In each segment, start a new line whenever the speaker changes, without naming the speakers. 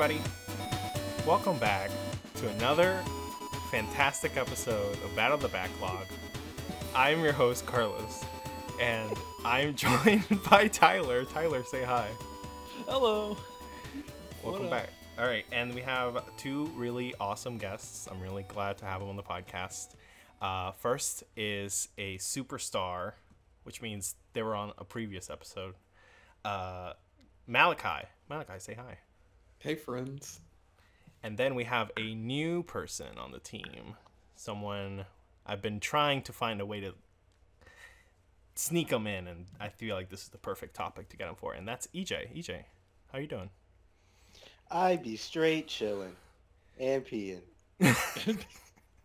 everybody. Welcome back to another fantastic episode of Battle of the Backlog. I'm your host, Carlos, and I'm joined by Tyler. Tyler, say hi.
Hello.
Welcome back. All right, and we have two really awesome guests. I'm really glad to have them on the podcast. Uh, first is a superstar, which means they were on a previous episode. Uh, Malachi. Malachi, say hi.
Hey, friends.
And then we have a new person on the team. Someone I've been trying to find a way to sneak them in, and I feel like this is the perfect topic to get them for. And that's EJ. EJ, how you doing?
I be straight chilling and peeing.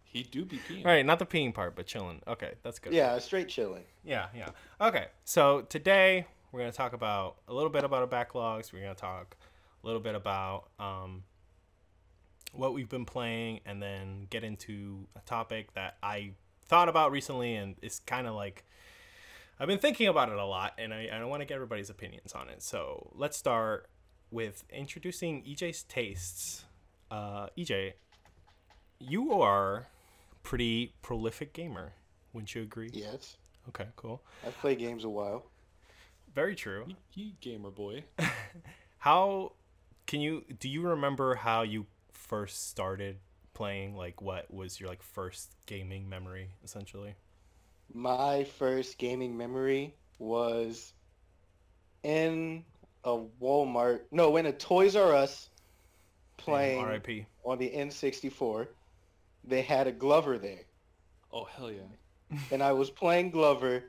He do be peeing.
All right, not the peeing part, but chilling. Okay, that's good.
Yeah, straight chilling.
Yeah, yeah. Okay, so today we're going to talk about a little bit about our backlogs. We're going to talk a little bit about um, what we've been playing and then get into a topic that I thought about recently and it's kind of like I've been thinking about it a lot and I, I want to get everybody's opinions on it. So let's start with introducing EJ's tastes. Uh, EJ, you are pretty prolific gamer. Wouldn't you agree?
Yes.
Okay, cool.
I've played games a while.
Very true.
He, he gamer boy.
How can you do you remember how you first started playing? Like what was your like first gaming memory essentially?
My first gaming memory was in a Walmart. No, in a Toys R Us playing
R.I.P.
on the N64. They had a Glover there.
Oh hell yeah.
And I was playing Glover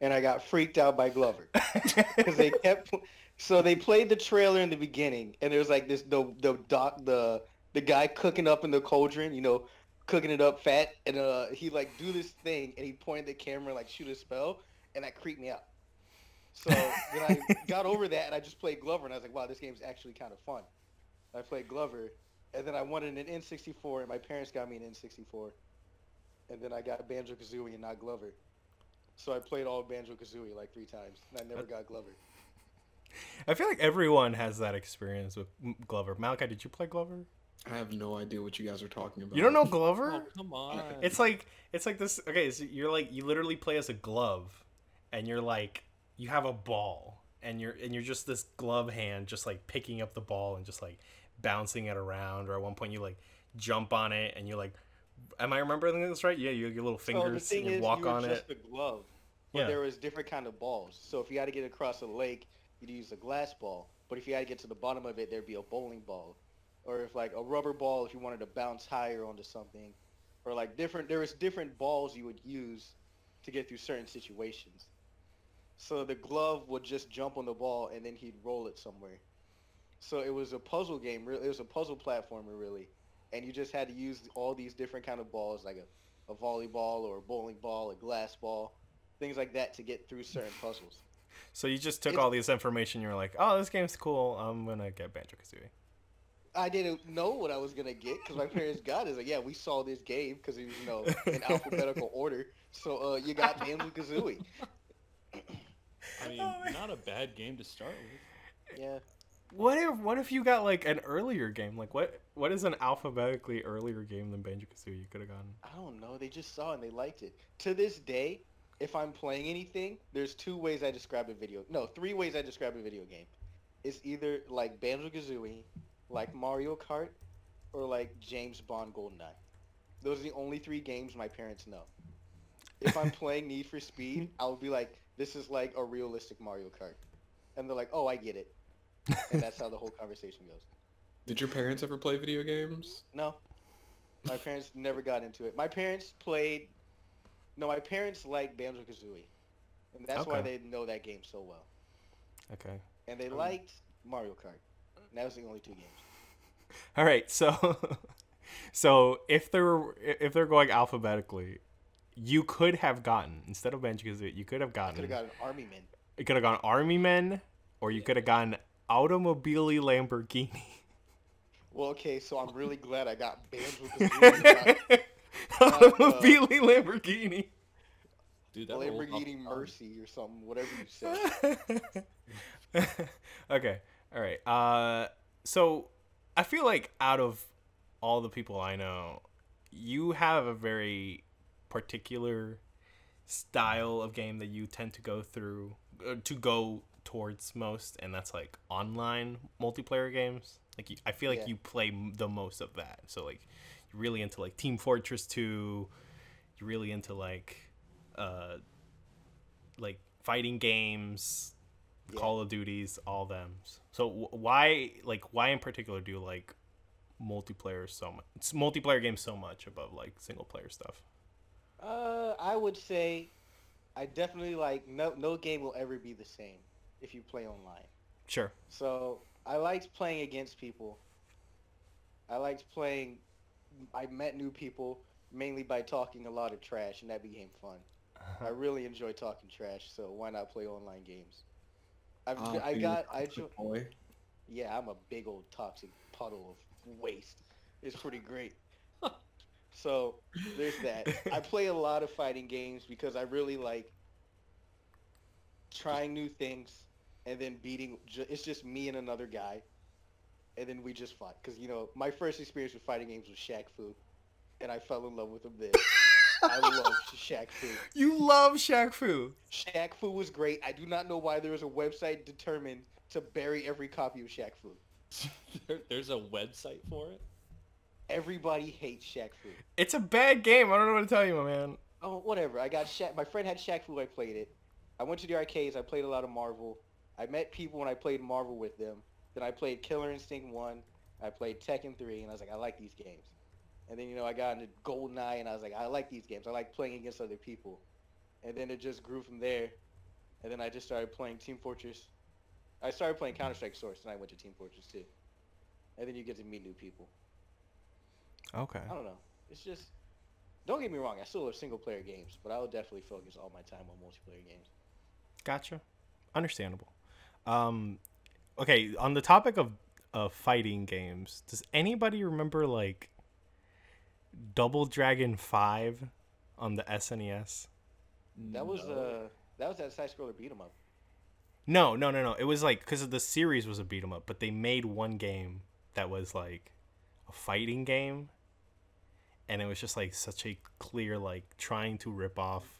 and I got freaked out by Glover. because they kept pl- so they played the trailer in the beginning and there was like this the the doc the the guy cooking up in the cauldron you know cooking it up fat and uh he like do this thing and he pointed the camera and like shoot a spell and that creeped me out. So then i got over that and i just played glover and i was like wow this game's actually kind of fun. I played glover and then i wanted an n64 and my parents got me an n64 and then i got banjo kazooie and not glover. So i played all banjo kazooie like three times and i never got glover
I feel like everyone has that experience with Glover. Malachi, did you play Glover?
I have no idea what you guys are talking about.
You don't know Glover?
Oh come on.
It's like it's like this. Okay, so you're like you literally play as a glove, and you're like you have a ball, and you're and you're just this glove hand, just like picking up the ball and just like bouncing it around. Or at one point you like jump on it, and you're like. Am I remembering this right? Yeah, you your little
So the
fingers
thing
and you
is,
walk
you were
on
just
it.
a glove, but
Yeah.
there was different kind of balls. So if you had to get across a lake, you'd use a glass ball. But if you had to get to the bottom of it, there'd be a bowling ball, or if like a rubber ball, if you wanted to bounce higher onto something, or like different. There was different balls you would use to get through certain situations. So the glove would just jump on the ball and then he'd roll it somewhere. So it was a puzzle game. Really, it was a puzzle platformer, really, and you just had to use all these different kind of balls, like a a volleyball or a bowling ball, a glass ball, things like that to get through certain puzzles.
So you just took
It's-
all this information. You're like, oh, this game's cool. I'm gonna get Banjo Kazooie.
I didn't know what I was gonna get because my parents got it. It's like, yeah, we saw this game because it was, you know, in alphabetical order. So uh, you got Banjo Kazooie.
I mean,
Oh,
not a bad game to start with.
Yeah,
What if what if you got like an earlier game? Like what what is an alphabetically earlier game than Banjo Kazooie you could have gotten?
I don't know. They just saw it and they liked it. To this day, if I'm playing anything, there's two ways I describe a video. No, three ways I describe a video game. It's either like Banjo Kazooie, like Mario Kart, or like James Bond GoldenEye. Those are the only three games my parents know. If I'm playing Need for Speed, I'll be like, "This is like a realistic Mario Kart," and they're like, "Oh, I get it," and that's how the whole conversation goes.
Did your parents ever play video games?
No. My parents never got into it. My parents played. No, my parents liked Banjo Kazooie, and that's why they know that game so well.
Okay.
And they
Um,
liked Mario Kart. And that was the only two games.
All right. So so if they're if they're going alphabetically, you could have gotten instead of Banjo Kazooie, you could have gotten.
Could have got an Army Men.
you could have gone Army Men, or you could have gotten Automobili Lamborghini.
Well, okay, so I'm really glad I got Banjo Kazooie. Not
Automobili Lamborghini.
Dude, that
Lamborghini
the.
Mercy or something, whatever you say.
okay. All right. Uh, so I feel like out of all the people I know, you have a very particular style of game that you tend to go through uh, to go towards most and that's like online multiplayer games like you, i feel like
Yeah.
you play the most of that so like you're really into like team fortress 2 you're really into like uh like fighting games
Yeah.
call of duties all them so w- why like why in particular do you like multiplayer so much multiplayer games so much above like single player stuff
Uh, I would say, I definitely like no no game will ever be the same if you play online.
sure
So I liked playing against people. I liked playing. I met new people mainly by talking a lot of trash, and that became fun. I really enjoy talking trash, so why not play online games? I've,
Ah,
I got I jo-
boy.
Yeah, I'm a big old toxic puddle of waste. It's pretty great. So there's that. I play a lot of fighting games because I really like trying new things and then beating. It's just me and another guy, and then we just fight. Because you know, my first experience with fighting games was Shaq Fu, and I fell in love with him then. I love Shaq Fu.
you love Shaq Fu
Shaq Fu was great. I do not know why there is a website determined to bury every copy of Shaq Fu.
there, there's a website for it.
Everybody hates Shaq Fu.
It's a bad game. I don't know what to tell you, my man.
Oh, whatever. I got Shaq. My friend had Shaq Fu. I played it. I went to the arcades. I played a lot of Marvel. I met people when I played Marvel with them. Then I played Killer Instinct 1. I played Tekken 3, and I was like, I like these games. And then, you know, I got into GoldenEye, and I was like, I like these games. I like playing against other people. And then it just grew from there. And then I just started playing Team Fortress. I started playing Counter-Strike Source, and I went to Team Fortress 2. And then you get to meet new people.
Okay.
I don't know. It's just don't get me wrong. I still love single player games, but I will definitely focus all my time on multiplayer games.
Gotcha. Understandable. Um, okay, on the topic of of fighting games, does anybody remember like Double Dragon Five on the SNES?
That was
No.
uh that was that side scroller beat 'em up.
No, no, no, no. It was like because the series was a beat 'em up, but they made one game that was like a fighting game, and it was just like such a clear like trying to rip off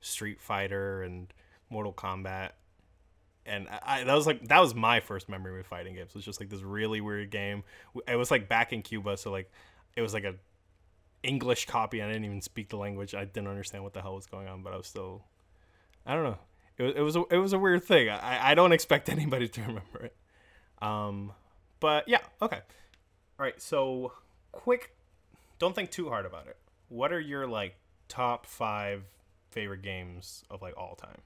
Street Fighter and Mortal Kombat, and I, that was like that was my first memory with fighting games. It was just like this really weird game. It was like back in Cuba, so like it was like a English copy. I didn't even speak the language. I didn't understand what the hell was going on, but I was still, I don't know. It was it was a, it was a weird thing. I I don't expect anybody to remember it. Um, but yeah, okay. All right. So quick, don't think too hard about it. What are your like top five favorite games of like all time?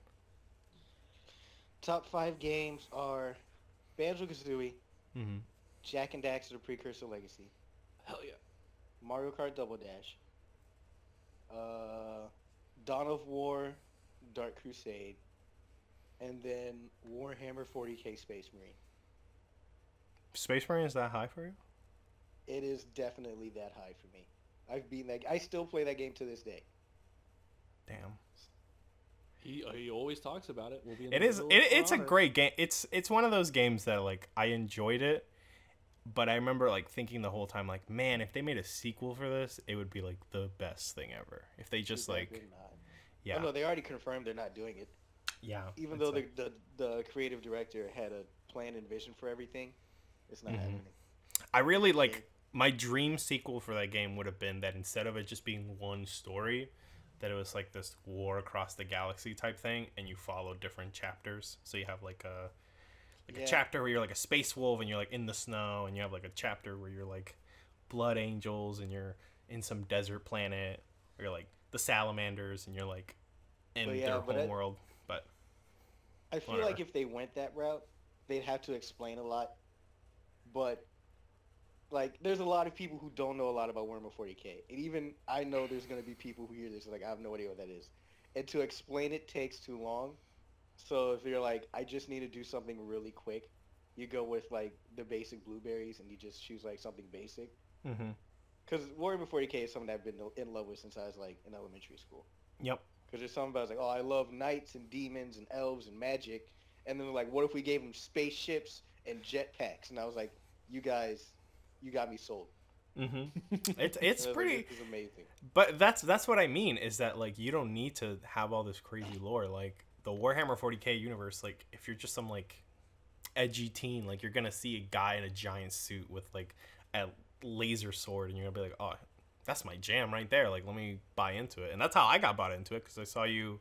Top five games are Banjo Kazooie,
Mm-hmm.
Jak and Daxter: The Precursor Legacy,
Hell yeah.
Mario Kart Double Dash, uh, Dawn of War, Dark Crusade, and then Warhammer 40k Space Marine.
Space Marine is that high for you?
It is definitely that high for me. I've beaten that. I still play that game to this day.
Damn.
He uh, he always talks about it. We'll be in
It
the
is.
middle
It, it's a great game. It's it's one of those games that like I enjoyed it, but I remember like thinking the whole time like, man, if they made a sequel for this, it would be like the best thing ever. If they just
Too
like,
not.
yeah,
Oh no, they already confirmed they're not doing it.
yeah.
Even
it's
though
like-
the, the the creative director had a plan and vision for everything, it's not
Mhm.
happening.
I really like my dream sequel for that game would have been that instead of it just being one story, that it was like this war across the galaxy type thing, and you follow different chapters. So you have like a like
Yeah.
a chapter where you're like a space wolf and you're like in the snow, and you have like a chapter where you're like blood angels and you're in some desert planet, or you're like the salamanders and you're like in
But yeah,
their home
it-
world. But
I feel
Whatever.
like if they went that route, they'd have to explain a lot. But like, there's a lot of people who don't know a lot about Warhammer 40k, and even I know there's gonna be people who hear this like I have no idea what that is, and to explain it takes too long. So if you're like, I just need to do something really quick, you go with like the basic blueberries, and you just choose like something basic.
mm-hmm.
Because Warhammer 40k is something I've been in love with since I was like in elementary school.
yep,
Because there's something about like, oh, I love knights and demons and elves and magic, and then like, what if we gave them spaceships and jetpacks? And I was like, you guys, you got me sold.
Mm-hmm. It's it's pretty.
Was amazing.
But that's that's what I mean is that like you don't need to have all this crazy lore. Like the Warhammer 40k universe, like if you're just some like edgy teen, like you're gonna see a guy in a giant suit with like a laser sword, and you're gonna be like, oh, that's my jam right there. Like let me buy into it, and that's how I got bought into it because I saw you,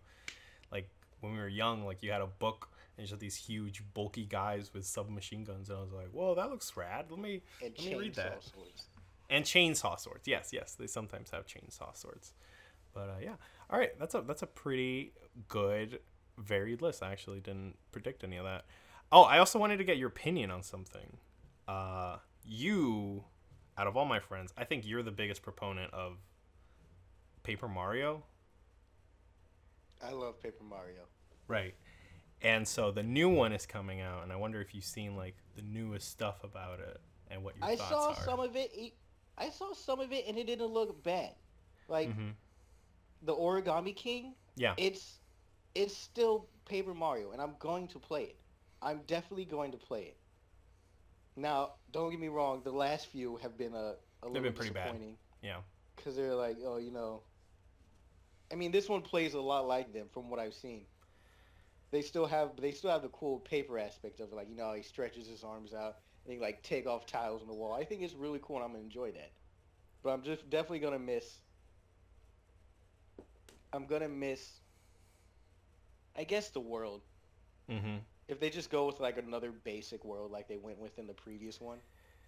like when we were young, like you had a book. And just these huge, bulky guys with submachine guns, and I was like, "Whoa, that looks rad. Let me
And
let me read that."
swords.
and chainsaw swords. Yes, yes, they sometimes have chainsaw swords. But uh, yeah, all right, that's a that's a pretty good varied list. I actually didn't predict any of that. Oh, I also wanted to get your opinion on something. Uh, you, out of all my friends, I think you're the biggest proponent of Paper Mario.
I love Paper Mario.
Right. And so the new one is coming out, and I wonder if you've seen like the newest stuff about it and what your
I
thoughts
saw
are.
some of it. I saw some of it, and it didn't look bad. Like
hmm
the Origami King,
Yeah.
it's it's still Paper Mario, and I'm going to play it. I'm definitely going to play it. Now, don't get me wrong. The last few have been a, a little
been pretty bad.
disappointing.
Yeah.
Because they're like, oh, you know. I mean, this one plays a lot like them from what I've seen. They still have they still have the cool paper aspect of it, like you know, he stretches his arms out and he like take off tiles on the wall. I think it's really cool, and I'm gonna enjoy that. But I'm just definitely gonna miss. I'm gonna miss. I guess the world.
Mm-hmm.
If they just go with like another basic world like they went with in the previous one,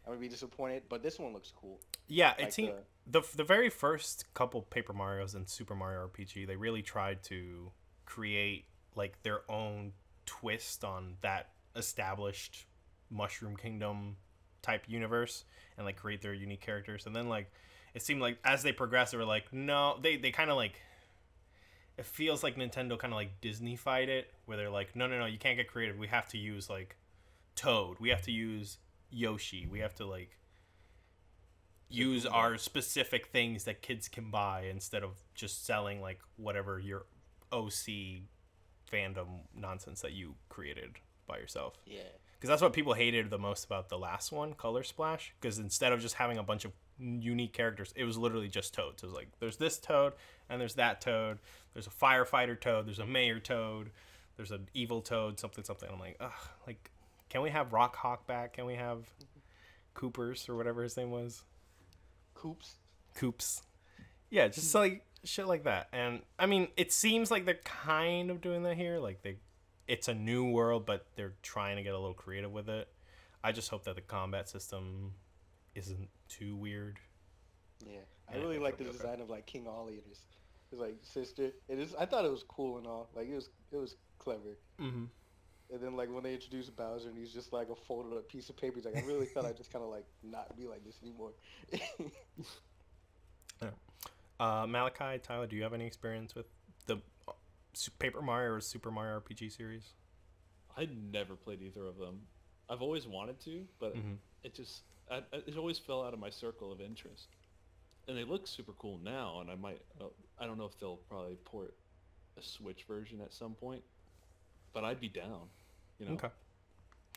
I'm gonna be disappointed. But this one looks cool.
Yeah, it
Like
seemed
the-
the the very first couple Paper Mario's and Super Mario RPG, they really tried to create like their own twist on that established Mushroom Kingdom type universe and like create their unique characters. And then like it seemed like as they progressed, they were like, no, they they kind of like it feels like Nintendo kind of like Disneyfied it, where they're like, no, no, no, you can't get creative. We have to use like Toad. We have to use Yoshi. We have to like use our specific things that kids can buy instead of just selling like whatever your OC fandom nonsense that you created by yourself.
Yeah.
Because that's what people hated the most about the last one, Color Splash. Because instead of just having a bunch of unique characters, it was literally just Toads. It was like, there's this Toad, and there's that Toad. There's a firefighter Toad. There's a mayor Toad. There's an evil Toad. Something, something. I'm like, ugh. Like, can we have Rawk Hawk back? Can we have Coopers or whatever his name was?
Koops.
Koops. Yeah, just like shit like that. And I mean, it seems like they're kind of doing that here. Like they, it's a new world, but they're trying to get a little creative with it. I just hope that the combat system isn't too weird.
Yeah, I really like the
okay.
design of like King Olly and his, his like sister. It is. I thought it was cool and all. Like it was. It was clever.
Mm-hmm.
And then like when they introduced Bowser and he's just like a folded up piece of paper. He's like, I really thought I'd just kind of like not be like this anymore.
Uh, Malachi, Tyler, do you have any experience with the uh, Paper Mario or Super Mario RPG series?
I never played either of them. I've always wanted to, but
Mhm.
it just I- it always fell out of my circle of interest. And they look super cool now, and I might uh, I don't know if they'll probably port a Switch version at some point, but I'd be down. You know,
Okay.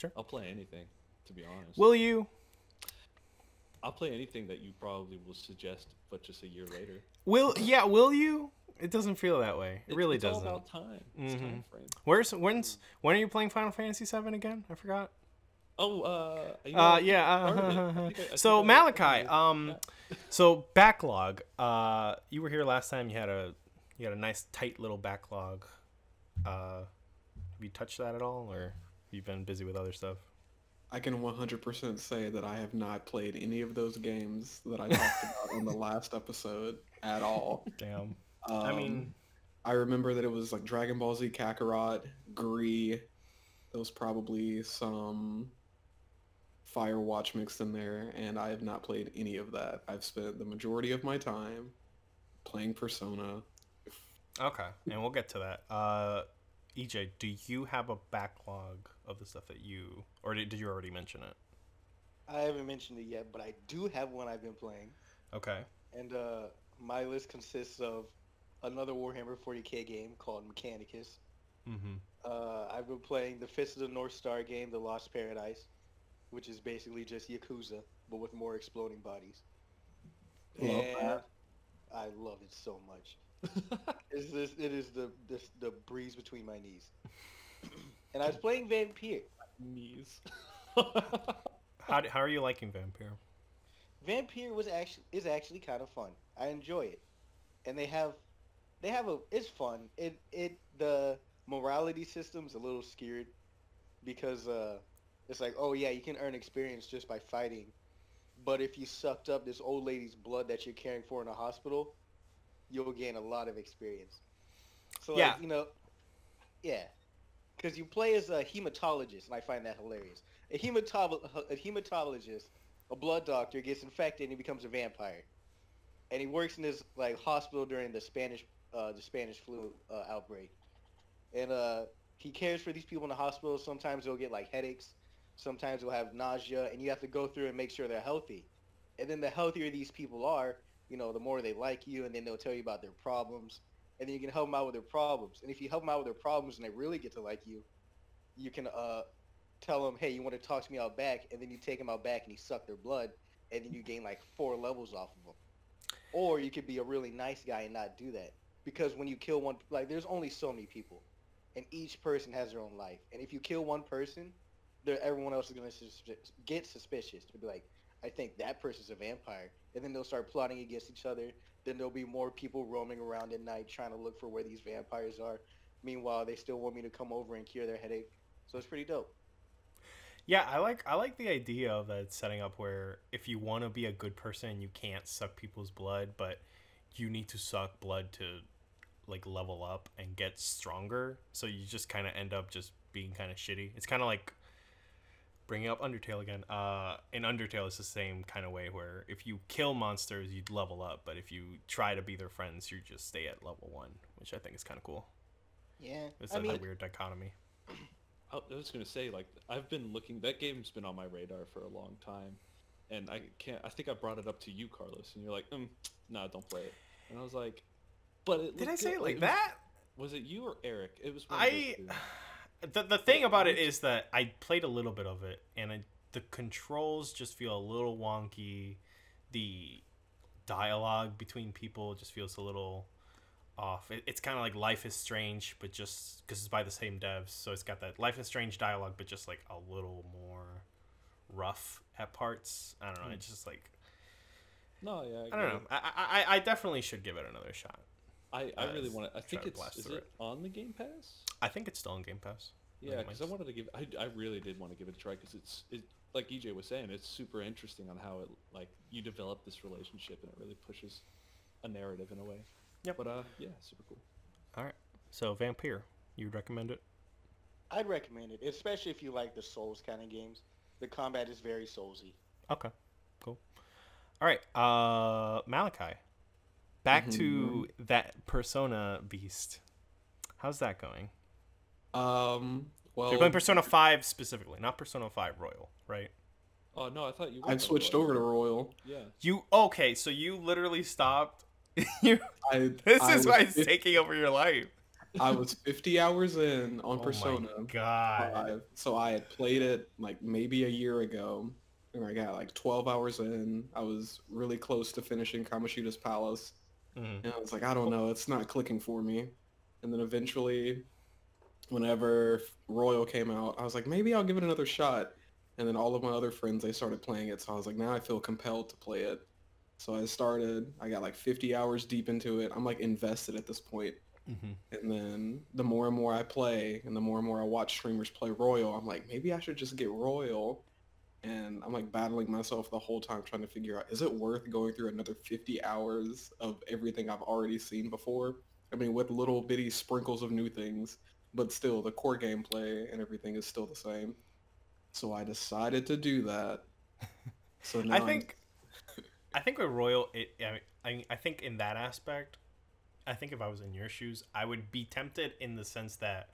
Sure.
I'll play anything. To be honest,
Will you?
I'll play anything that you probably will suggest, but just a year later.
Will yeah? Will you? It doesn't feel that way. It
It's-
really
it's all
doesn't.
about time. It's
Mhm.
time.
Where's when's when are you playing Final Fantasy VII again? I forgot.
Oh, uh, you know,
Uh, yeah.
I
Uh,
I- I
so Malachi, um, so backlog. Uh, you were here last time. You had a you had a nice tight little backlog. Uh, have you touched that at all, or have you been busy with other stuff?
I can 100% say that I have not played any of those games that I talked about on the last episode at all.
Damn.
Um,
I mean,
I remember that it was like Dragon Ball Z Kakarot, Gris. There was probably some Firewatch mixed in there, and I have not played any of that. I've spent the majority of my time playing Persona.
okay, and we'll get to that. Uh, EJ, do you have a backlog of the stuff that you, or did, did you already mention it?
I haven't mentioned it yet, but I do have one I've been playing,
Okay.
and uh, my list consists of another Warhammer 40k game called Mechanicus.
Mm-hmm.
Uh, I've been playing the Fist of the North Star game, The Lost Paradise, which is basically just Yakuza, but with more exploding bodies.
Love
and
that.
I love it so much. It's this, it is the this, the breeze between my knees. And I was playing Vampire.
Knees.
How, do- how are you liking Vampire?
Vampire was actually is actually kind of fun. I enjoy it, and they have they have a it's fun. It it the morality system's a little scared because uh it's like oh yeah you can earn experience just by fighting, but if you sucked up this old lady's blood that you're caring for in a hospital, you'll gain a lot of experience. So
Yeah.
like, you know, yeah, because you play as a hematologist, and I find that hilarious. A hematolo- a hematologist a blood doctor gets infected and he becomes a vampire, and he works in this like hospital during the Spanish uh, the Spanish flu uh, outbreak, and uh, he cares for these people in the hospital. Sometimes they'll get like headaches, sometimes they'll have nausea, and you have to go through and make sure they're healthy. And then the healthier these people are, you know, the more they like you, and then they'll tell you about their problems, and then you can help them out with their problems. And if you help them out with their problems and they really get to like you, you can uh, tell them, hey, you want to talk to me out back, and then you take them out back and you suck their blood, and then you gain like four levels off of them. Or you could be a really nice guy and not do that, because when you kill one, like there's only so many people, and each person has their own life, and if you kill one person, everyone else is gonna sus- get suspicious to be like, I think that person's a vampire, and then they'll start plotting against each other. Then there'll be more people roaming around at night trying to look for where these vampires are. Meanwhile, they still want me to come over and cure their headache. So it's pretty dope.
Yeah, I like I like the idea of that setting up where if you want to be a good person, you can't suck people's blood, but you need to suck blood to like level up and get stronger. So you just kind of end up just being kind of shitty. It's kind of like bringing up Undertale again. Uh, in Undertale, it's the same kind of way where if you kill monsters, you'd level up, but if you try to be their friends, you just stay at level one, which I think is kind of cool.
Yeah,
It's
I
a
mean,
weird dichotomy.
I I was gonna say like I've been looking. That game's been on my radar for a long time, and I can't. I think I brought it up to you, Carlos, and you're like, mm, "No, don't play it." And I was like, "But it
Did I say
good.
it like
was-
that?
Was it you or Eric? It was. One of
I
two.
the the thing about it is that I played a little bit of it, and I, the controls just feel a little wonky. The dialogue between people just feels a little off. It, it's kind of like Life is Strange, but just because it's by the same devs, so it's got that Life is Strange dialogue, but just like a little more rough at parts. I don't know.
Hmm.
It's just like
No, yeah.
I
get
don't know.
it.
I, I I definitely should give it another shot.
I, I
uh,
really want to. I think it's is
through
it on the Game Pass?
I think it's still on Game Pass.
Yeah, because I wanted to give. I, I really did want to give it a try because it's it like EJ was saying, it's super interesting on how it like you develop this relationship and it really pushes a narrative in a way.
Yep.
But uh, yeah, super cool.
All right. So Vampire, you'd recommend it?
I'd recommend it, especially if you like the Souls kind of games. The combat is very Soulsy.
Okay, cool. All right, uh, Malachi. Back to that Persona beast. How's that going?
Um, well,
So you're playing Persona Five specifically, not Persona Five Royal, right?
Oh no, I thought you. were
I've switched
go
over to Royal.
Yeah.
You okay? So you literally stopped. you,
I,
this
I
is why it's
fif-
taking over your life.
I was 50 hours in on
Oh
Persona
my god.
5, so I had played it like maybe a year ago. And I got like 12 hours in. I was really close to finishing Kamoshida's Palace.
Mhm.
And I was like, I don't know, it's not clicking for me. And then eventually, whenever Royal came out, I was like, maybe I'll give it another shot. And then all of my other friends, they started playing it. So I was like, now I feel compelled to play it. So I started, I got like 50 hours deep into it. I'm like invested at this point.
Mhm.
And then the more and more I play and the more and more I watch streamers play Royal, I'm like, maybe I should just get Royal. And I'm like battling myself the whole time trying to figure out, is it worth going through another 50 hours of everything I've already seen before? I mean, with little bitty sprinkles of new things, but still the core gameplay and everything is still the same. So I decided to do that. So now
I think, I think with Royal, it. I, mean, I, I think in that aspect, I think if I was in your shoes, I would be tempted in the sense that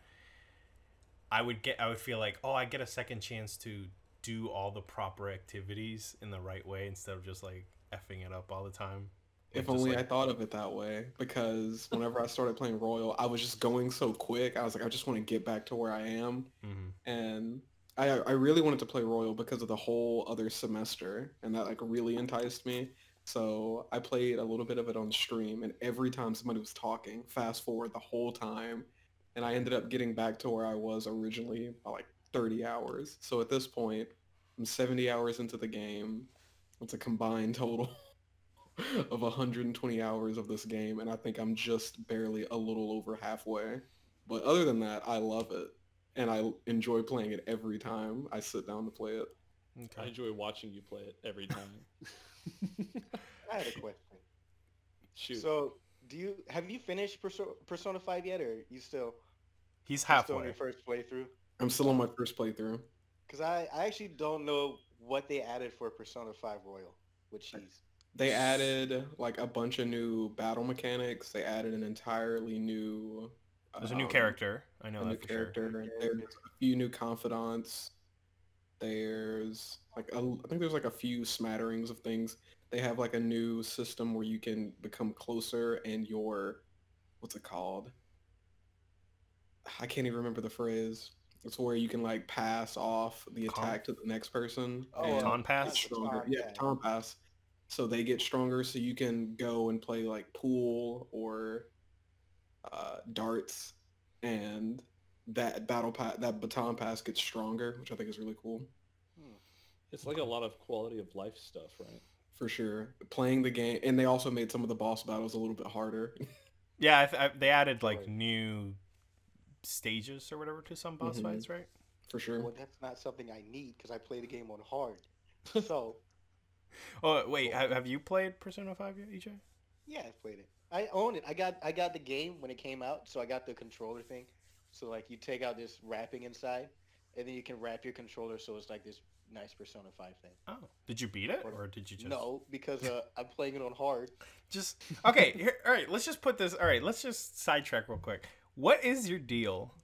I would get, I would feel like, oh, I get a second chance to do all the proper activities in the right way instead of just like effing it up all the time.
If
Like,
only I thought of it that way, because whenever I started playing Royal, I was just going so quick. I was like, I just want to get back to where I am,
Mhm.
and I I really wanted to play Royal because of the whole other semester, and that like really enticed me. So I played a little bit of it on stream, and every time somebody was talking, fast forward the whole time, and I ended up getting back to where I was originally by like 30 hours. So at this point, I'm 70 hours into the game. It's a combined total of 120 hours of this game, and I think I'm just barely a little over halfway. But other than that, I love it, and I enjoy playing it every time I sit down to play it.
I enjoy watching you play it every time.
I had a question.
Shoot.
So, do you have you finished Persona Five yet, or you still
He's
halfway. still on your first playthrough?
I'm still on my first playthrough.
Because I, I actually don't know what they added for Persona 5 Royal with cheese.
They added like a bunch of new battle mechanics. They added an entirely new.
There's a new
um,
character. I know
a new
that for sure.
character. There's a few new confidants. There's like a, I think there's like a few smatterings of things. They have like a new system where you can become closer and your what's it called? I can't even remember the phrase. It's where you can like pass off the
Con-
attack to the next person.
Oh,
and
Baton pass?
get
That's
Yeah,
pass.
baton pass. So they get stronger, so you can go and play like pool or uh, darts, and that battle pass, that baton pass gets stronger, which I think is really cool
it's like a lot of quality of life stuff, right?
for sure. Playing the game, and they also made some of the boss battles a little bit harder.
Yeah, I th- I, they added like
Right.
new stages or whatever to some boss
Mhm.
fights, right?
for sure.
Well, that's not something I need because I play the game on hard. So,
Oh wait, have, have you played Persona Five yet, EJ?
yeah, I played it. I own it. I got I got the game when it came out, so I got the controller thing. So like you take out this wrapping inside, and then you can wrap your controller so it's like this nice Persona 5 thing.
Oh, did you beat it
Or-
or did you just
No, because uh, I'm playing it on hard.
just okay? Here, all right, let's just put this. All right, let's just sidetrack real quick. What is your deal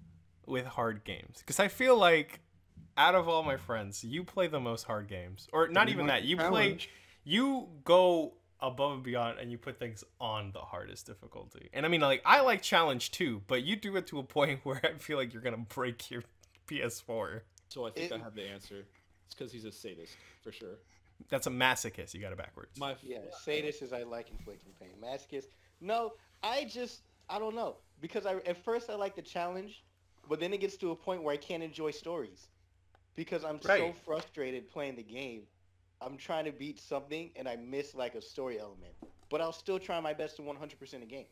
with hard games? Because I feel like out of all my friends, you play the most hard games, or not even that.
the
You play, you go above and beyond, and you put things on the hardest difficulty. And I mean, like I like challenge too, but you do it to a point where I feel like you're gonna break your PS4.
So I think
It-
I have the answer. It's because he's a sadist, for sure.
That's a masochist. You got it backwards.
My
Yeah, sadist is I like inflicting pain. Masochist, no, I just I don't know because I at first I like the challenge, but then it gets to a point where I can't enjoy stories because I'm so frustrated playing the game. I'm trying to beat something and I miss like a story element, but I'll still try my best to 100% a game.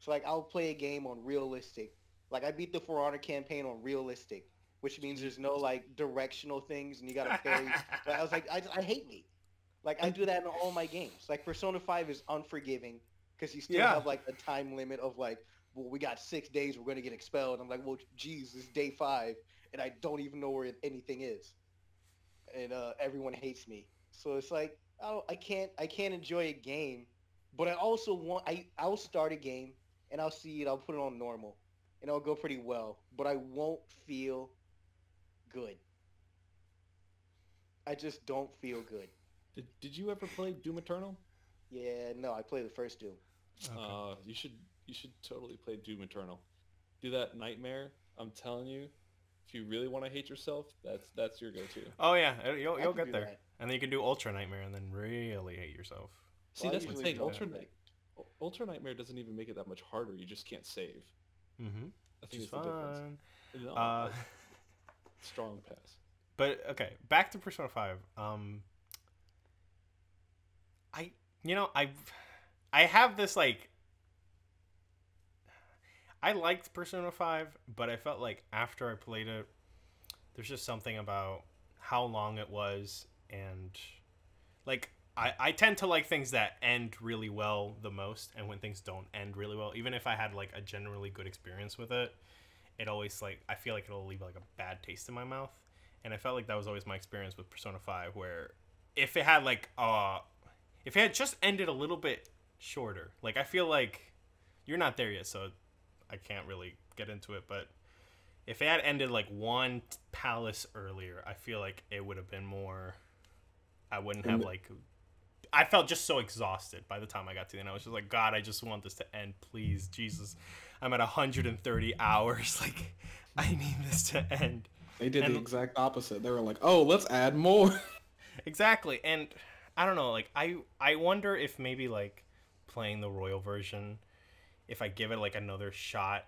So like I'll play a game on realistic, like I beat the For Honor campaign on realistic, which means there's no like directional things and you gotta parry. But I was like, I, I hate me. Like I do that in all my games. Like Persona Five is unforgiving because you still
Yeah.
have like a time limit of like, well, we got six days, we're gonna get expelled. I'm like, well, geez, it's day five, and I don't even know where anything is, and uh, everyone hates me. So it's like, I, I can't, I can't enjoy a game, but I also want, I, I'll start a game and I'll see it, I'll put it on normal, and it'll go pretty well, but I won't feel good. I just don't feel good.
did, did you ever play Doom Eternal?
Yeah, no, I played the first Doom.
Okay.
Uh, you should you should totally play Doom Eternal. Do that Nightmare. I'm telling you, if you really want to hate yourself, that's that's your go-to.
oh yeah, you'll, you'll get there,
that.
and then you can do Ultra Nightmare, and then really hate yourself.
See,
Well, I
that's the
usually
thing.
don't
Ultra,
do
Night- Ultra Nightmare doesn't even make it that much harder. You just can't save.
Mm-hmm.
I think
It's
it's the difference.
fun.
No,
Uh,
strong pass.
but okay, back to Persona Five. Um, I you know I I have this like I liked Persona Five, but I felt like after I played it, there's just something about how long it was and like I, I tend to like things that end really well the most and when things don't end really well. Even if i had like a generally good experience with it it always like i feel like it'll leave like a bad taste in my mouth. And i felt like that was always my experience with persona 5 where if it had like uh if it had just ended a little bit shorter like i feel like you're not there yet so i can't really get into it but if it had ended like one palace earlier i feel like it would have been more i wouldn't have like i felt just so exhausted by the time i got to the end i was just like god i just want this to end please jesus i'm at 130 hours like i need this to end
They did
And-
the exact opposite. They were like, "Oh, let's add more."
Exactly, and I don't know. Like I, I wonder if maybe like playing the royal version, if I give it like another shot,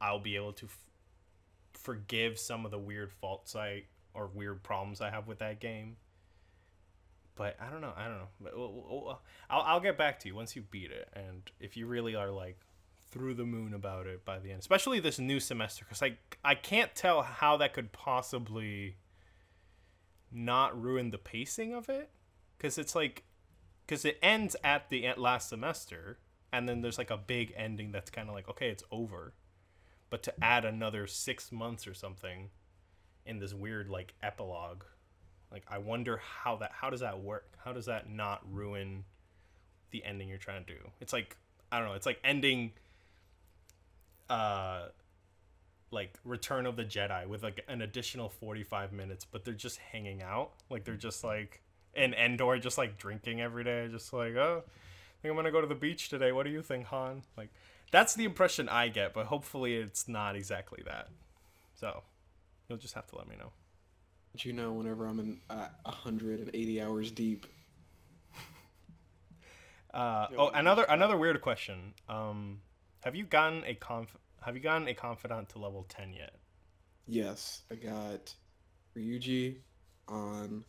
I'll be able to f- forgive some of the weird faults I or weird problems I have with that game. But I don't know. I don't know. But we'll- uh, I'll I'll get back to you once you beat it, and if you really are like through the moon about it by the end, especially this new semester, because I I can't tell how that could possibly not ruin the pacing of it because it's like because it ends at the last semester and then there's like a big ending that's kind of like okay it's over. But to add another six months or something in this weird like epilogue like i wonder how that how does that work? How does that not ruin the ending you're trying to do? It's like i don't know it's like ending uh like Return of the Jedi with like an additional 45 minutes, but they're just hanging out. Like they're just like in Endor just like drinking every day, just like, "Oh, think I'm going to go to the beach today. What do you think, Han?" Like that's the impression I get, but hopefully it's not exactly that. So, you'll just have to let me know.
But you know, whenever I'm in uh, 180 hours deep,
Uh, oh, another another weird question. Um, have you gotten a conf- have you gotten a confidant to level 10 yet?
yes, I got Ryuji on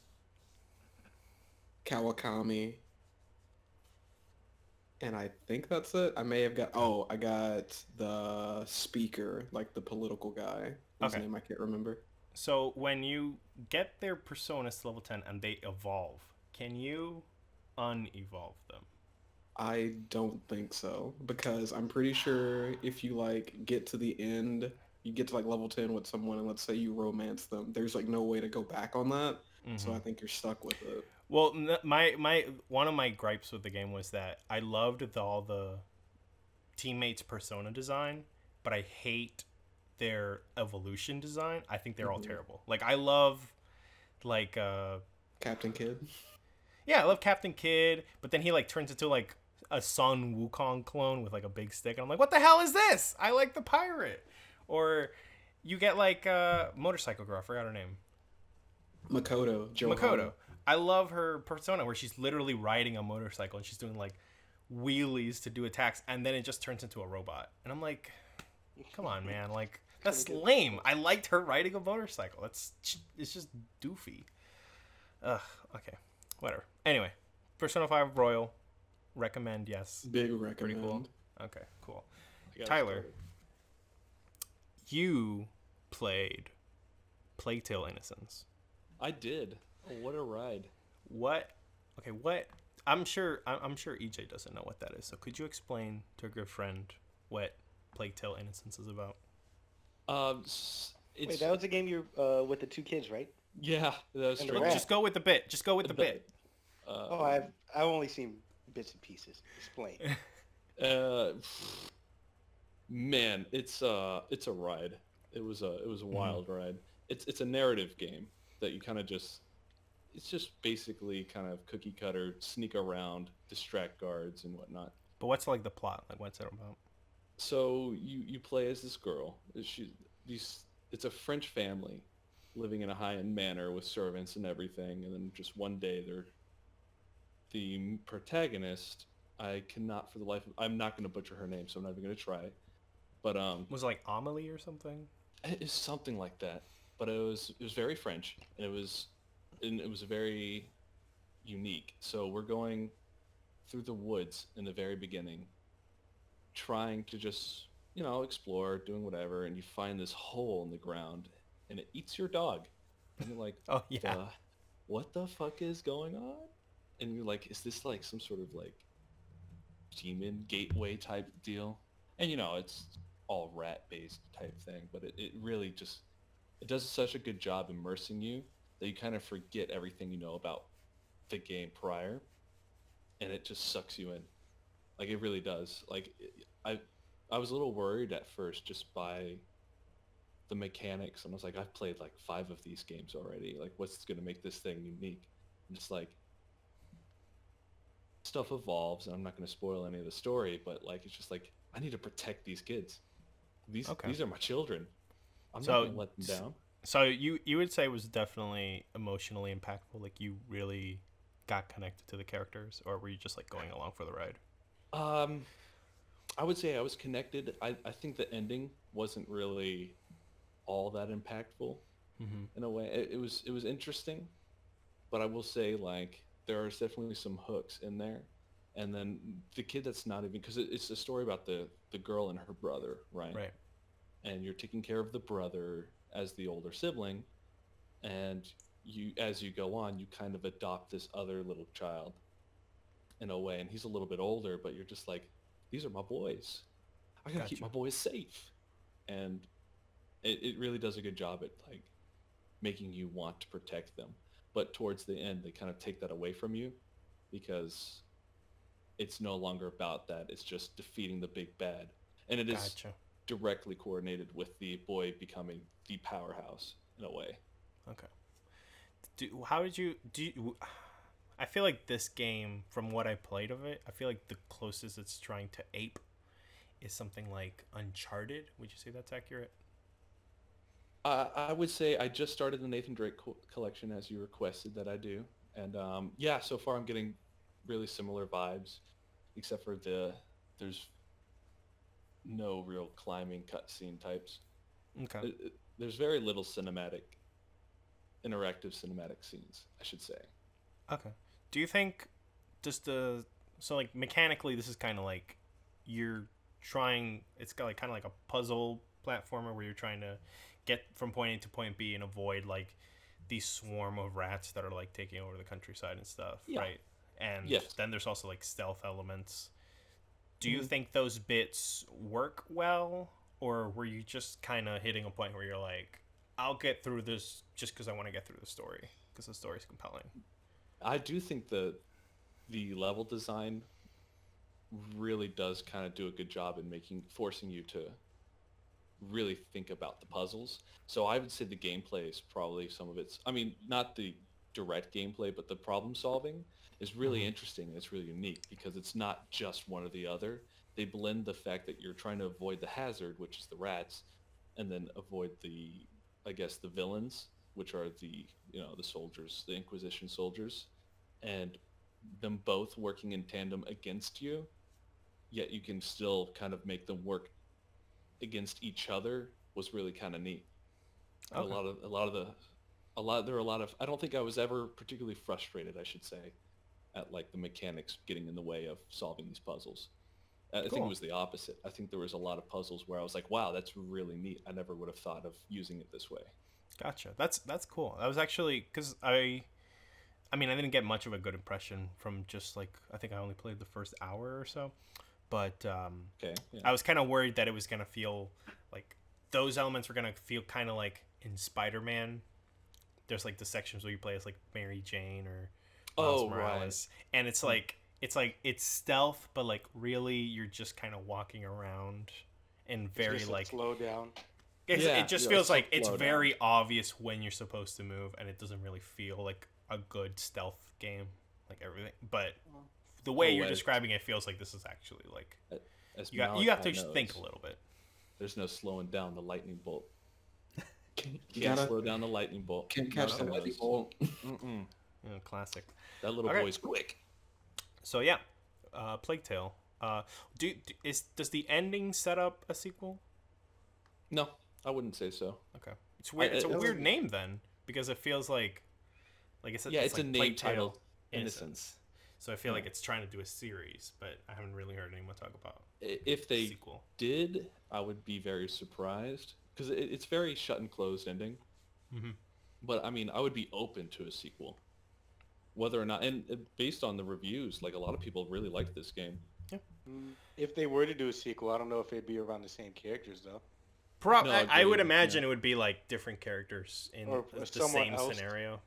Kawakami, and I think that's it. I may have got. Oh, I got the speaker, like the political guy. His
Okay.
name I can't remember.
So when you get their personas to level 10 and they evolve, can you unevolve them?
I don't think so because I'm pretty sure if you like get to the end, you get to like level 10 with someone and let's say you romance them, there's like no way to go back on that. So
Mhm.
I think you're stuck with it.
Well, my my one of my gripes with the game was that I loved the, all the teammates persona design, but I hate their evolution design. I think they're all
Mhm.
terrible. Like I love like uh
Captain Kidd.
yeah, I love Captain Kidd, but then he like turns into like a Sun Wukong clone with like a big stick, and I'm like, what the hell is this? I like the pirate. Or you get like uh motorcycle girl, I forgot her name.
Makoto. Johanna.
Makoto. I love her persona where she's literally riding a motorcycle and she's doing like wheelies to do attacks, and then it just turns into a robot. And I'm like, come on, man, like that's lame. I liked her riding a motorcycle. That's it's just doofy. Ugh. Okay. Whatever. Anyway, Persona Five Royal. Recommend yes.
Big recommend.
Pretty cool. Okay. Cool. Tyler.
start.
You played Plague Tale Innocence.
I did. Oh, what a ride.
What? Okay, what? I'm sure. I'm I'm sure EJ doesn't know what that is. So could you explain to a good friend what Plague Tale Innocence is about?
Um, it's
Wait, that was the game you uh, with the two kids, right?
yeah, that was true.
Just go with the bit. Just go with the bit.
Uh,
Oh, I've I've only seen bits and pieces. Explain.
Uh, man, it's uh, it's a ride. It was a it was a wild ride. It's it's a narrative game that you kind of just. It's just basically kind of cookie cutter, sneak around, distract guards and whatnot.
But what's like the plot? Like what's it about?
So you you play as this girl. She these it's a French family living in a high end manor with servants and everything, and then just one day they're the protagonist. I cannot for the life of I'm not going to butcher her name, so I'm not even going to try. But um,
Was it like Amelie or something?
it's something like that. But it was it was very French, and it was and it was very unique. So we're going through the woods in the very beginning, trying to just you know explore, doing whatever, and you find this hole in the ground, and it eats your dog, and you're like,
Oh yeah.
"Uh, what the fuck is going on? And you're like, is this like some sort of like demon gateway type deal? And you know, it's all rat based type thing, but it, it really just it does such a good job immersing you that you kind of forget everything you know about the game prior, and it just sucks you in. Like it really does. Like I I was a little worried at first just by the mechanics and I was like I've played like 5 of these games already. Like what's going to make this thing unique? And it's like stuff evolves and I'm not going to spoil any of the story, but like it's just like I need to protect these kids. These
Okay.
these are my children. I'm
So,
not going to let them down.
So you you would say it was definitely emotionally impactful. Like you really got connected to the characters, or were you just like going along for the ride?
Um, I would say I was connected. I, I think the ending wasn't really all that impactful
Mm-hmm.
in a way. It, it was it was interesting, but I will say like there are definitely some hooks in there. And then the kid that's not even because it, it's a story about the the girl and her brother, right?
Right.
And you're taking care of the brother as the older sibling, and you as you go on, you kind of adopt this other little child in a way, and he's a little bit older, but you're just like, these are my boys. I gotta keep my boys safe, and it, it really does a good job at like making you want to protect them. But towards the end, they kind of take that away from you because it's no longer about that. It's just defeating the big bad, and it is
Gotcha.
Directly coordinated with the boy becoming the powerhouse in a way.
Okay. Do, how did you do? You, I feel like this game, from what I played of it, I feel like the closest it's trying to ape is something like Uncharted. Would you say that's accurate?
Uh, I would say I just started the Nathan Drake co- collection as you requested that I do, and um, yeah, so far I'm getting really similar vibes, except for the there's no real climbing cutscene types.
Okay.
It- it- there's very little cinematic, interactive cinematic scenes, I should say.
Okay. Do you think just the so like mechanically this is kind of like you're trying it's got like kind of like a puzzle platformer where you're trying to get from point A to point B and avoid like these swarm of rats that are like taking over the countryside and stuff,
Yeah.
right? And
Yes.
then there's also like stealth elements. Do you
Mhm.
think those bits work well or were you just kind of hitting a point where you're like I'll get through this just cuz I want to get through the story because the story's compelling.
I do think the the level design really does kind of do a good job in making forcing you to really think about the puzzles. So I would say the gameplay is probably some of its I mean, not the direct gameplay, but the problem solving is really
Mhm.
interesting and it's really unique because it's not just one or the other. They blend the fact that you're trying to avoid the hazard, which is the rats, and then avoid the I guess the villains, which are the you know the soldiers, the Inquisition soldiers, and them both working in tandem against you. Yet you can still kind of make them work against each other was really kind of neat.
Okay.
A lot of a lot of the a lot there are a lot of I don't think I was ever particularly frustrated, I should say, at like the mechanics getting in the way of solving these puzzles. I I think it was the opposite. I think there was a lot of puzzles where I was like, "Wow, that's really neat. I never would have thought of using it this way."
Gotcha. That's that's cool. That was actually because I, I mean, I didn't get much of a good impression from just like I think I only played the first hour or so, but um,
Okay. Yeah.
I was kind of worried that it was gonna feel like those elements were gonna feel kind of like in Spider Man. There's like the sections where you play as like Mary Jane or Miles
Oh, right.
Morales, and it's hmm. like it's like it's stealth, but like really you're just kind of walking around and very
Just a
like
slow down.
it's,
Yeah,
it just
yeah,
feels
it's
like it's
slow down.
very obvious when you're supposed to move, and it doesn't really feel like a good stealth game, like everything. But the way you're
right.
describing it feels like this is actually like
As
you got you have to
Malachi
just think a little bit.
There's no slowing down the lightning bolt.
Can, you
Can't
gotta
slow down the lightning bolt.
Can't catch the lightning bolt.
You know, classic.
That little
Okay.
boy's quick.
So yeah, uh, Plague Tale. Uh, do, do is does the ending set up a sequel?
No, I wouldn't say so.
Okay, it's weird.
I-
it's a weird name then because it feels like like it's
Yeah, it's,
like
a name
Plague Tale
title.
Innocence.
Innocence.
So I feel like it's trying to do a series, but I haven't really heard anyone talk about
If they
sequel.
did, I would be very surprised because it, it's very shut and closed ending.
Mhm.
But I mean, I would be open to a sequel, whether or not. And uh, based on the reviews, like a lot of people really liked this game.
Mm, If they were to do a sequel, I don't know if it'd be around the same characters though.
Pro-
No,
I, I would
agreed,
imagine it would be like different characters in
Or
the same
else.
scenario.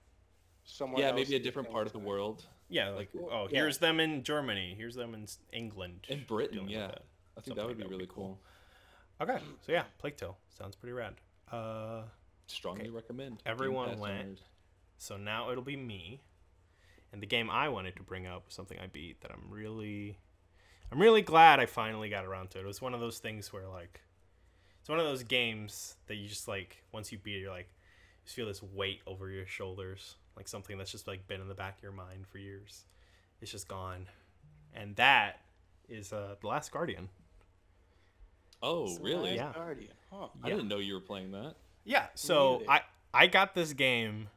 Someone
yeah,
else
maybe a different part of the world.
Yeah, like
Like,
oh,
yeah.
here's them in Germany. Here's them in England.
In Britain, yeah.
that.
I think
Something
that
like
would be
that would
really
be cool.
cool.
Okay, so yeah, Plague Tale sounds pretty rad. Uh,
Strongly
Okay.
recommend.
Everyone went. so now it'll be me, and the game I wanted to bring up was something I beat that I'm really, I'm really glad I finally got around to it. It was one of those things where like, it's one of those games that you just like once you beat it, you're like, you just feel this weight over your shoulders, like something that's just like been in the back of your mind for years. It's just gone, and that is uh, the Last Guardian.
Oh, really?
Yeah.
Guardian. Huh.
I didn't know you were playing that.
Yeah, so. I I got this game.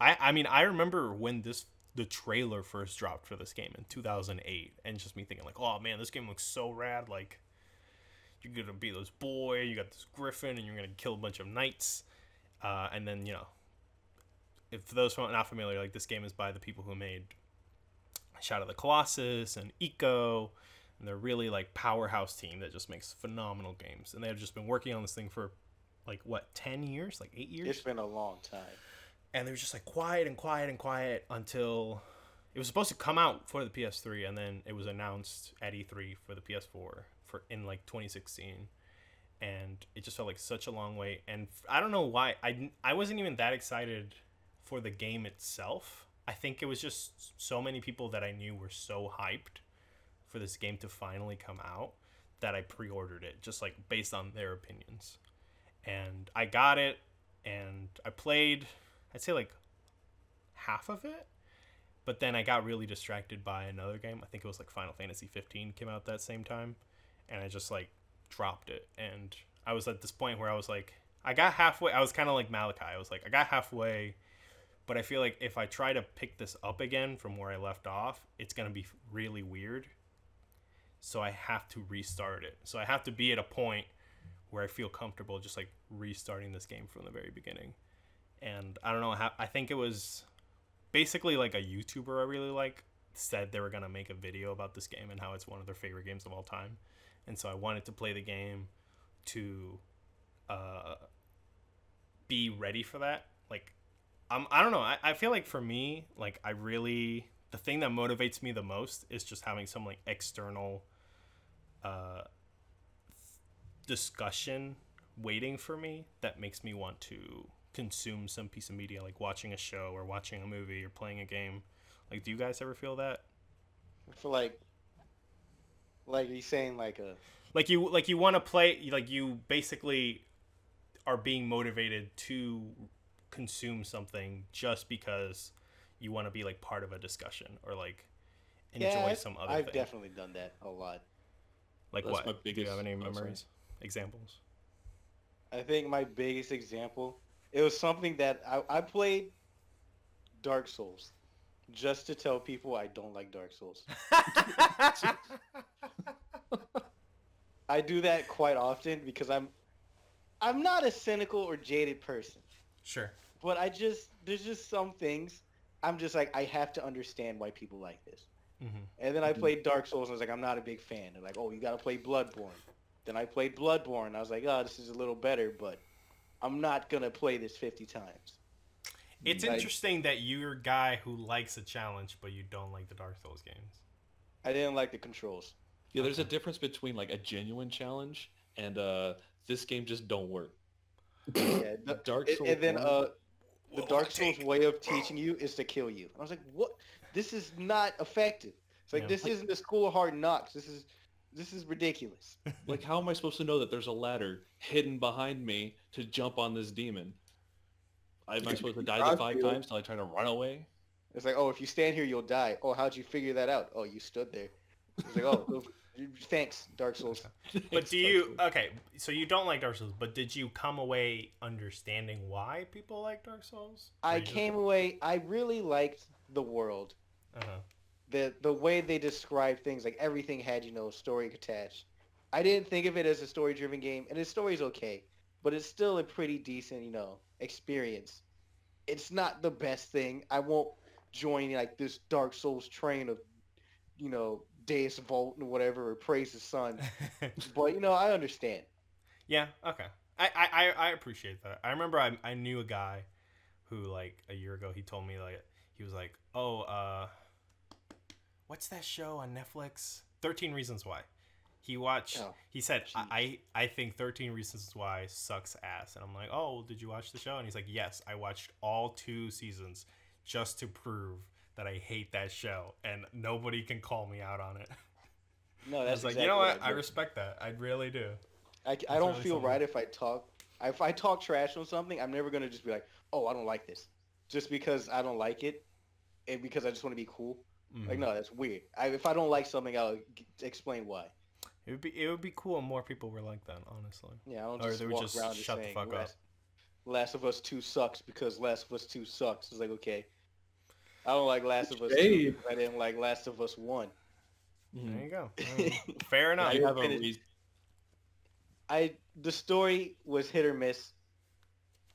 I I mean I remember when this the trailer first dropped for this game in 2008, and just me thinking like, oh man, this game looks so rad. Like you're gonna be this boy, you got this griffin, and you're gonna kill a bunch of knights. Uh, and then you know, if for those who are not familiar, like this game is by the people who made Shadow of the Colossus and Ico. And they're really like powerhouse team that just makes phenomenal games, and they've just been working on this thing for like what 10 years like 8 years
It's been a long time.
And they were just like quiet and quiet and quiet until it was supposed to come out for the PS3 and then it was announced at E3 for the PS4 for in like 2016 and it just felt like such a long wait and I don't know why I I wasn't even that excited for the game itself. I think it was just so many people that I knew were so hyped for this game to finally come out that I pre-ordered it just like based on their opinions. And I got it and I played I'd say like half of it. But then I got really distracted by another game. I think it was like Final Fantasy 15 came out that same time, and I just like dropped it. And I was at this point where I was like, I got halfway. I was kind of like Malachi. I was like, I got halfway, but I feel like if I try to pick this up again from where I left off, it's gonna be really weird. So I have to restart it. So I have to be at a point where I feel comfortable just like restarting this game from the very beginning. And I don't know how I think it was basically like a YouTuber I really like said they were gonna make a video about this game and how it's one of their favorite games of all time. And so I wanted to play the game to uh, be ready for that. Like I'm I don't know, I, I feel like for me, like I really the thing that motivates me the most is just having some like external uh discussion waiting for me that makes me want to consume some piece of media like watching a show or watching a movie or playing a game. Like do you guys ever feel that?
For feel like, like you saying like a
like you like you want to play like you basically are being motivated to consume something just because you want to be like part of a discussion or like enjoy
yeah,
some other
I've
thing.
definitely done that a lot.
like
That's
what?
my
do you have any
oh,
memories? Examples.
I think my biggest example, it was something that I, I played Dark Souls just to tell people I don't like Dark Souls. I do that quite often because I'm I'm not a cynical or jaded person,
sure
but I just there's just some things I'm just like I have to understand why people like this.
mm-hmm.
And then I played Dark Souls and I was like I'm not a big fan. They're like, "Oh, you got to play Bloodborne." Then I played Bloodborne. I was like, "Oh, this is a little better, but I'm not going to play this 50 times."
it's
Like-
interesting that you're a guy who likes a challenge but you don't like the dark souls games
I didn't like the controls.
Yeah, there's a difference between like a genuine challenge and uh, this game just don't work.
Yeah, the-
Dark Souls.
and then uh the Dark Souls way of teaching you is to kill you. I was like, "What? This is not effective." It's like
Yeah.
this isn't the school of hard knocks. This is this is ridiculous.
like how am I supposed to know that there's a ladder hidden behind me to jump on this demon? Am I supposed to die the five
Godfield.
times till I try to run away?
It's like, "Oh, if you stand here, you'll die." Oh, how'd you figure that out? Oh, you stood there. It's like, "Oh, thanks, Dark Souls."
But do you okay? So you don't like Dark Souls, but did you come away understanding why people like Dark Souls? Or
I
you just-
came away. I really liked the world.
Uh-huh.
The the way they describe things, like everything had you know story attached. I didn't think of it as a story driven game, and the story's okay, but it's still a pretty decent you know experience. It's not the best thing. I won't join like this Dark Souls train of you know Deus Vult and whatever or Praise the Sun, but you know I understand.
yeah. Okay. I, I I- I appreciate that. I remember I I knew a guy who like a year ago he told me like he was like oh uh what's that show on Netflix? Thirteen Reasons Why. He watched.
Oh,
he said,
jeez.
I, "I think Thirteen Reasons Why sucks ass," and I'm like, "Oh, did you watch the show?" And he's like, "Yes, I watched all two seasons just to prove that I hate that show, and nobody can call me out on it."
No,
I
that's
was like, you know what?
I
I respect that. I really do.
I, I
That's
don't
really
feel
something.
right if I talk. If I talk trash on something, I'm never gonna just be like, "Oh, I don't like this," just because I don't like it, and because I just want to be cool. Like,
Mhm.
no, that's weird. I, if I don't like something, I'll g- explain why.
It would be it would be cool if more people were like that, honestly.
Yeah, I don't
Or
just
they would
walk
just
around
shut the
saying
fuck up.
Last, Last of Us Two sucks because Last of Us Two sucks. It's like okay, I don't like Last of Us Two.
Shade.
because I didn't like Last of Us One.
There you go. I fair enough.
I have a
finished-
reason.
I the story was hit or miss.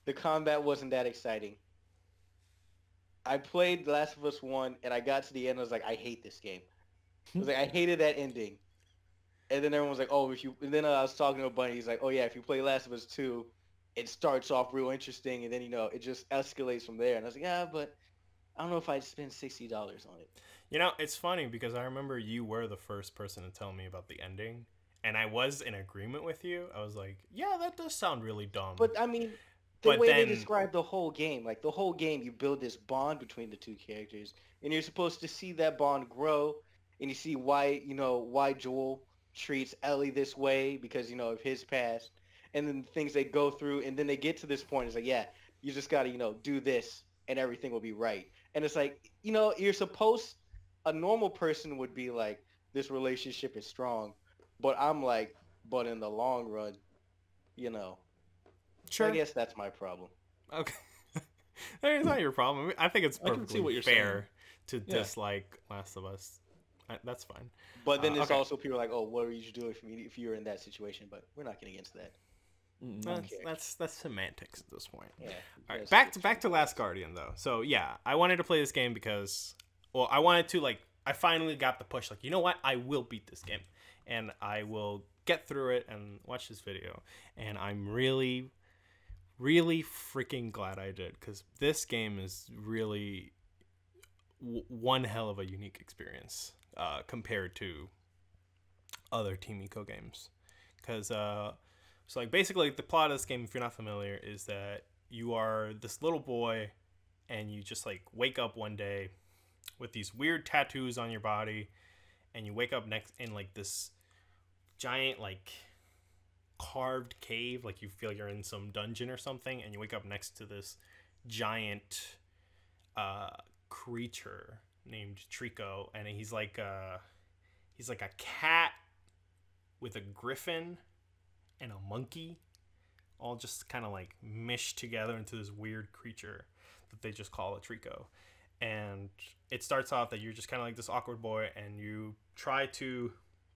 The combat wasn't that exciting. I played Last of Us One and I got to the end. I was like, I hate this game. I was like, I hated that ending. And then everyone was like, oh, if you. And then I was talking to a buddy. He's like, oh yeah, if you play Last of Us Two, it starts off real interesting, and then you know it just escalates from there. And I was like, yeah, but I don't know if I'd spend sixty dollars on it.
You know, it's funny because I remember you were the first person to tell me about the ending, and I was in agreement with you. I was like, "Yeah, that does sound really dumb."
But I mean, the
But
way
then-
they describe the whole game, like the whole game, you build this bond between the two characters, and you're supposed to see that bond grow, and you see why you know why Joel treats Ellie this way because you know of his past, and then things they go through, and then they get to this point. It's like, yeah, you just gotta you know do this, and everything will be right. And it's like, you know, you're supposed a normal person would be like, this relationship is strong, but I'm like, but in the long run, you know.
Sure,
I guess that's my problem.
okay, it's not your problem. I think it's
I can see
perfectly
what you're
fair to
Yeah.
dislike Last of Us. I, that's fine.
But then
Uh,
there's
okay.
also people like, oh, what are you doing if you if you're in that situation? But we're not getting into that.
Mm,
That's, that's that's semantics at this point.
Yeah.
All right, back to back to Last Guardian though. So yeah, I wanted to play this game because, well, I wanted to like, I finally got the push. Like, you know what? I will beat this game, and I will get through it and watch this video. And I'm really, really freaking glad I did because this game is really w- one hell of a unique experience uh, compared to other Team Ico games. Because uh, so like basically the plot of this game, if you're not familiar, is that you are this little boy and you just like wake up one day with these weird tattoos on your body and you wake up next in like this giant like carved cave like you feel you're in some dungeon or something and you wake up next to this giant uh creature named Trico and he's like uh he's like a cat with a griffin and a monkey all just kind of like mished together into this weird creature that they just call a Trico. And it starts off that you're just kind of like this awkward boy and you try to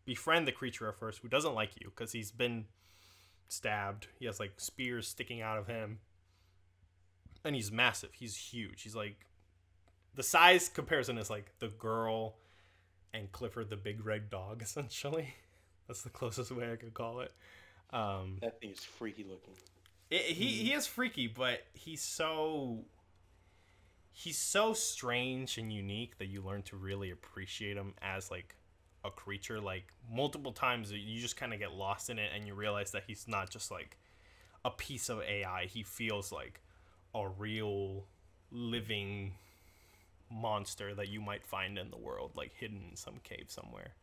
befriend the creature at first who doesn't like you because he's been stabbed. He has like spears sticking out of him. And he's massive. He's huge. He's like the size comparison is like the girl and Clifford the big red dog essentially. That's the closest way I could call it. Um,
That thing is freaky looking.
it, he he is freaky, but he's so he's so strange and unique that you learn to really appreciate him as like a creature. Like multiple times, you just kind of get lost in it, and you realize that he's not just like a piece of AI. He feels like a real living monster that you might find in the world, like hidden in some cave somewhere.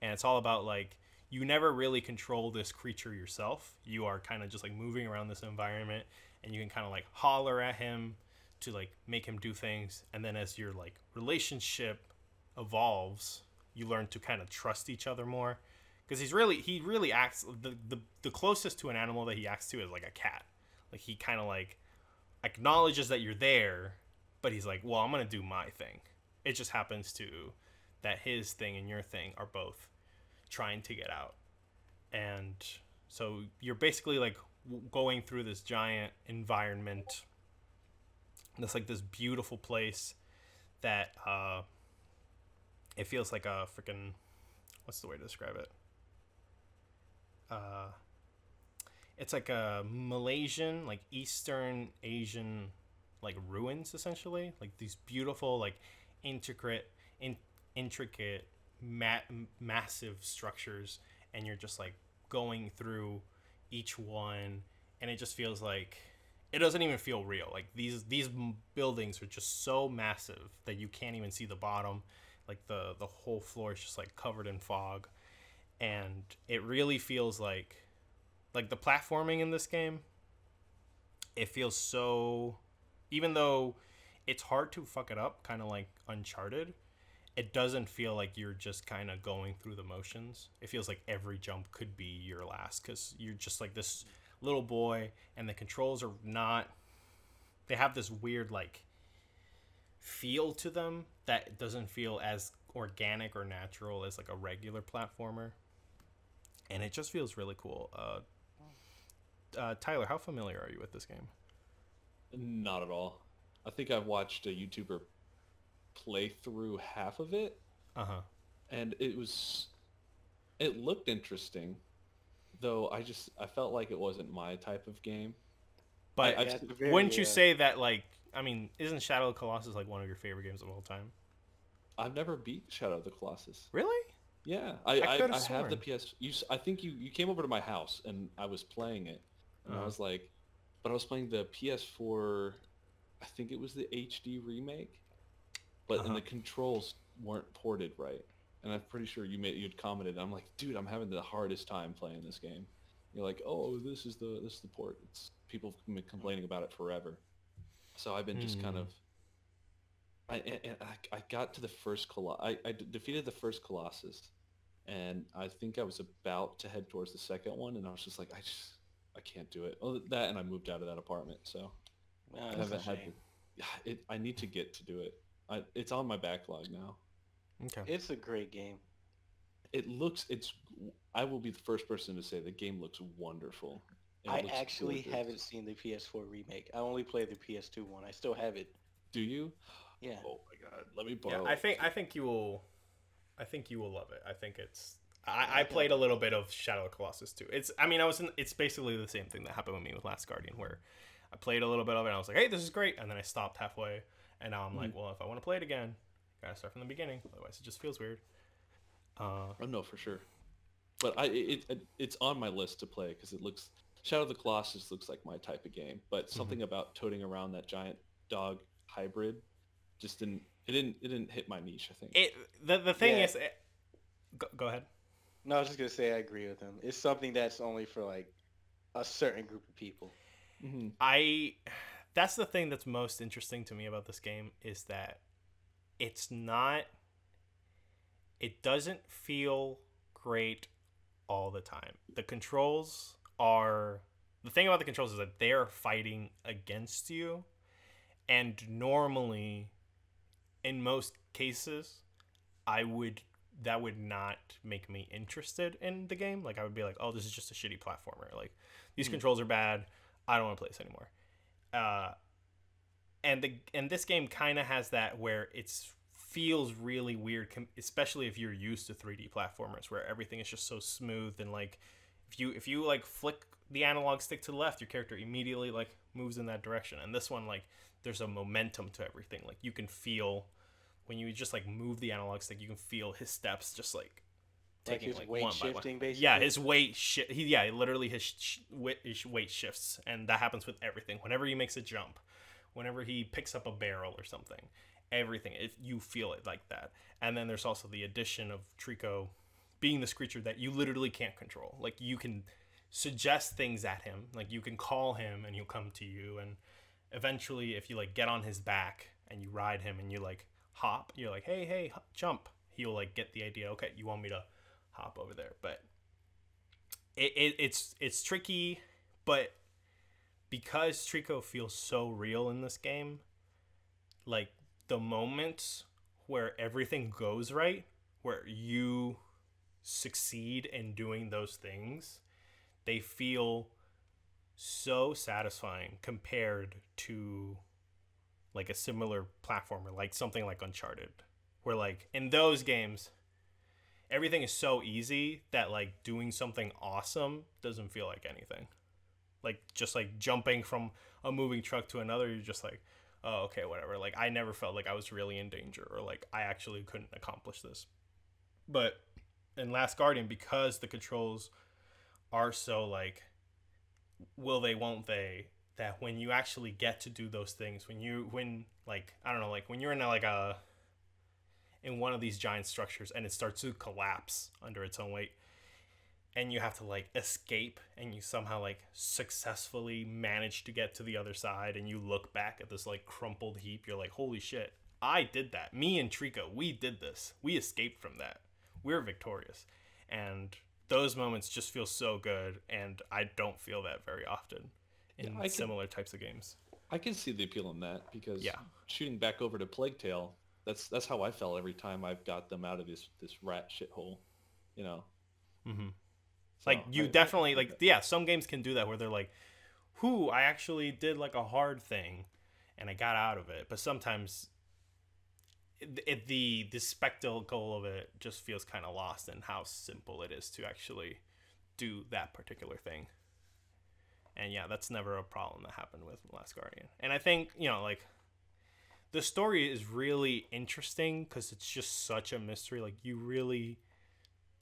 And it's all about like you never really control this creature yourself. You are kind of just like moving around this environment and you can kind of like holler at him to like make him do things and then as your like relationship evolves, you learn to kind of trust each other more because he's really he really acts the, the the closest to an animal that he acts to is like a cat. Like he kind of like acknowledges that you're there, but he's like, "Well, I'm to do my thing." It just happens to that his thing and your thing are both trying to get out. And so you're basically like going through this giant environment. That's like this beautiful place that uh it feels like a freaking what's the way to describe it? Uh it's like a Malaysian, like Eastern Asian like ruins essentially, like these beautiful like intricate in, intricate ma- massive structures and you're just like going through each one and it just feels like it doesn't even feel real. Like these these buildings are just so massive that you can't even see the bottom like the the whole floor is just like covered in fog and it really feels like like the platforming in this game it feels so even though it's hard to fuck it up, kind of like Uncharted, it doesn't feel like you're just kind of going through the motions. It feels like every jump could be your last cuz you're just like this little boy and the controls are not they have this weird like feel to them that doesn't feel as organic or natural as like a regular platformer and it just feels really cool uh, uh, tyler how familiar are you with this game
Not at all. I think I've watched a YouTuber play through half of it,
uh-huh
and it was, it looked interesting, though. I just I felt like it wasn't my type of game.
but
I-
Yeah, it's very,
wouldn't you
uh,
say that like i mean isn't shadow of the colossus like one of your favorite games of all time
I've never beat Shadow of the Colossus.
really
Yeah, I
I
I, I, have the. PS. You, I think you you came over to my house and I was playing it, and I
Uh-huh.
was like, but I was playing the PS4. I think it was the HD remake, but and
Uh-huh.
the controls weren't ported right. And I'm pretty sure you made you'd commented. I'm like, dude, I'm having the hardest time playing this game. You're like, oh, this is the this is the port. It's people have been complaining about it forever. So I've been just kind
Hmm.
of I, and- and I, I got to the first Colo- I defeated the first Colossus, and I think I was about to head towards the second one, and I was just like, I just, I can't do it. Oh, that, and I moved out of that apartment, so I haven't had.
shame.
The, yeah, it, I need to get to do it. I, it's on my backlog now.
okay
It's a great game.
It looks, it's. I will be the first person to say the game looks wonderful. It
I actually
gorgeous.
haven't seen the PS4 remake. I only played the PS2 one. I still have it.
Do you?
Yeah.
Oh my god! Let me
yeah
borrow.
i think i think you will i think you will love it i think it's I, I played a little bit of Shadow of Colossus too. It's I mean I was in, it's basically the same thing that happened with me with Last Guardian where I played a little bit of it and I was like, hey, this is great, and then I stopped halfway, and now I'm like, well, if I want to play it again, gotta start from the beginning, otherwise it just feels weird. Uh,
Oh no, for sure. But I it, it it's on my list to play because it looks Shadow of the Colossus looks like my type of game. But something about toting around that giant dog hybrid just didn't it didn't it didn't hit my niche. I think.
it the the thing
Yeah.
is, it, go, go ahead.
No, I was just gonna say I agree with him. It's something that's only for like a certain group of people.
hmm
I that's the thing that's most interesting to me about this game is that it's not it doesn't feel great all the time. The controls are the thing about the controls is that they're fighting against you and normally in most cases I would that would not make me interested in the game. Like I would be like, "Oh, this is just a shitty platformer. Like these
Hmm.
controls are bad. I don't want to play this anymore." Uh, and the and this game kind of has that where it's feels really weird, especially if you're used to 3D platformers where everything is just so smooth and like if you if you like flick the analog stick to the left, your character immediately like moves in that direction. And this one like there's a momentum to everything. Like you can feel when you just like move the analog stick, you can feel his steps just like
Like
taking
his
like
weight
one by one.
shifting, basically.
Yeah, his weight shi He yeah, literally his sh- weight, his weight shifts, and that happens with everything. Whenever he makes a jump, whenever he picks up a barrel or something, everything it, you feel it like that. And then there's also the addition of Trico being this creature that you literally can't control. Like you can suggest things at him, like you can call him and he'll come to you. And eventually, if you like get on his back and you ride him and you like hop, you're like, hey, hey, jump. He'll like get the idea. Okay, you want me to hop over there, but it, it it's it's tricky, but because Trico feels so real in this game, like the moments where everything goes right, where you succeed in doing those things, they feel so satisfying compared to like a similar platformer, like something like Uncharted, where like in those games, everything is so easy that like doing something awesome doesn't feel like anything. Like just like jumping from a moving truck to another, you're just like, oh okay, whatever. Like I never felt like I was really in danger or like I actually couldn't accomplish this. But in Last Guardian, because the controls are so like will they won't they that when you actually get to do those things when you when like i don't know like when you're in a, like a in one of these giant structures and it starts to collapse under its own weight and you have to like escape and you somehow like successfully manage to get to the other side and you look back at this like crumpled heap you're like holy shit i did that. Me and trico we did this. We escaped from that we're victorious and those moments just feel so good and i don't feel that very often in
Yeah, I can-
similar types of games
I can see the appeal in that because
Yeah.
shooting back over to Plague Tale, that's that's how I felt every time I've got them out of this this rat shithole, you know.
mm-hmm.
So
like you
I-
definitely
I-
like yeah some games can do that where they're like who i actually did like a hard thing and i got out of it but sometimes it, the the spectacle of it just feels kind of lost in how simple it is to actually do that particular thing and yeah that's never a problem that happened with last guardian and i think you know like the story is really interesting because it's just such a mystery like you really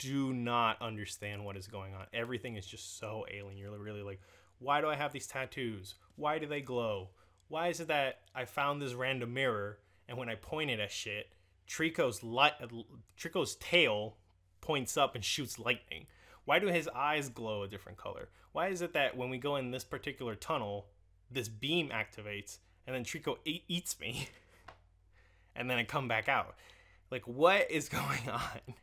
do not understand what is going on. Everything is just so alien. You're really like, why do I have these tattoos? Why do they glow? Why is it that I found this random mirror and when I pointed at shit, Trico's light, Trico's tail points up and shoots lightning? Why do his eyes glow a different color? Why is it that when we go in this particular tunnel, this beam activates and then Trico eats me, and then I come back out? Like, what is going on?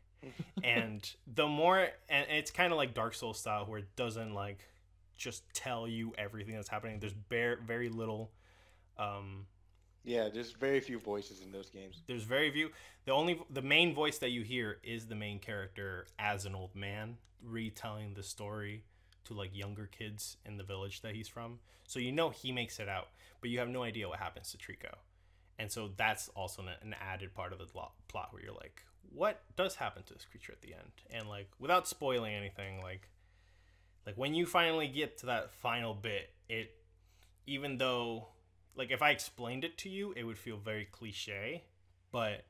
and the more and it's kind of like dark souls style where it doesn't like just tell you everything that's happening there's bare, very little um
Yeah, there's very few voices in those games.
there's very few. The only the main voice that you hear is the main character as an old man retelling the story to like younger kids in the village that he's from. So you know he makes it out but you have no idea what happens to trico. And so that's also an, added part of the plot where you're like what does happen to this creature at the end? And like without spoiling anything like like when you finally get to that final bit it even though like if i explained it to you it would feel very cliche but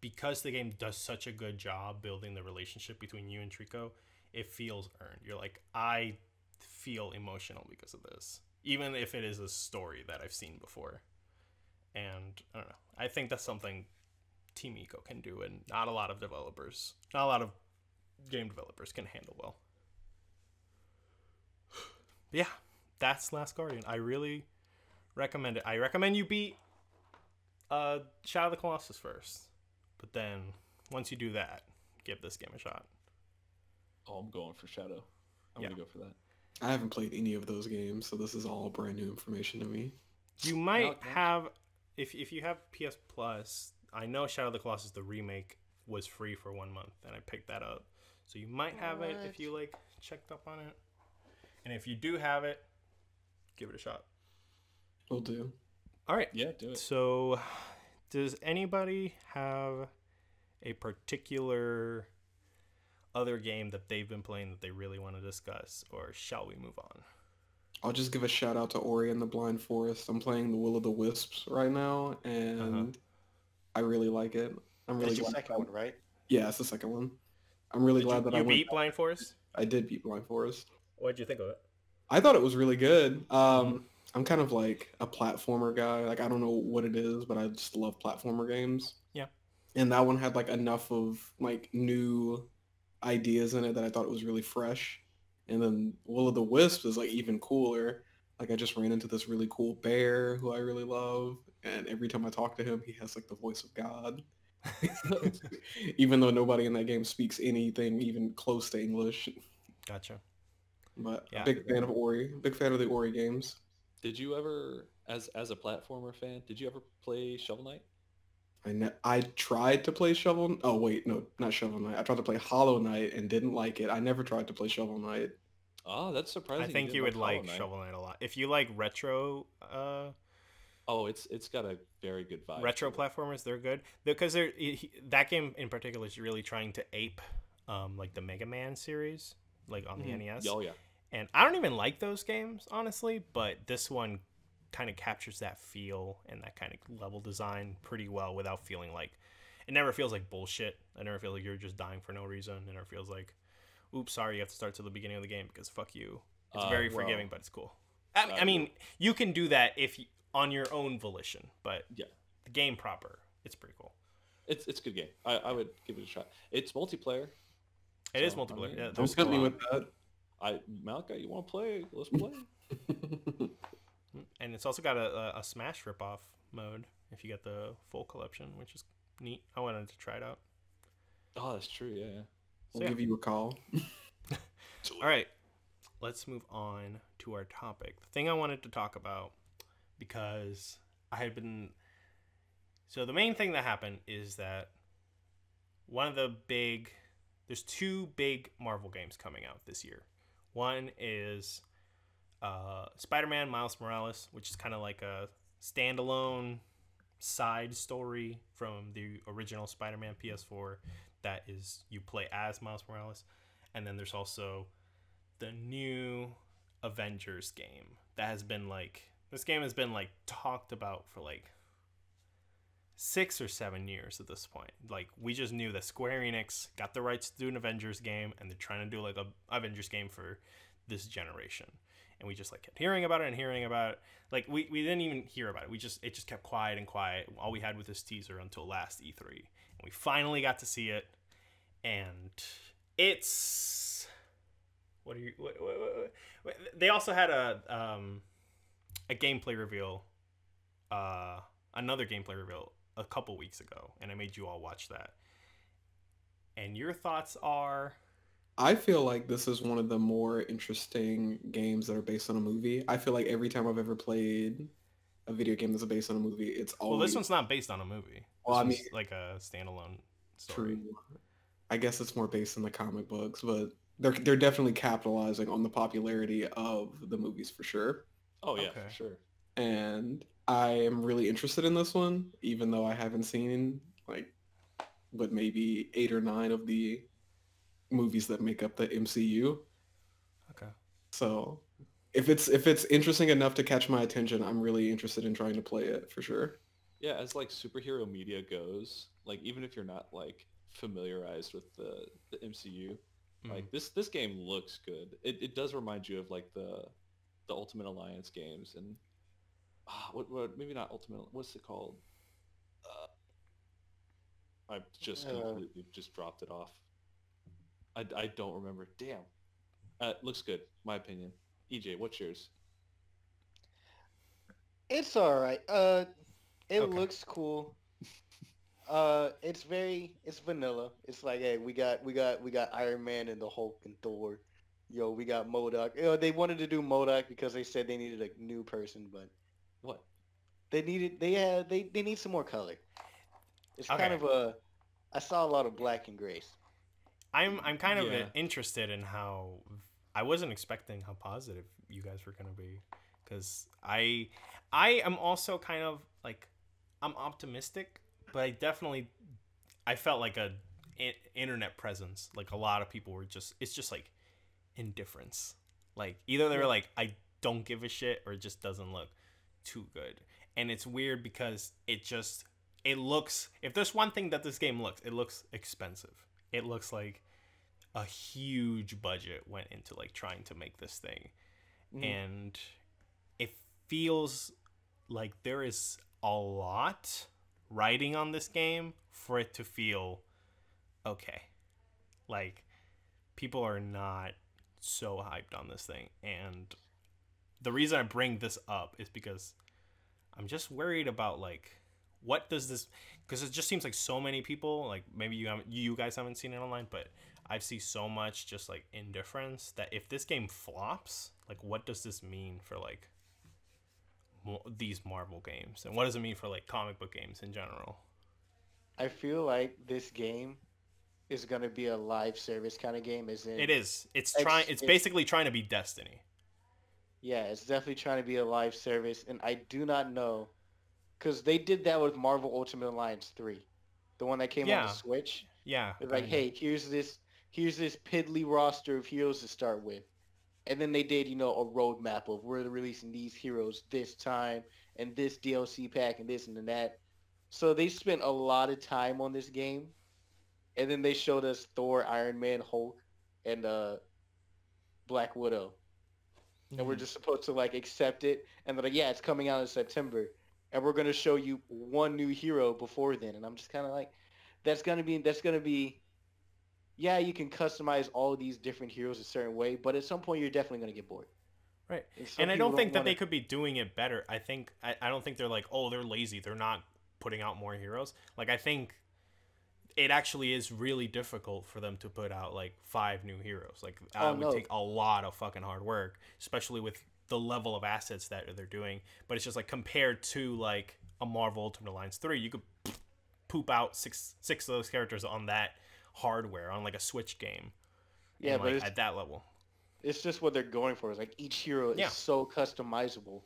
because the game does such a good job building the relationship between you and trico it feels earned. You're like i feel emotional because of this even if it is a story that i've seen before. And i don't know. I think that's something team ico can do and not a lot of developers not a lot of game developers can handle well. Yeah that's last guardian. I really recommend it i recommend you beat uh shadow of the colossus first but then once you do that give this game a shot
Oh, I'm going for Shadow. I'm
Yeah.
gonna go for that.
I haven't played any of those games, so this is all brand new information to me.
you might
okay.
have if, if you have ps plus i know shadow of the colossus the remake was free for one month and i picked that up so you might have it if you like checked up on it and if you do have it give it a shot
Will do.
all right
Yeah, do it.
So, does anybody have a particular other game that they've been playing that they really want to discuss, or shall we move on?
I'll just give a shout out to Ori and the Blind Forest. I'm playing the Will of the Wisps right now, and I really like it. I'm really
That's the
glad.
second one, right?
Yeah, it's the second one. I'm really
Did
glad
you,
that
you
I went.
beat Blind Forest?
I did beat Blind Forest.
What did you think of it?
I thought it was really good.
Mm-hmm.
Um, I'm kind of like a platformer guy. Like I don't know what it is, but I just love platformer games.
Yeah.
And that one had like enough of like new ideas in it that I thought it was really fresh. And then Will of the Wisp is like even cooler. Like I just ran into this really cool bear who I really love, and every time I talk to him, he has like the voice of God. even though nobody in that game speaks anything even close to English.
Gotcha.
But
Yeah.
big fan of Ori. Big fan of the Ori games.
Did you ever, as as a platformer fan, did you ever play Shovel Knight?
I ne- I tried to play Shovel. Oh wait, no, not Shovel Knight. I tried to play Hollow Knight and didn't like it. I never tried to play Shovel Knight.
Oh, that's surprising.
I think
didn't
you would
Hollow
like
Knight.
Shovel Knight a lot. If you like retro, uh,
Oh, it's it's got a very good vibe.
retro platformers, they're good because they're he, he- that game in particular is really trying to ape, um, like the Mega Man series, like on the
Mhm.
NES.
Oh yeah.
And I don't even like those games, honestly, but this one kind of captures that feel and that kind of level design pretty well without feeling like it never feels like bullshit. I never feel like you're just dying for no reason. It never feels like, oops, sorry, you have to start to the beginning of the game because fuck you. It's
Uh,
very
well,
forgiving, but it's cool. I, I
uh,
mean, you can do that if you, on your own volition, but
Yeah.
the game proper, it's pretty cool.
It's it's a good game. I, I would give it a shot. It's multiplayer.
It is
So, I
multiplayer.
mean,
Yeah,
Don't
there's
me with that.
I Malachi, you want to play? Let's play.
and it's also got a, a, a Smash ripoff mode if you get the full collection, which is neat. I wanted to try it out.
oh, that's true. Yeah. yeah.
I'll
yeah.
give you a call.
All right, let's move on to our topic. The thing I wanted to talk about because I had been. So the main thing that happened is that one of the big. There's two big Marvel games coming out this year. One is uh, Spider-Man Miles Morales, which is kind of like a standalone side story from the original Spider-Man PS4. That is, you play as Miles Morales, and then there's also the new Avengers game that has been like this game has been like talked about for like six or seven years at this point. Like we just knew that Square Enix got the rights to do an Avengers game, and they're trying to do like a Avengers game for this generation. And we just like kept hearing about it and hearing about it. Like we, we didn't even hear about it. We just it just kept quiet and quiet. All we had was this teaser until last E3, and we finally got to see it. And it's what are you? What, what, what, what- they also had a um a gameplay reveal, uh another gameplay reveal a couple weeks ago, and I made you all watch that. And your thoughts are
I feel like this is one of the more interesting games that are based on a movie. I feel like every time I've ever played a video game that's based on a movie, it's always
well, this one's not based on a movie.
Well, I mean-
like a standalone story.
true. I guess it's more based on the comic books, but they're they're definitely capitalizing on the popularity of the movies for sure.
Oh yeah,
Okay.
for sure.
And I am really interested in this one, even though I haven't seen like but maybe eight or nine of the movies that make up the MCU.
Okay.
So if it's if it's interesting enough to catch my attention, I'm really interested in trying to play it for sure.
Yeah, as like superhero media goes, like even if you're not like familiarized with the the MCU,
Mm.
like this this game looks good. It it does remind you of like the the Ultimate Alliance games and ah, what what maybe not Ultimate. What's it called? Uh, I just
Uh.
completely just dropped it off. I, I don't remember. Damn. Uh, looks good, my opinion. EJ, what's yours?
It's all right. Uh, it
Okay.
looks cool. Uh, it's very, it's vanilla. It's like, hey, we got, we got, we got Iron Man and the Hulk and Thor. Yo, we got MODOK. You know, they wanted to do MODOK because they said they needed a new person, but
What?
they needed, they had, they, they need some more color. It's kind of a, I saw a lot of black and grays.
I'm I'm kind of
Yeah.
interested in how I wasn't expecting how positive you guys were gonna be because I I am also kind of like I'm optimistic, but I definitely I felt like a internet presence. Like a lot of people were just it's just like indifference. Like either they were like I don't give a shit or it just doesn't look too good. And it's weird because it just it looks if there's one thing that this game looks, it looks expensive. It looks like a huge budget went into like trying to make this thing.
Mhm.
And it feels like there is a lot writing on this game for it to feel okay. Like people are not so hyped on this thing and the reason I bring this up is because I'm just worried about like what does this because it just seems like so many people like maybe you haven't you guys haven't seen it online but I see so much just like indifference that if this game flops like what does this mean for like mo- these Marvel games and what does it mean for like comic book games in general
I feel like this game is gonna be a live service kind of game. is it?
it is it's trying it's
it's-
basically trying to be Destiny
Yeah, it's definitely trying to be a live service, and I do not know, because they did that with Marvel Ultimate Alliance three, the one that came on the Switch.
yeah
They're like, hey, here's this, here's this piddly roster of heroes to start with, and then they did, you know, a roadmap of we're releasing these heroes this time, and this DLC pack, and this and then that. So they spent a lot of time on this game, and then they showed us Thor, Iron Man, Hulk, and uh, Black Widow and
Mm-hmm.
we're just supposed to like accept it and they're like yeah it's coming out in september and we're going to show you one new hero before then and i'm just kind of like that's going to be that's going to be yeah, you can customize all these different heroes a certain way, but at some point you're definitely gonna get bored.
Right.
And,
and I
people
don't think that
wanna-
they could be doing it better. I think I, I don't think they're like, oh, they're lazy. They're not putting out more heroes. Like I think it actually is really difficult for them to put out like five new heroes. Like that
Oh,
would
no.
take a lot of fucking hard work, especially with the level of assets that they're doing. But it's just like compared to like a Marvel Ultimate Alliance three, you could poop out six six of those characters on that hardware on like a Switch game.
Yeah,
and,
but
like, at that level.
it's just what they're going for. Is like each hero is
Yeah.
so customizable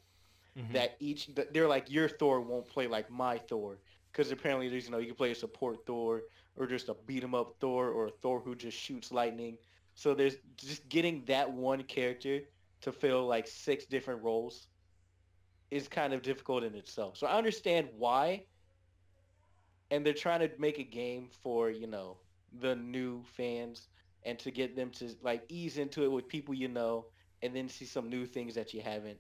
Mhm.
that each they're like your Thor won't play like my Thor because apparently there's you know you can play a support Thor or just a beat 'em up Thor or a Thor who just shoots lightning. So there's just getting that one character to fill like six different roles is kind of difficult in itself. So I understand why. And they're trying to make a game for, you know, the new fans and to get them to like ease into it with people you know and then see some new things that you haven't.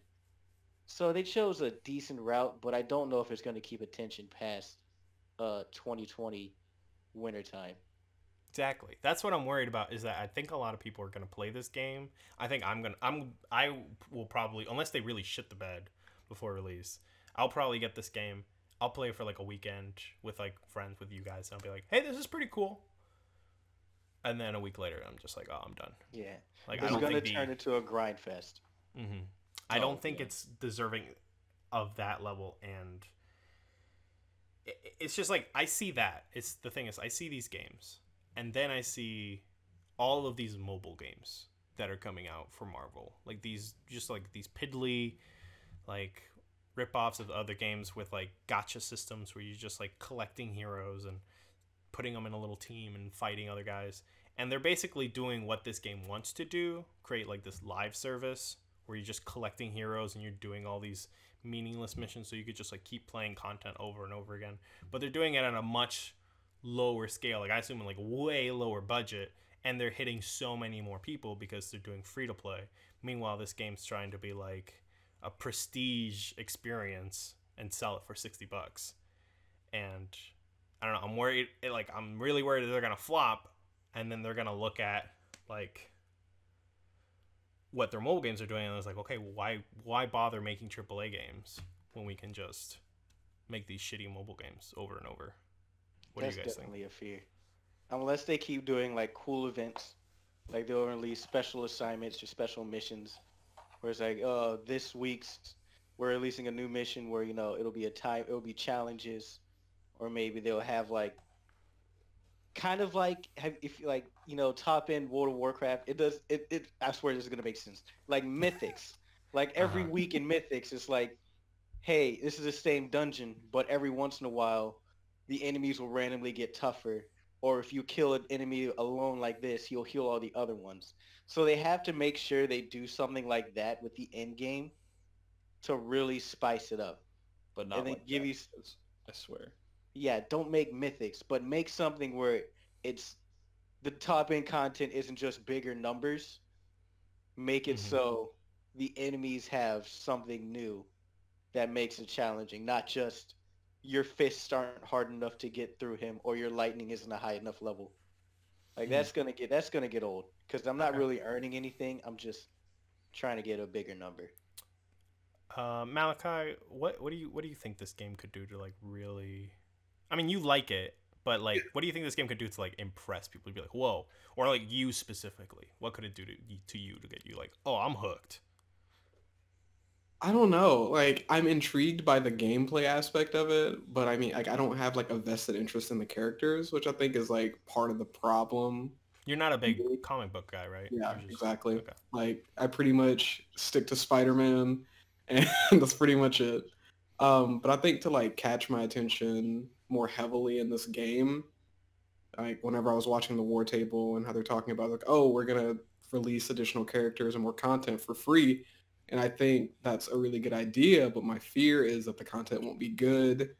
So they chose a decent route, but I don't know if it's going to keep attention past uh 2020 wintertime.
Exactly. That's what I'm worried about. Is that I think a lot of people are gonna play this game. I think I'm gonna. I'm. I will probably, unless they really shit the bed before release. I'll probably get this game. I'll play it for like a weekend with like friends with you guys, and I'll be like, "Hey, this is pretty cool." And then a week later, I'm just like, "Oh, I'm done."
Yeah.
Like I
it's
don't
going to
think the.
turn into a grind fest.
hmm I
Oh,
don't think
yeah.
it's deserving of that level, and it's just like I see that. It's the thing is I see these games, and then I see all of these mobile games that are coming out for Marvel, like these just like these piddly, like rip-offs of other games with like gotcha systems where you're just like collecting heroes and putting them in a little team and fighting other guys and they're basically doing what this game wants to do create like this live service where you're just collecting heroes and you're doing all these meaningless missions so you could just like keep playing content over and over again. But they're doing it on a much lower scale like i assume like way lower budget and they're hitting so many more people because they're doing free to play. Meanwhile this game's trying to be like a prestige experience and sell it for 60 bucks. And i don't know i'm worried like i'm really worried that they're gonna flop and then they're gonna look at like what their mobile games are doing and it's like okay why why bother making aaa games when we can just make these shitty mobile games over and over what
That's
do you guys think
definitely a fear. Unless they keep doing like cool events, like they'll release special assignments or special missions, where it's like, oh, this week's we're releasing a new mission where you know it'll be a time, it'll be challenges, or maybe they'll have like, kind of like have if you like you know top end World of Warcraft. It does it. it I swear this is gonna make sense. Like Mythics, like every
Uh-huh.
week in Mythics, it's like, hey, this is the same dungeon, but every once in a while the enemies will randomly get tougher or if you kill an enemy alone like this you'll heal all the other ones so they have to make sure they do something like that with the end game to really spice it up
but not
And
like
give
that,
you
I swear.
Yeah don't make mythics but make something where it's the top end content isn't just bigger numbers make it
Mhm.
so the enemies have something new that makes it challenging not just your fists aren't hard enough to get through him or your lightning isn't a high enough level like
Hmm.
that's gonna get that's gonna get old because i'm not really earning anything i'm just trying to get a bigger number
Uh, Malachi, what what do you what do you think this game could do to like really? I mean, you like it, but like, what do you think this game could do to like impress people? To Be like, whoa, or like you specifically, what could it do to you, to you to get you like, oh, I'm hooked?
I don't know. Like I'm intrigued by the gameplay aspect of it, but I mean, like I don't have like a vested interest in the characters, which I think is like part of the problem.
You're not a big
Mhm.
comic book guy, right?
Yeah,
just-
exactly.
Okay.
Like I pretty much stick to Spider-Man, and that's pretty much it. Um, but I think to like catch my attention more heavily in this game, like whenever I was watching the War Table and how they're talking about like, oh, we're gonna release additional characters and more content for free, and I think that's a really good idea. But my fear is that the content won't be good,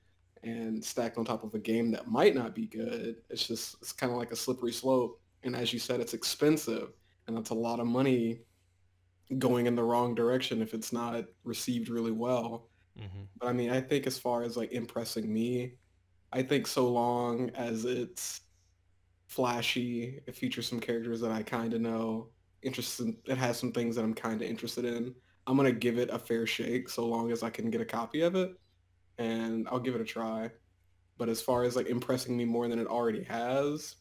and stacked on top of a game that might not be good. It's just it's kind of like a slippery slope. And as you said, it's expensive and that's a lot of money going in the wrong direction if it's not received really well.
Mm-hmm.
But I mean, I think as far as like impressing me, I think so long as it's flashy. It features some characters that I kind of know. Interested. It has some things that I'm kind of interested in. I'm gonna give it a fair shake so long as I can get a copy of it, and I'll give it a try. But as far as like impressing me more than it already has,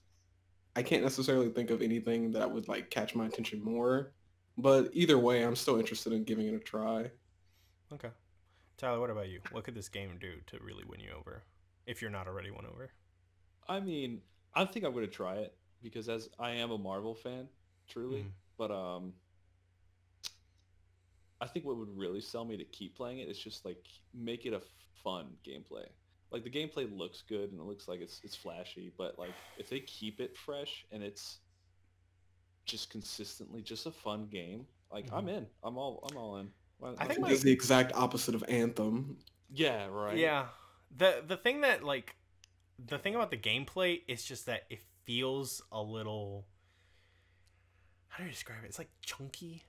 I can't necessarily think of anything that would like catch my attention more. But either way, I'm still interested in giving it a try.
Okay. Tyler, what about you? What could this game do to really win you over? If you're not already won over.
I mean, I think I'm going to try it because as I am a Marvel fan, truly.
Mhm.
But um, I think what would really sell me to keep playing it is just like make it a fun gameplay. Like the gameplay looks good and it looks like it's it's flashy, but like if they keep it fresh and it's just consistently just a fun game, like I'm in. I'm all I'm all in. Why-
I think
do
my-
It's the exact opposite of Anthem.
yeah, right.
Yeah. The the thing that like the thing about the gameplay is just that it feels a little how do you describe it? It's like chunky.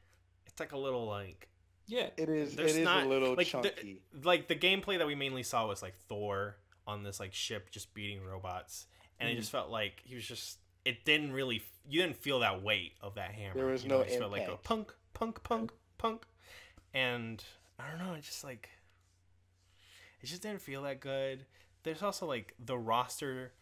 It's like a little like
Yeah.
It is.
There's
it is
not-
a little
like, the-
chunky.
like the gameplay that we mainly saw was like Thor on this like ship just beating robots, and it
Mm-hmm.
just felt like he was just. It didn't really. You didn't feel that weight of that hammer.
There was
you know,
no
it just felt like a
impact.
punk, punk, punk, punk, and I don't know. It just like. It just didn't feel that good. There's also like the roster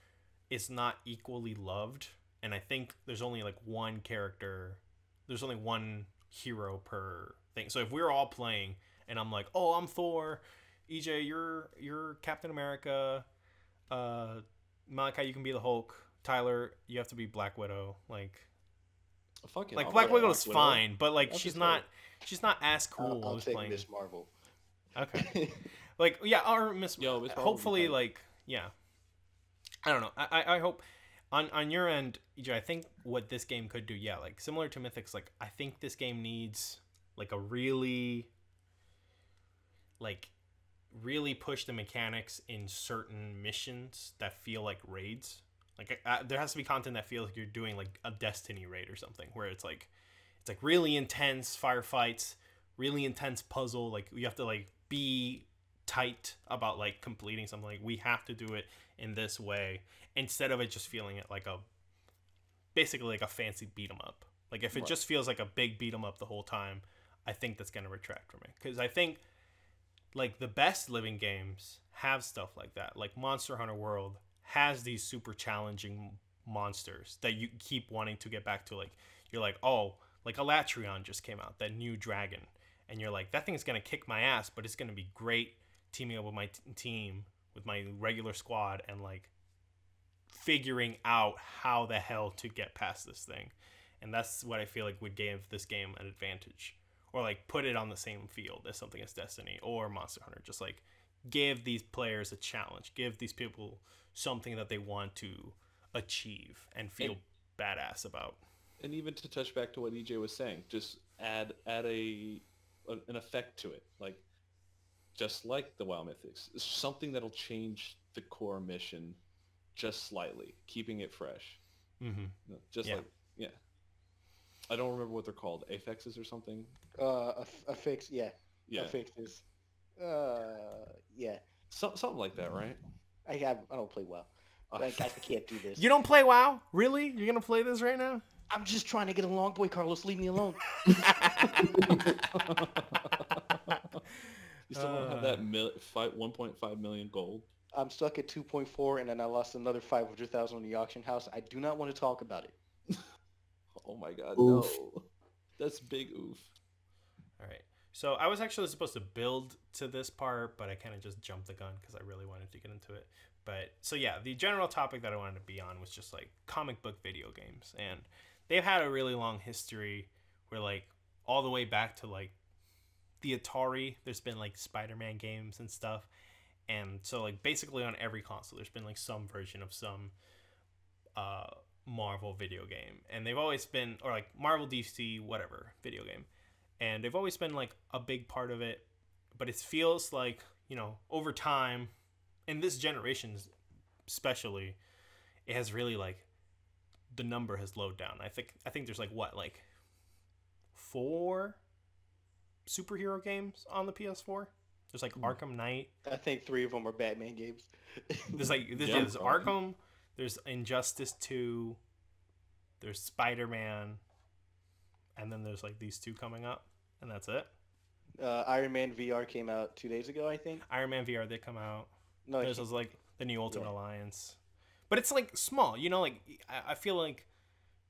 is not equally loved, and I think there's only like one character. There's only one hero per thing. So if we're all playing and I'm like, "Oh, I'm Thor," EJ, you're you're Captain America, uh, Malachi, you can be the Hulk. Tyler, you have to be Black Widow. Like,
Fuck it,
like
I'll
Black
Widow
Widow's
Widow.
fine, but like
That's
she's not she's not as cool
I'll, I'll
as
take
playing.
Miss Marvel.
Okay, like yeah, or Miss.
Yo, Miss Marvel would be
hopefully, like yeah. I don't know. I, I I hope on on your end, EJ. I think what this game could do, yeah, like similar to Mythics. Like I think this game needs like a really like really push the mechanics in certain missions that feel like raids. Like there has to be content that feels like you're doing like a Destiny raid or something, where it's like it's like really intense firefights, really intense puzzle. Like you have to like be tight about like completing something. Like we have to do it in this way instead of it just feeling it like a basically like a fancy beat 'em up. Like if it
Right.
just feels like a big beat 'em up the whole time, I think that's gonna retract from it because I think like the best living games have stuff like that. Like Monster Hunter World has these super challenging monsters that you keep wanting to get back to. Like you're like, oh, like Alatreon just came out, that new dragon, and you're like, that thing's gonna kick my ass, but it's gonna be great teaming up with my t- team, with my regular squad, and like figuring out how the hell to get past this thing. And that's what I feel like would give this game an advantage. Or like put it on the same field as something as Destiny or Monster Hunter. Just like give these players a challenge. Give these people something that they want to achieve and feel
And-
badass about.
and even to touch back to what EJ was saying, just add add a an an effect to it, like just like the WoW Mythics, something that'll change the core mission just slightly, keeping it fresh.
Mm-hmm.
No, Just
Yeah.
like yeah, I don't remember what they're called, affixes or something.
Uh, a, a fix, yeah,
Yeah,
a fixes. Uh, yeah.
so, something like that, right?
I have. I don't play well.
Uh,
Like I can't do this.
You don't play WoW? Really? You're gonna play this right now?
I'm just trying to get along, boy. Carlos, leave me alone.
you still don't have that uh. mil- five, 1.5 million gold.
I'm stuck at 2.4, and then I lost another 500,000 on the auction house. I do not want to talk about it.
Oh my god,
Oof.
no. That's big oof.
All right. So I was actually supposed to build to this part, but I kind of just jumped the gun because I really wanted to get into it. But so yeah, the general topic that I wanted to be on was just like comic book video games, and they've had a really long history where like all the way back to like the Atari, there's been like Spider-Man games and stuff, and so like basically on every console, there's been like some version of some uh Marvel video game, and they've always been or like Marvel DC whatever video game. And they've always been like a big part of it. But it feels like you know over time in this generation especially it has really like the number has slowed down. I think i think there's like what like four superhero games on the ps4 there's like arkham knight
I think three of them are Batman games.
there's like there's,
Yeah,
yeah, there's arkham there's injustice 2 there's Spider Man, and then there's like these two coming up, and that's it.
Uh, Iron Man VR came out two days ago, I think.
Iron Man VR they come out.
No,
There's was like the new Ultimate
Yeah.
Alliance, but it's like small. You know, like I, I feel like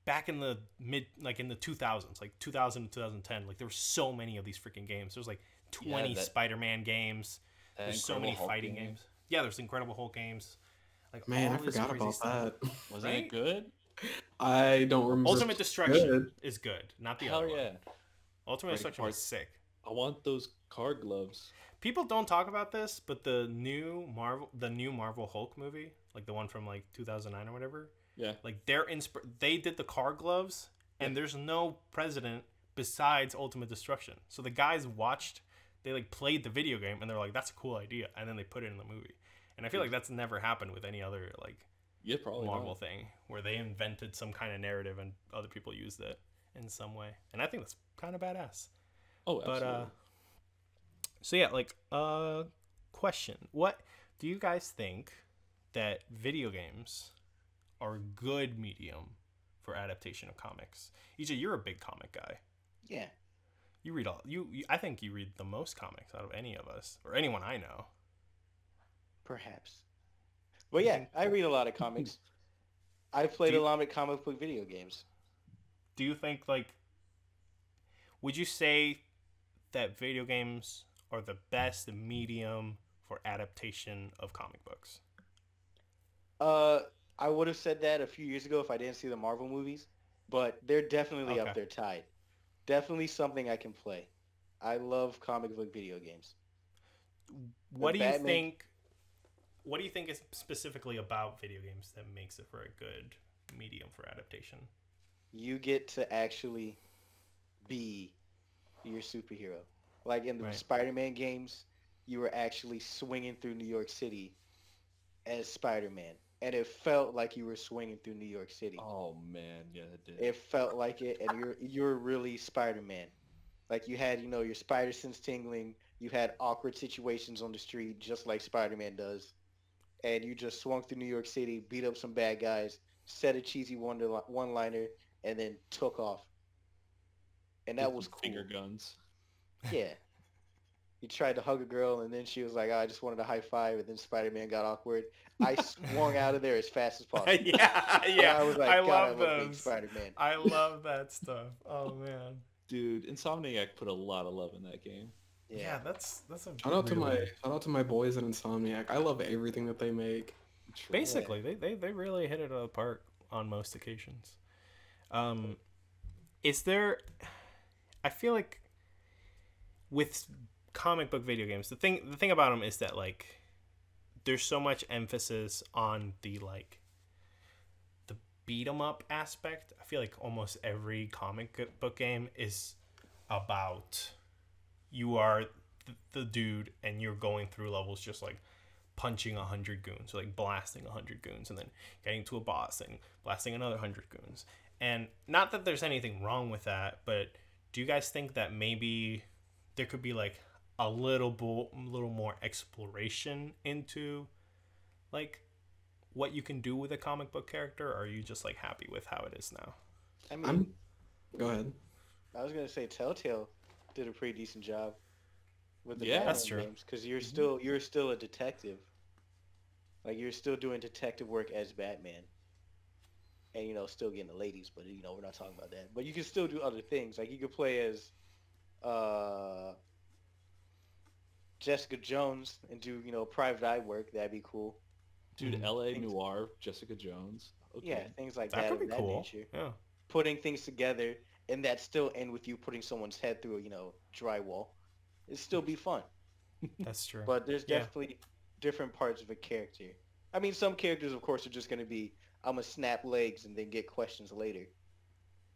back in the mid, like in the 2000s, like 2000 to 2010, like there were so many of these freaking games. There's like 20
that-
Spider-Man games.
That
There's so many
Hulk
fighting
game.
games. Yeah, there's Incredible Hulk games. Like
Man, I
this
forgot
crazy
about
stuff.
that.
Wasn't
Right?
it good?
I don't remember.
Ultimate Destruction
good.
is good, not the
Hell
other
yeah!
one. Ultimate
Break
Destruction
apart.
was sick.
I want those card gloves.
People don't talk about this, but the new Marvel, the new Marvel Hulk movie, like the one from like 2009 or whatever,
Yeah.
like they're insp- they did the car gloves, and there's no president besides Ultimate Destruction. So the guys watched, they like played the video game, and they're like, "That's a cool idea," and then they put it in the movie. And I feel like that's never happened with any other like
Yeah, probably
Marvel
not.
thing where they invented some kind of narrative and other people used it in some way. And I think that's kind of badass.
Oh,
But uh so yeah, like uh question. What do you guys think that video games are a good medium for adaptation of comics? EJ, you're a big comic guy.
yeah.
You read all you, you I think you read the most comics out of any of us or anyone I know.
Perhaps. But yeah, I read a lot of comics. I've played
Do
a lot of comic book video games.
Do you think like would you say that video games are the best medium for adaptation of comic books?
Uh, I would have said that a few years ago if I didn't see the Marvel movies, but they're definitely
Okay.
up there tied. Definitely something I can play. I love comic book video games.
what do you think what do you think is specifically about video games that makes it for a good medium for adaptation
You get to actually be your superhero. Like in the
Right.
Spider-Man games, you were actually swinging through New York City as Spider-Man, and it felt like you were swinging through New York City.
oh man, yeah, it did.
It felt like it, and you're you're really Spider-Man. Like you had, you know, your spider sense tingling. You had awkward situations on the street, just like Spider-Man does, and you just swung through New York City, beat up some bad guys, said a cheesy one one-liner, and then took off. And that
With
was cool.
finger guns.
Yeah. You tried to hug a girl, and then she was like, oh, "I just wanted a high five," and then Spider-Man got awkward. I swung out of there as fast as possible.
yeah
And
yeah
I was like,
I
"God,
love
I'm a
those
Spider-Man."
i love that stuff oh man
Dude, Insomniac put a lot of love in that game.
yeah, that's that's a
Shout out to my shout out to my boys at Insomniac. I love everything that they make.
basically they, they they really hit it out of the park on most occasions um is there i feel like with comic book video games the thing the thing about them is that like there's so much emphasis on the like the beat 'em up aspect i feel like almost every comic book game is about you are th- the dude and you're going through levels just like punching a hundred goons, or like blasting a hundred goons, and then getting to a boss and blasting another hundred goons. And not that there's anything wrong with that, but do you guys think that maybe there could be like a little bo- little more exploration into like what you can do with a comic book character, or are you just like happy with how it is now?
I mean,
I'm go ahead.
I was gonna say Telltale did a pretty decent job with the
Yeah,
Batman
that's true.
games because you're still you're still a detective. Like you're still doing detective work as Batman, and you know still getting the ladies, but you know we're not talking about that. But you can still do other things. Like you could play as uh, Jessica Jones and do you know private eye work. That'd be cool.
Dude,
Mhm.
L.A.
Things-
Noir, Jessica Jones. Okay.
Yeah, things like
That
that.
could be
that
cool.
nature.
Yeah.
Putting things together, and that still end with you putting someone's head through, you know, drywall. It'd still be fun.
That's true.
but there's
Yeah.
definitely different parts of a character. I mean, some characters, of course, are just going to be, I'm gonna snap legs and then get questions later.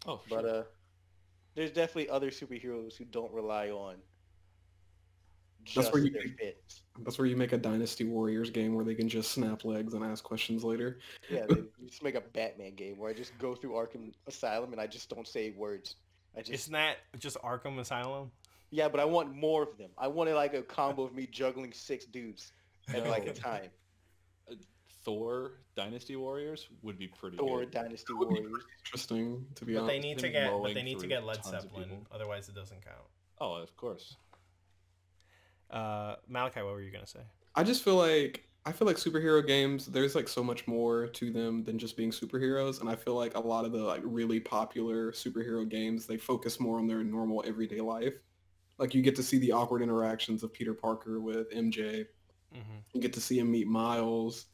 Oh, for
But
sure.
uh, there's definitely other superheroes who don't rely on just
where you
their
think- That's where you make a Dynasty Warriors game where they can just snap legs and ask questions later.
Yeah, they just make a Batman game where I just go through Arkham Asylum and I just don't say words. I just
Isn't that just Arkham Asylum?
yeah, but I want more of them. I wanted like a combo of me juggling six dudes at like a time.
Uh, Thor Dynasty Warriors would be pretty
Thor
good.
Dynasty
That would be
Warriors.
Interesting to be
But they need to get but they need to get Led
tons
Zeppelin, otherwise it doesn't count.
Oh, of course.
Uh, Malachi, what were you gonna say?
I just feel like I feel like superhero games. There's like so much more to them than just being superheroes, and I feel like a lot of the like really popular superhero games they focus more on their normal everyday life. Like you get to see the awkward interactions of Peter Parker with MJ.
Mm-hmm.
You get to see him meet Miles,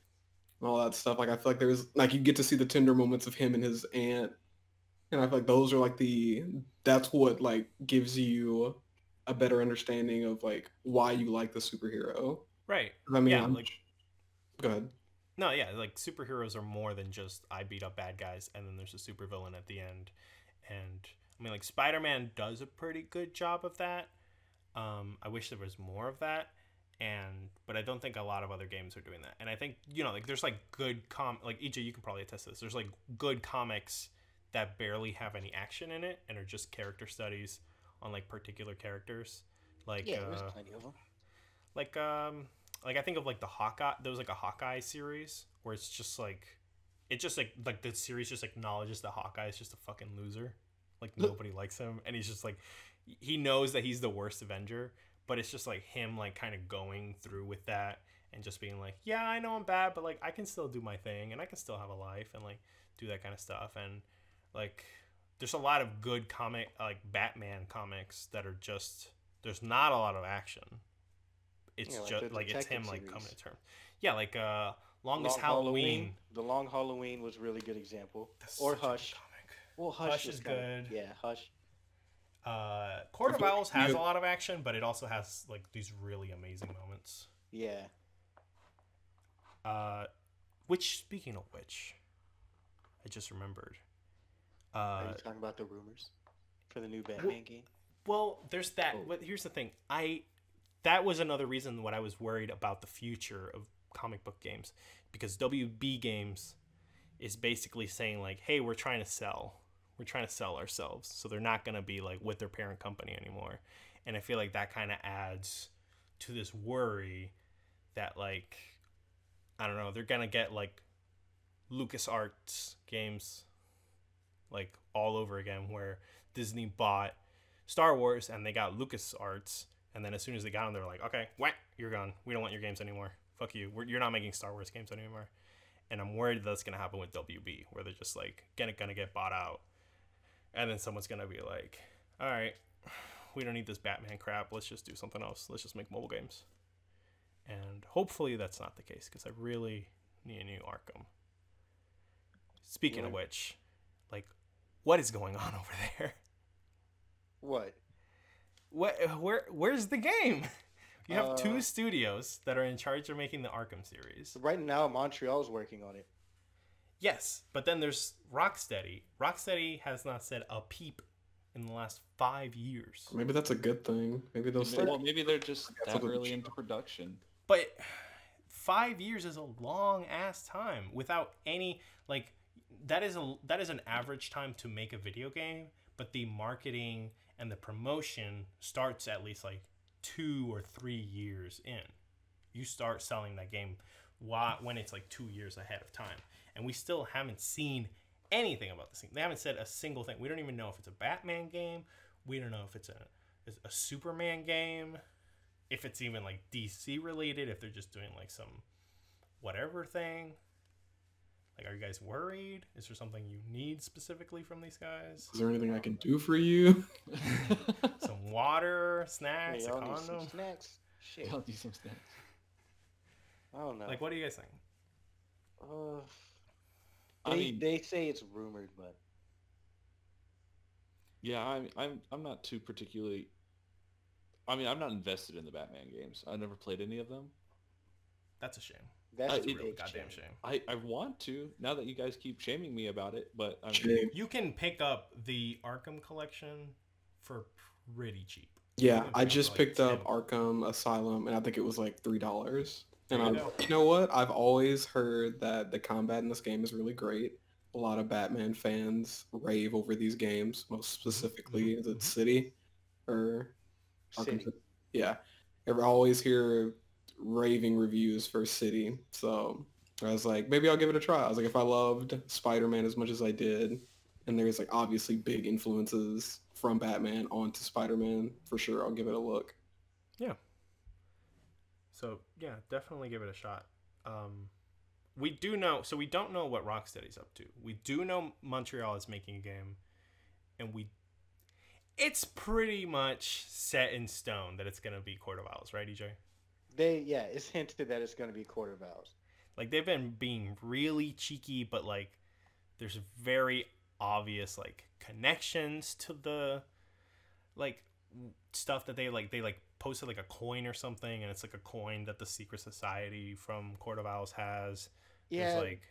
and all that stuff. Like I feel like there's like you get to see the tender moments of him and his aunt, and I feel like those are like the that's what like gives you a better understanding of like why you like the superhero.
Right.
I mean,
Yeah,
I'm-
like-
go ahead.
No, yeah, like superheroes are more than just I beat up bad guys and then there's a supervillain at the end. And I mean like Spider-Man does a pretty good job of that. Um I wish there was more of that and but I don't think a lot of other games are doing that. And I think, you know, like there's like good com like EJ you can probably attest to this. There's like good comics that barely have any action in it and are just character studies on like particular characters. Like
Yeah, there's
uh,
plenty of them.
like um like I think of like the Hawkeye there was like a Hawkeye series where it's just like it just like like the series just acknowledges that Hawkeye is just a fucking loser. Like nobody likes him and he's just like he knows that he's the worst Avenger, but it's just like him like kind of going through with that and just being like, "Yeah, I know I'm bad, but like I can still do my thing and I can still have a life and like do that kind of stuff." And like there's a lot of good comic like Batman comics that are just there's not a lot of action. It's
Yeah, like
just like it's him like coming to terms. Yeah, like uh longest
Long
Halloween.
The Long Halloween was a really good example.
That's
or
good
Hush.
comic.
Well, Hush,
Hush is
kinda-
good.
Yeah, Hush.
Uh, Court of Owls has a lot of action, but it also has like these really amazing moments.
Yeah.
Uh, which speaking of which, I just remembered.
Are
Uh,
you talking about the rumors for the new Batman game?
well, there's that.
Oh.
But here's the thing. I that was another reason what I was worried about the future of comic book games because WB Games is basically saying like, "Hey, we're trying to sell. We're trying to sell ourselves." So they're not going to be like with their parent company anymore. And I feel like that kind of adds to this worry that like I don't know, they're going to get like LucasArts games like all over again where Disney bought Star Wars and they got LucasArts and then as soon as they got them they were like, "Okay, whack, you're gone. We don't want your games anymore. Fuck you. We're, you're not making Star Wars games anymore." And I'm worried that's going to happen with WB where they're just like gonna gonna get bought out. And then someone's going to be like, "All right, we don't need this Batman crap. Let's just do something else. Let's just make mobile games." And hopefully that's not the case because I really need a new Arkham. Speaking of which, like, what is going on over there?
What?
What, where, where's the game? You have
Uh,
two studios that are in charge of making the Arkham series.
Right now, Montreal's working on it.
Yes, but then there's Rocksteady. Rocksteady has not said a peep in the last five years.
Maybe that's a good thing. Maybe they'll start.
Well, maybe they're just
That's
that early into production.
But five years is a long ass time without any like that is a that is an average time to make a video game. But the marketing and the promotion starts at least like two or three years in. You start selling that game why, when it's like two years ahead of time, and we still haven't seen anything about this thing. They haven't said a single thing. We don't even know if it's a Batman game. We don't know if it's a a Superman game if it's even like DC related, if they're just doing like some whatever thing. Like, are you guys worried? Is there something you need specifically from these guys?
Is there anything I can do for you?
Some water, snacks,
Hey,
a
y'all need some snacks. Shit.
I'll do some snacks.
I don't know.
Like, what do you guys think?
Uh,
I
they,
mean-
they say it's rumored, but
Yeah, I'm I'm I'm not too particularly. I mean, I'm not invested in the Batman games. I never played any of them.
That's a shame.
That's
Uh,
a
That's a
it-
real goddamn
shame.
shame.
I I want to now that you guys keep shaming me about it, but I mean,
Shame.
You can pick up the Arkham collection for pretty cheap.
Yeah, I just
like
picked up Arkham Asylum, and I think it was like three dollars. And
There
I,
you go.
you know what? I've always heard that the combat in this game is really great. A lot of Batman fans rave over these games, most specifically the
mhm.
City or Arkham
City.
City. Yeah, I always hear raving reviews for City. So I was like, maybe I'll give it a try. I was like, if I loved Spider-Man as much as I did, and there's like obviously big influences from Batman onto Spider-Man, for sure I'll give it a look. Yeah.
So yeah, definitely give it a shot. Um, we do know, so we don't know what Rocksteady's up to. We do know Montreal is making a game, and we, it's pretty much set in stone that it's gonna be Court of Owls, right, EJ?
They yeah, it's hinted that it's going to be Court of Owls.
Like they've been being really cheeky, but like there's very obvious like connections to the like stuff that they like they like posted like a coin or something and it's like a coin that the secret society from court of owls has
Yeah,
there's like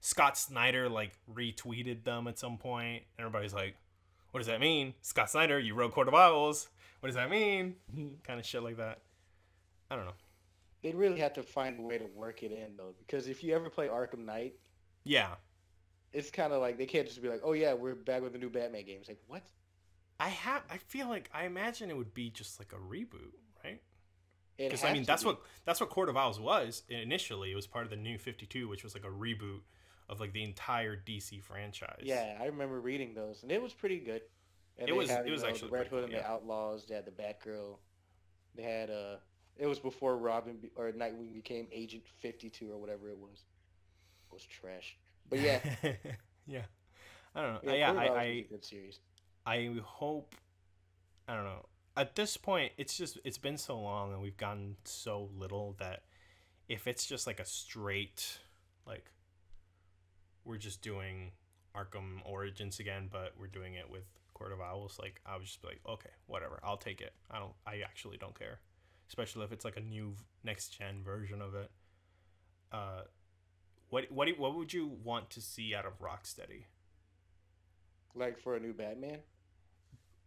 scott snyder like retweeted them at some point and everybody's like what does that mean? Scott snyder you wrote court of owls what does that mean? Kind of shit like that. I don't know
they'd really have to find a way to work it in though, because if you ever play Arkham Knight,
yeah
it's kind of like they can't just be like, oh yeah, we're back with the new Batman game. It's like what?
i have i feel like i imagine it would be just like a reboot right because I mean that's
be.
what that's what Court of Owls was initially. It was part of the New Fifty Two, which was like a reboot of like the entire DC franchise.
Yeah, I remember reading those, and it was pretty good. And
It was-
had,
it was
know,
actually
the Red Hood and the. Outlaws. They had the Batgirl. They had uh, it was before Robin be- or Nightwing became Agent Fifty Two or whatever it was. It was trash, but yeah,
yeah. I don't know.
yeah,
Yeah, I,
was
I
good series.
I hope. I don't know. At this point, it's just it's been so long and we've gotten so little that if it's just like a straight like we're just doing Arkham Origins again, but we're doing it with Court of Owls, like I would just be like, okay, whatever, I'll take it. I don't. I actually don't care, especially if it's like a new next gen version of it. Uh, what what do- what would you want to see out of Rocksteady?
Like for a new Batman.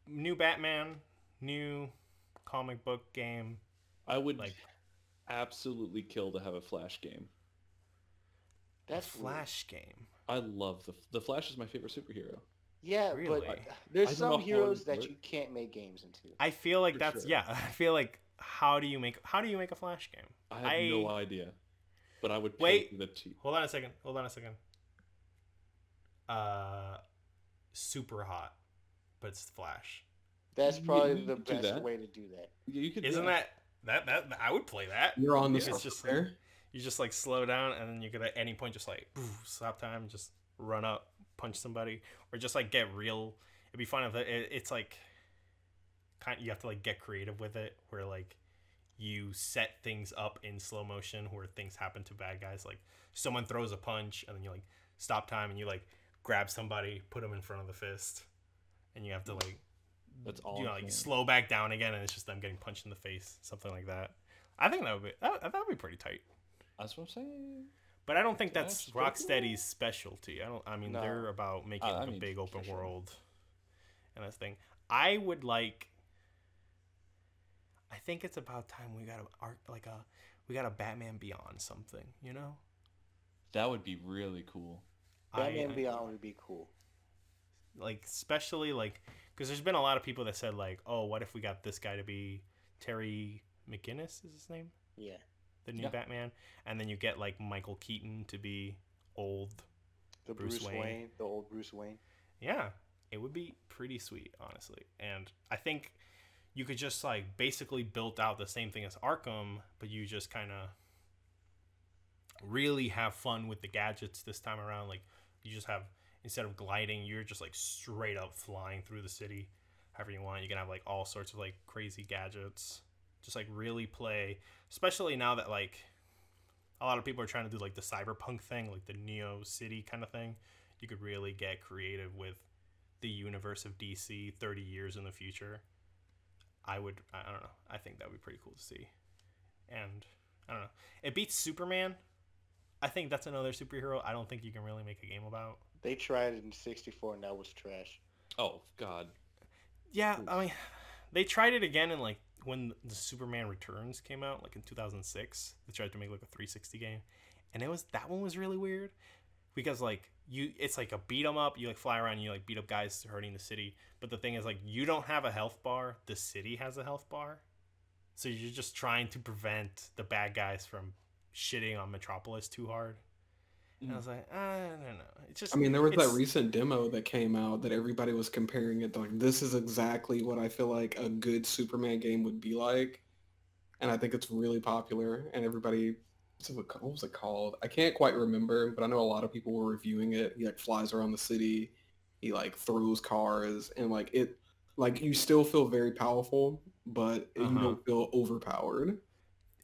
New Batman, new comic book game.
I would
Like-
absolutely kill to have a Flash game.
That's
a
weird.
Flash game.
I love the the Flash is my favorite superhero.
Yeah,
Really?
but
I
there's
don't
some
know how it
heroes that
work.
you can't make games into.
I feel like
For
that's
sure.
yeah. I feel like how do you make how do you make a Flash game?
I have
I-
no idea, but I would
Wait.
the cheap.
Hold on a second. Hold on a second. Uh, Superhot, but it's Flash.
That's probably
you
the best
that.
way to do that.
You could
Isn't
yeah.
that that that I would play that.
You're on the
If it's just
there.
You just like slow down and then you could at any point just like poof, stop time, just run up, punch somebody, or just like get real. It'd be fun if it, it- it's like kind. You have to like get creative with it, where like you set things up in slow motion where things happen to bad guys. Like someone throws a punch and then you like stop time and you like grab somebody, put them in front of the fist, and you have to like
That's all.
you know like slow back down again, and it's just them getting punched in the face, something like that. I think that would be that, that would be pretty tight.
That's what I'm saying.
But I don't think that's
cool.
Rocksteady's specialty. I don't. I mean,
No.
they're about making
I
a
mean,
big open
sure.
world and this thing. I would like. I think it's about time we got a art like a we got a Batman Beyond something. You know.
That would be really cool.
Batman
I,
Beyond would be cool.
like especially like because there's been a lot of people that said like, oh, what if we got this guy to be Terry McGinnis is his name,
Yeah.
the new
Yeah.
Batman, and then you get like Michael Keaton to be old
The
Bruce
Bruce,
Wayne.
Wayne. the old Bruce Wayne.
Yeah, it would be pretty sweet, honestly. And I think you could just like basically build out the same thing as Arkham, but you just kind of really have fun with the gadgets this time around. Like you just have instead of gliding, you're just like straight up flying through the city, however you want. You can have like all sorts of like crazy gadgets. Just like really play, especially now that like a lot of people are trying to do like the cyberpunk thing, like the Neo City kind of thing you could really get creative with the universe of DC 30 years in the future. I would, I I don't know. I think that would be pretty cool to see. And I don't know. It beats Superman. I think that's another superhero I don't think you can really make a game about.
They tried it in 64 and that was trash.
Oh God.
Yeah, I mean, they tried it again in like when the Superman Returns came out, like in 2006. They tried to make like a 360 game, and it was that one was really weird because like you, it's like a beat 'em up. You like fly around, and you like beat up guys hurting the city. But the thing is, like, you don't have a health bar. The city has a health bar, so you're just trying to prevent the bad guys from shitting on Metropolis too hard. And I mm. was like, ah, I don't know. It's just
I mean, there was that recent demo that came out that everybody was comparing it to like this is exactly what I feel like a good Superman game would be like, and I think it's really popular. And everybody, what's it, what was it called? I can't quite remember, but I know a lot of people were reviewing it. He like flies around the city, he like throws cars, and like it, like you still feel very powerful, but you
Uh-huh.
don't feel overpowered.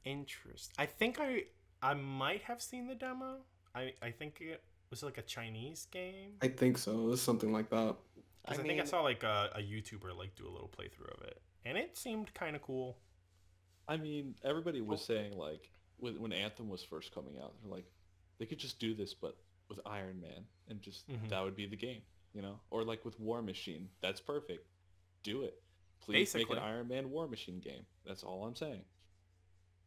interest. I think I I might have seen the demo. I I think it was like a Chinese game.
I think so. It was something like that.
'Cause I,
I
think I saw like a, a YouTuber like do a little playthrough of it, and it seemed kind of cool.
I mean, everybody was saying like when, when Anthem was first coming out, they're like they could just do this, but with Iron Man, and just
Mhm.
that would be the game, you know? Or like with War Machine, that's perfect. Do it. Please
Basically.
make an Iron Man War Machine game. That's all I'm saying.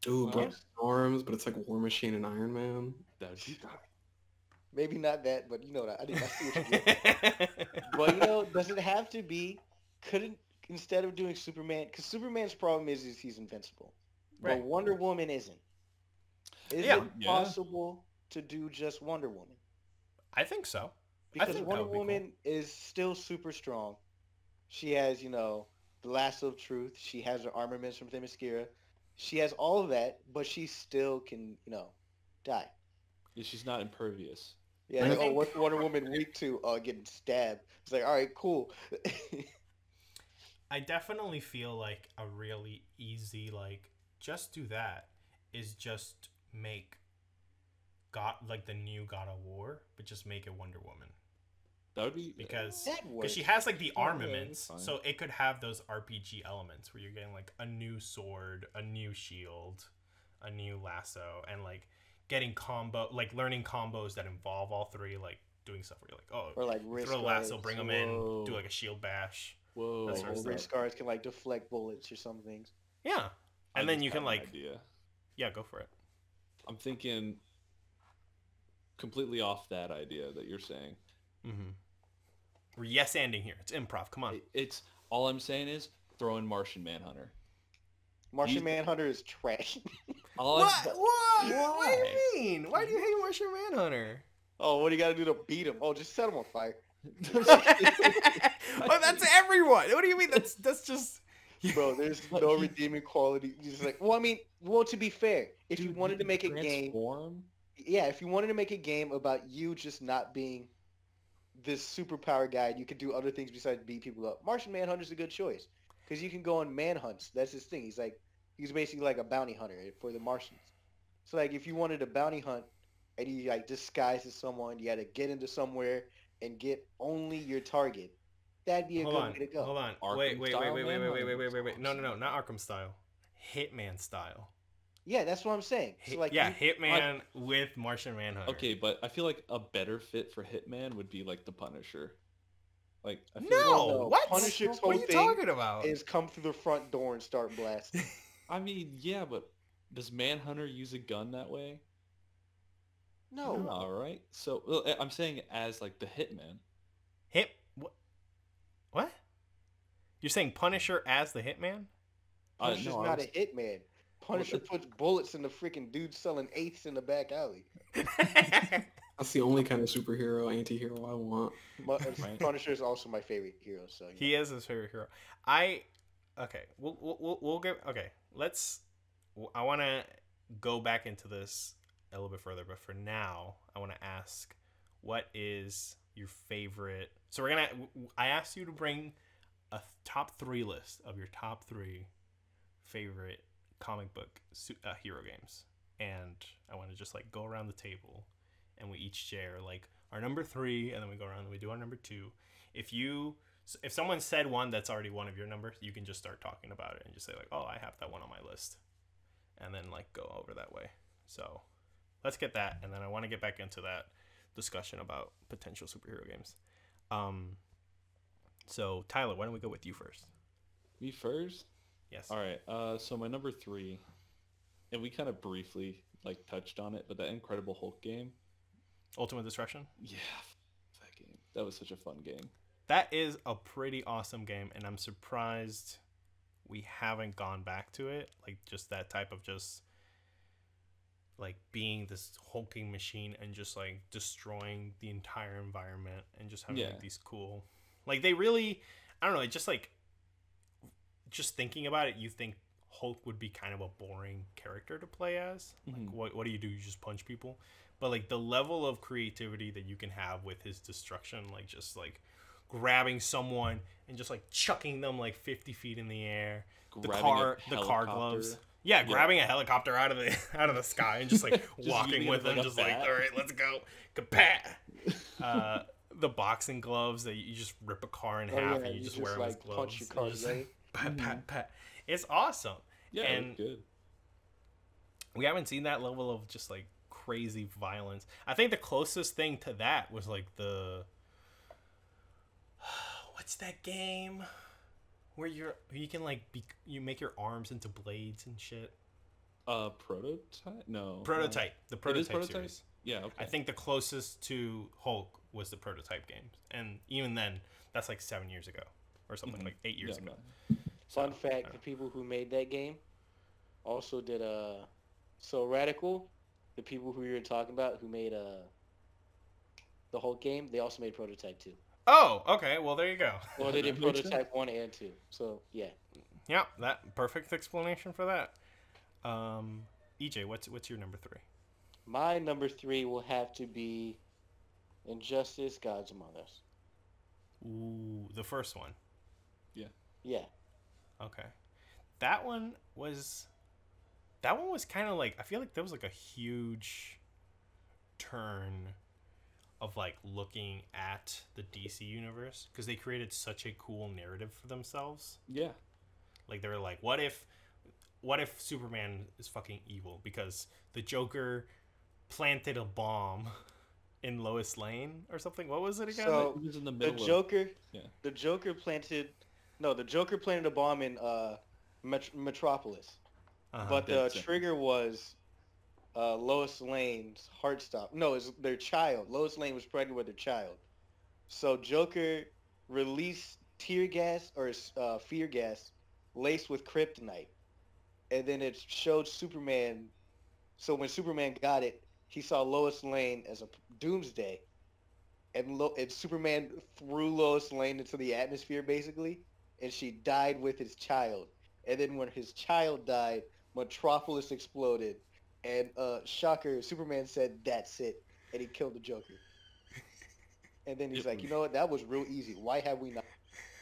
Ooh,
Wow.
Broken Arms, but it's like War Machine and Iron Man.
That would be
Maybe not that, but you know that. I think I see what you get. But you know, does it have to be? Couldn't instead of doing Superman, because Superman's problem is, is he's invincible,
Right.
but Wonder Woman isn't. Is
Yeah.
it
Yeah.
possible to do just Wonder Woman?
I think so. I
Because
think that
Wonder
would be cool.
Woman is still super strong. She has, you know, the lasso of truth. She has her armaments from Themyscira. She has all of that, but she still can, you know, die.
Yeah, she's not impervious.
Yeah, like, oh,
think-
what's Wonder Woman weak to? Uh, getting stabbed. It's like, all right, cool.
I definitely feel like a really easy like just do that is just make God like the new God of War, but just make it Wonder Woman
That would be
uh,
because
because
she has like the armaments,
that's fine.
so it could have those RPG elements where you're getting like a new sword, a new shield, a new lasso, and like getting combo like learning combos that involve all three, like doing stuff where you're like, oh,
or like wrist
throw the lasso,
guards.
bring them in, do like a shield bash.
Whoa.
That
Or
sort of
wrist guards can like deflect bullets or some things.
Yeah,
I
and then you can like
idea.
yeah, go for it.
I'm thinking completely off that idea that you're saying.
Mm-hmm. We're yes anding here. It's improv. Come on.
It- It's all I'm saying is throw in Martian Manhunter.
Martian
You-
Manhunter is trash.
All
What?
I'm,
What? What do you mean? Why do you hate Martian Manhunter?
oh, what do you got to do to beat him? Oh, just set him on fire.
oh, that's everyone. What do you mean? That's that's just.
Bro, there's no redeeming quality. Just like, well, I mean, well, to be fair, if you wanted to make a game, yeah, if you wanted to make a game about you just not being this superpower guy, and you could do other things besides beat people up. Martian Manhunter's a good choice because you can go on manhunts. That's his thing. He's like, he's basically like a bounty hunter for the Martians. So like, if you wanted a bounty hunt and you like disguised as someone, you had to get into somewhere and get only your target. That'd be a
Hold
good
on.
way to go.
Hold on.
Arkham
Wait, wait, wait, wait, wait, wait, wait, wait, wait, wait, wait. No, no, no, not Arkham style. Hitman style.
Yeah, that's what I'm saying. So like,
yeah,
you-
Hitman with Martian Manhunter.
Okay, but I feel like a better fit for Hitman would be like the Punisher. Like I feel
No,
no,
what?
Punisher's
what are you
thing
talking about?
is come through the front door and start blasting.
I mean, yeah, but does Manhunter use a gun that way?
No.
All right. So well, I'm saying as like the Hitman.
Hit what? What? You're saying Punisher as the Hitman?
Uh,
Punisher's
no, I
not
was-
a hitman. Punisher puts bullets in the freaking dude selling eighths in the back alley.
That's the only kind of superhero anti-hero I want.
Mu-
Right.
Punisher is also my favorite hero. So you
he is his favorite hero. I okay. We'll we'll we'll, we'll get okay. Let's. I want to go back into this a little bit further, but for now, I want to ask, what is your favorite? So we're gonna. I asked you to bring a top three list of your top three favorite comic book uh, hero games, and I want to just like go around the table, and we each share like our number three, and then we go around and we do our number two. If you if someone said one that's already one of your numbers, you can just start talking about it and just say like, "Oh, I have that one on my list," and then like go over that way. So let's get that, and then I want to get back into that discussion about potential superhero games. Um, so Tyler, why don't we go with you first?
Me first.
Yes.
All right. Uh, so my number three, and we kind of briefly like touched on it, but that Incredible Hulk game.
Ultimate Destruction.
Yeah, that game. That was such a fun game.
That is a pretty awesome game, and I'm surprised we haven't gone back to it. Like just that type of just like being this hulking machine and just like destroying the entire environment and just having
Yeah.
like these cool like they really I don't know, it just like just thinking about it, you think Hulk would be kind of a boring character to play as. Like
Mhm.
what what do you do? You just punch people. But like the level of creativity that you can have with his destruction, like just like grabbing someone and just like chucking them like 50 feet in the air. The
Grabbing a
car the car gloves. Yeah,
Yeah.
grabbing a helicopter out of the out of the sky and just like
Just
walking with
as, like,
them, just like, all right, let's go, kapat. Uh, the boxing gloves that you just rip a car in
Oh,
half
yeah,
and you,
you
just,
just,
wear them as
like,
gloves.
punch your car
just, like, pat, pat, pat. It's awesome.
Yeah,
and
good.
We haven't seen that level of just like crazy violence. I think the closest thing to that was like the what's that game where you're you can like be you make your arms into blades and shit.
Uh, prototype? No.
Prototype, the
It is
prototype
prototype?
series.
Yeah. Okay.
I think the closest to Hulk was the prototype games, and even then, that's like seven years ago or something
Mhm.
like eight years
Yeah,
ago.
no.
Fun
So,
fact: the people who made that game also did uh so radical. The people who you were talking about who made uh the whole game, they also made prototype two.
Oh, okay. Well, there you go.
Well, they did
That makes
prototype one and two. So yeah,
Yeah, that perfect explanation for that. Um, EJ, what's what's your number three?
my number three will have to be Injustice: Gods Among Us.
Ooh, the first one.
Yeah.
Yeah, Okay, that one was. That one was kind of like I feel like there was like a huge turn of like looking at the DC universe because they created such a cool narrative for themselves.
Yeah.
Like they were like, what if, what if Superman is fucking evil because the Joker planted a bomb in Lois Lane or something? What was it again?
So-
It was in the
the
middle of
Joker.
yeah.
The Joker planted. No, the Joker planted a bomb in uh Met- Metropolis.
Uh-huh.
But the trigger was uh, Lois Lane's heart stopped. No, it's their child. Lois Lane was pregnant with their child. So Joker released tear gas or uh, fear gas laced with kryptonite. And then it showed Superman. So when Superman got it, he saw Lois Lane as a doomsday. And, Lo- and Superman threw Lois Lane into the atmosphere, basically. And she died with his child. And then when his child died, Metropolis exploded, and uh, shocker, Superman said, "That's it," and he killed the Joker. And then he's like, "You know what? That was real easy. Why have we not?"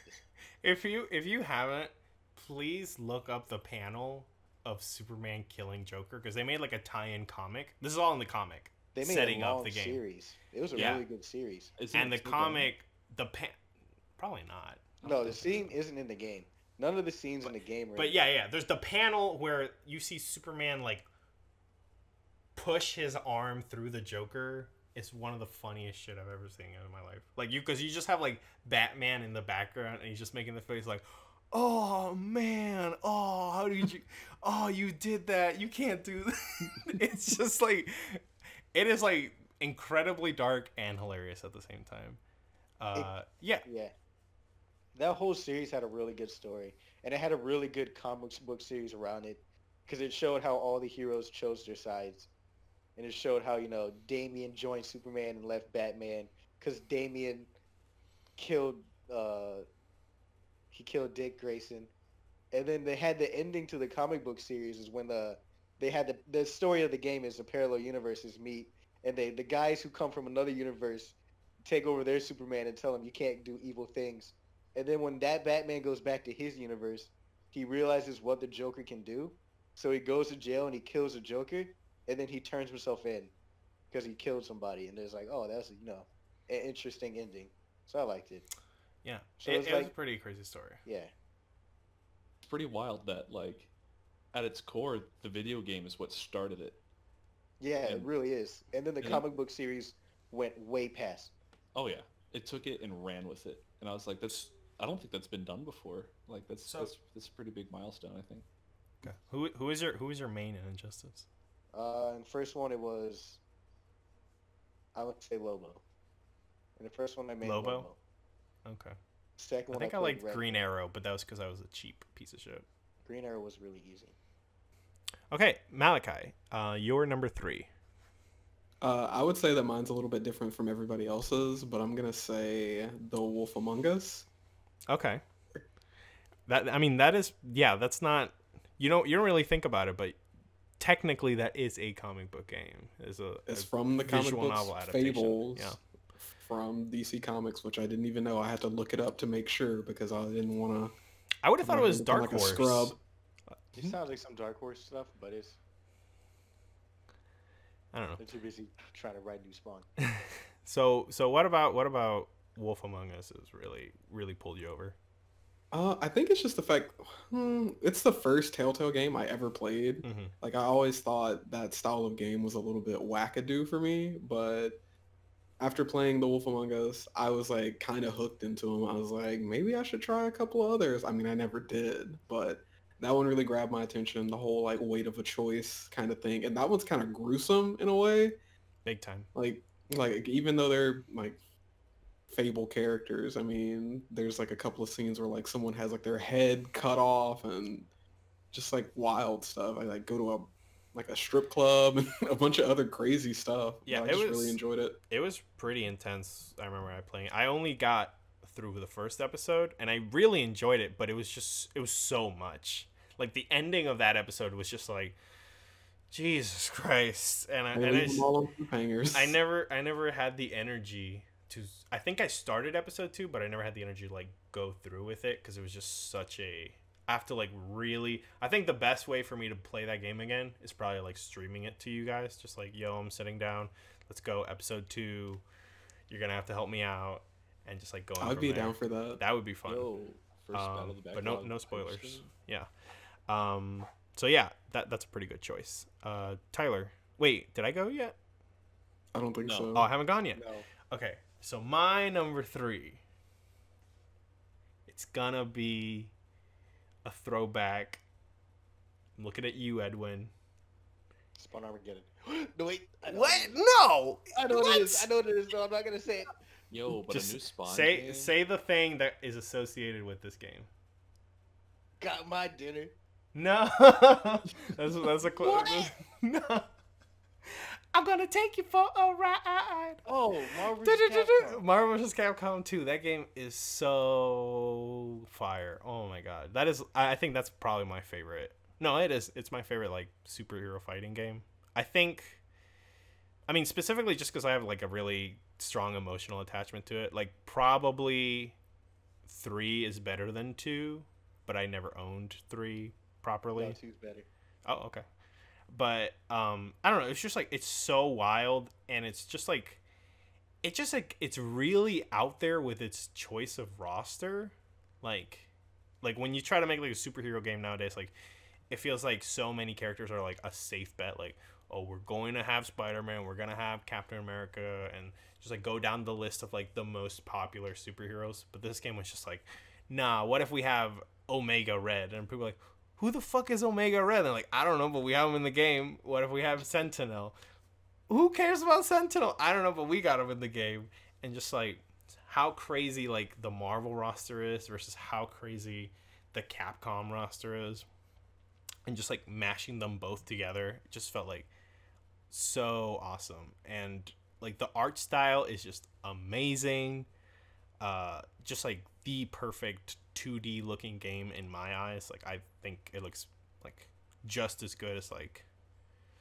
if you if you haven't, please look up the panel of Superman killing Joker because they made like a tie-in comic. This is all in the comic.
They made
Setting
a
up
long
the game.
series. It was a
Yeah.
really good series.
Isn't
and the
it still
comic, the pan, probably not.
No, the
think
scene isn't in the game. None of the scenes in the game are. in
But
the-
yeah, yeah. There's the panel where you see Superman like push his arm through the Joker. It's one of the funniest shit I've ever seen in my life. Like you, because you just have like Batman in the background, and he's just making the face like, "Oh man, oh how did you, oh you did that? You can't do that." it's just like, it is like incredibly dark and hilarious at the same time. Uh, yeah,
Yeah. That whole series had a really good story, and it had a really good comic book series around it, because it showed how all the heroes chose their sides, and it showed how you know Damian joined Superman and left Batman, because Damian killed uh, he killed Dick Grayson, and then they had the ending to the comic book series is when the they had the the story of the game is the parallel universes meet, and they the guys who come from another universe take over their Superman and tell him you can't do evil things. And then when that Batman goes back to his universe, he realizes what the Joker can do. So he goes to jail and he kills the Joker, and then he turns himself in because he killed somebody. And it's like, oh, that's you know, an interesting ending. So I liked it.
yeah.
So
it,
it's
it was a
like-
pretty crazy story.
Yeah,
It's pretty wild that like, at its core, the video game is what started it.
yeah, it really is. And then the
and-
comic book series went way past.
Oh yeah, it took it and ran with it, and I was like, that's. I don't think that's been done before. Like that's
So-
that's that's a pretty big milestone, I think.
Okay. Who who is your who is your main in Injustice?
Uh, and first one it was, I would say Lobo. And the first one I made
Lobo?
Lobo.
Okay.
Second
I
one
think I,
played
liked
Red
Green
Bull.
Arrow, but that was because I was a cheap piece of shit.
Green Arrow was really easy.
Okay, Malachi, uh, you're number three.
Uh, I would say that mine's a little bit different from everybody else's, but I'm gonna say The Wolf Among Us.
Okay. That I mean that is yeah that's not you don't you don't really think about it but technically that is a comic book game is a,
It's
a
from the comic book
novel adaptation.
Fables
Yeah.
from DC Comics, which I didn't even know. I had to look it up to make sure because I didn't want to.
I would have thought it was Dark
like
Horse.
scrub.
It sounds like some Dark Horse stuff, but it's
I don't know.
they're too busy trying to write new Spawn.
So so what about what about Wolf Among Us has really really pulled you over?
Uh, I think it's just the fact hmm, it's the first Telltale game I ever played.
hmm
Like I always thought that style of game was a little bit wackadoo for me, but after playing The Wolf Among Us, I was like kind of hooked into them. I was like, maybe I should try a couple others. I mean, I never did, but that one really grabbed my attention. The whole like weight of a choice kind of thing, and that one's kind of gruesome in a way.
Big time.
Like, like even though they're like fable characters, I mean, there's like a couple of scenes where like someone has like their head cut off and just like wild stuff. I like go to a like a strip club and a bunch of other crazy stuff.
Yeah,
I
it
just
was-
really enjoyed it.
It was pretty intense. I remember I playing. I only got through the first episode and I really enjoyed it, but it was just it was so much. Like the ending of that episode was just like Jesus Christ. And I,
I
and I. I never I never had the energy to I think I started episode 2 but I never had the energy to like go through with it cuz it was just such a I have to like really I think the best way for me to play that game again is probably like streaming it to you guys. Just like yo I'm sitting down. Let's go episode 2 you're going to have to help me out and just like going
I'd be
there.
down for that.
that would be fun.
Yo, first battle
um,
of the
but no no spoilers. Yeah. Um so yeah that that's a pretty good choice. Uh Tyler wait did I go yet?
I don't think
No.
so.
oh I haven't gone yet.
No.
Okay, so my number three, it's gonna be a throwback. I'm looking at you, Edwin.
Spawn Armageddon. no wait. I know
What?
What?
No.
I know what
What?
it is. I know what it is. No, I'm not gonna say it.
Yo, but
Just
a new spawn.
say
game?
say the thing that is associated with this game.
Got my dinner.
No, that's that's a cl-
What?
no. I'm gonna take you for a ride.
Oh, Marvel vs. Capcom.
Marvel vs. Capcom 2. That game is so fire. Oh my god. That is I I think that's probably my favorite. No, it is. It's my favorite like superhero fighting game. I think I mean specifically just cuz I have like a really strong emotional attachment to it. Like probably 3 is better than 2, but I never owned 3 properly.
No, two's better.
Oh, okay. But um I don't know, it's just like it's so wild and it's just like it's just like it's really out there with its choice of roster. Like like when you try to make like a superhero game nowadays, like it feels like so many characters are like a safe bet like oh we're going to have spider-man we're going to have captain america and just like go down the list of like the most popular superheroes but this game was just like nah what if we have omega red and people like who the fuck is omega red? And they're like i don't know but we have him in the game. What if we have sentinel? Who cares about sentinel? I don't know but we got him in the game. And just like how crazy like the marvel roster is versus how crazy the capcom roster is. And just like mashing them both together just felt like so awesome. And like the art style is just amazing. Uh just like the perfect 2d looking game in my eyes like i think it looks like just as good as like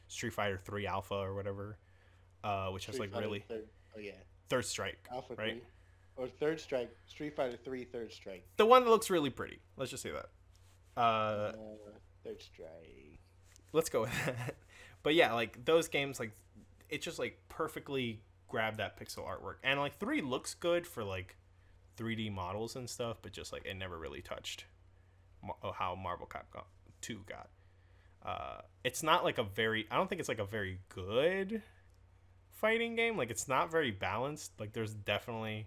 street fighter 3 alpha or whatever uh which has like
Fighter
really
Third, oh yeah,
third strike
Alpha
right?
Three, or Third Strike. Street Fighter 3 Third Strike.
the one that looks really pretty let's just say that uh
Uh, third Strike.
let's go with that. But yeah, like those games, like it just like perfectly grabbed that pixel artwork, and like three looks good for like 3D models and stuff, but just like it never really touched oh, how Marvel Capcom two got. Uh, it's not like a very. I don't think it's like a very good fighting game. Like it's not very balanced. Like there's definitely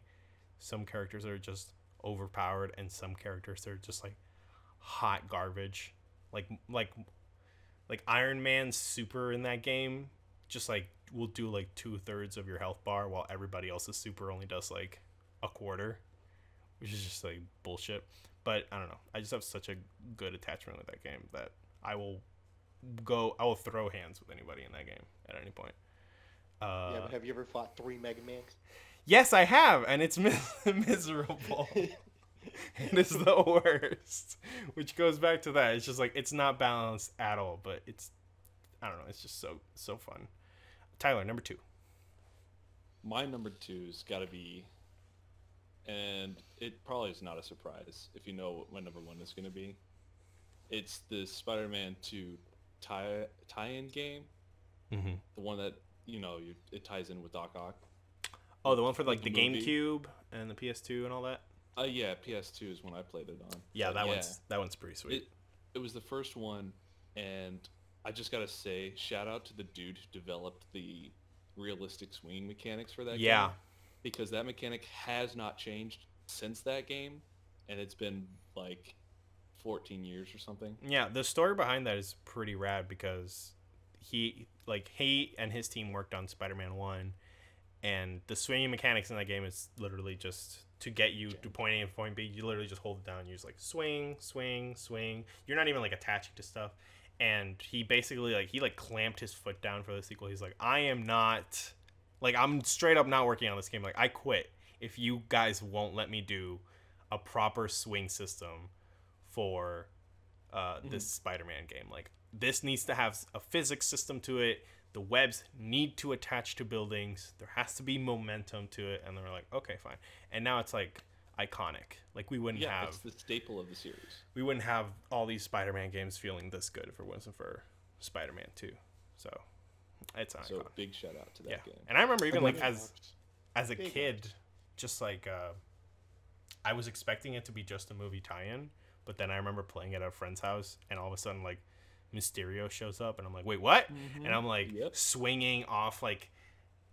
some characters that are just overpowered, and some characters that are just like hot garbage. Like like like Iron Man's super in that game just like will do like two thirds of your health bar while everybody else's super only does like a quarter, which is just like bullshit. But I don't know. I just have such a good attachment with that game that I will go. I will throw hands with anybody in that game at any point. Uh,
yeah, but have you ever fought three Mega Mans?
Yes, I have, and it's mis- miserable. it is the worst. Which goes back to that. It's just like it's not balanced at all, but it's I don't know. It's just so so fun. Tyler, number two.
My number two's got to be, and it probably is not a surprise if you know what my number one is going to be. It's the Spider-Man 2 tie tie-in game,
Mm-hmm.
the one that you know you, it ties in with Doc Ock.
Oh, the one for like the,
The?
GameCube and the PS2 and all that.
Uh, yeah, PS2 is when I played it on.
Yeah, that one's that one's pretty sweet.
It, it was the first one, and I just gotta say, shout out to the dude who developed the realistic swinging mechanics for that game.
Yeah.
game. Because that mechanic has not changed since that game, and it's been like 14 years or something.
Yeah, the story behind that is pretty rad because he like he and his team worked on Spider-Man 1 and the swinging mechanics in that game is literally just to get you to point A and point B, you literally just hold it down, you just like swing, swing, swing. You're not even like attaching to stuff. And he basically like he like clamped his foot down for the sequel. He's like, I am not like I'm straight up not working on this game. Like I quit if you guys won't let me do a proper swing system for uh, this Spider-Man game. Like this needs to have a physics system to it. The webs need to attach to buildings. There has to be momentum to it. And they're like, okay, fine. And now it's like iconic. Like we wouldn't
Yeah,
have
it's the staple of the series.
we wouldn't have all these Spider-Man games feeling this good if it wasn't for Spider-Man 2. So it's iconic.
So big shout out to that
yeah.
game.
And I remember even like
Big
as as a
Big
kid, just like uh, I was expecting it to be just a movie tie-in, but then I remember playing at a friend's house, and all of a sudden like Mysterio shows up, and I'm like, wait, what? And I'm like
Yep.
swinging off like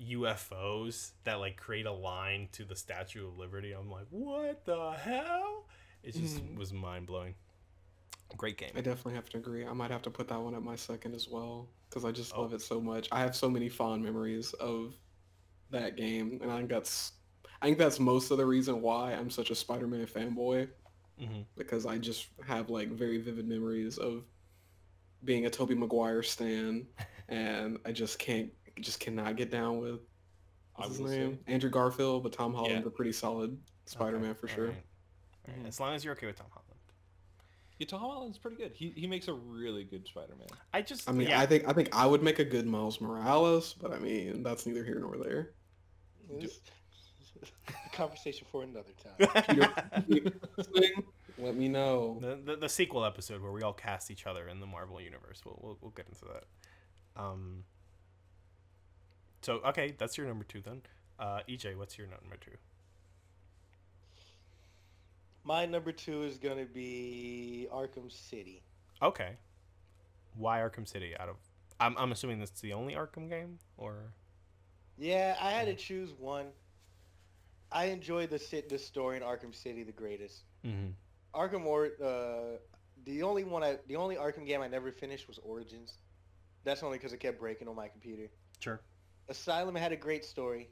UFOs that like create a line to the Statue of Liberty. I'm like, what the hell? It just was mind blowing. Great game.
I definitely have to agree. I might have to put that one at my second as well because I just
Oh.
love it so much. I have so many fond memories of that game, and I think that's I think that's most of the reason why I'm such a Spider-Man fanboy
hmm
because I just have like very vivid memories of being a Tobey Maguire stan, and I just can't just cannot get down with what's his
will say-
name Andrew Garfield, but Tom Holland
Yeah.
are pretty solid Spider-Man for sure.
Alright. As long as you're okay with Tom Holland.
Yeah, Tom Holland's pretty good. He, he makes a really good Spider-Man.
I just
I mean,
yeah.
I think I think I would make a good Miles Morales, but I mean that's neither here nor there.
This- a conversation for another time.
Let me know.
the, the the sequel episode where we all cast each other in the Marvel universe. We'll we'll, we'll get into that. Um. So okay, that's your number two then. Uh, EJ, what's your number two?
My number two is gonna be Arkham City.
Okay. Why Arkham City? Out of I'm I'm assuming that's the only Arkham game, or
Yeah, I had to choose one. I enjoyed the sit the story in Arkham City the greatest.
mm-hmm.
Arkham or uh, the only one I the only Arkham game I never finished was Origins. That's only because it kept breaking on my computer.
sure.
Asylum had a great story.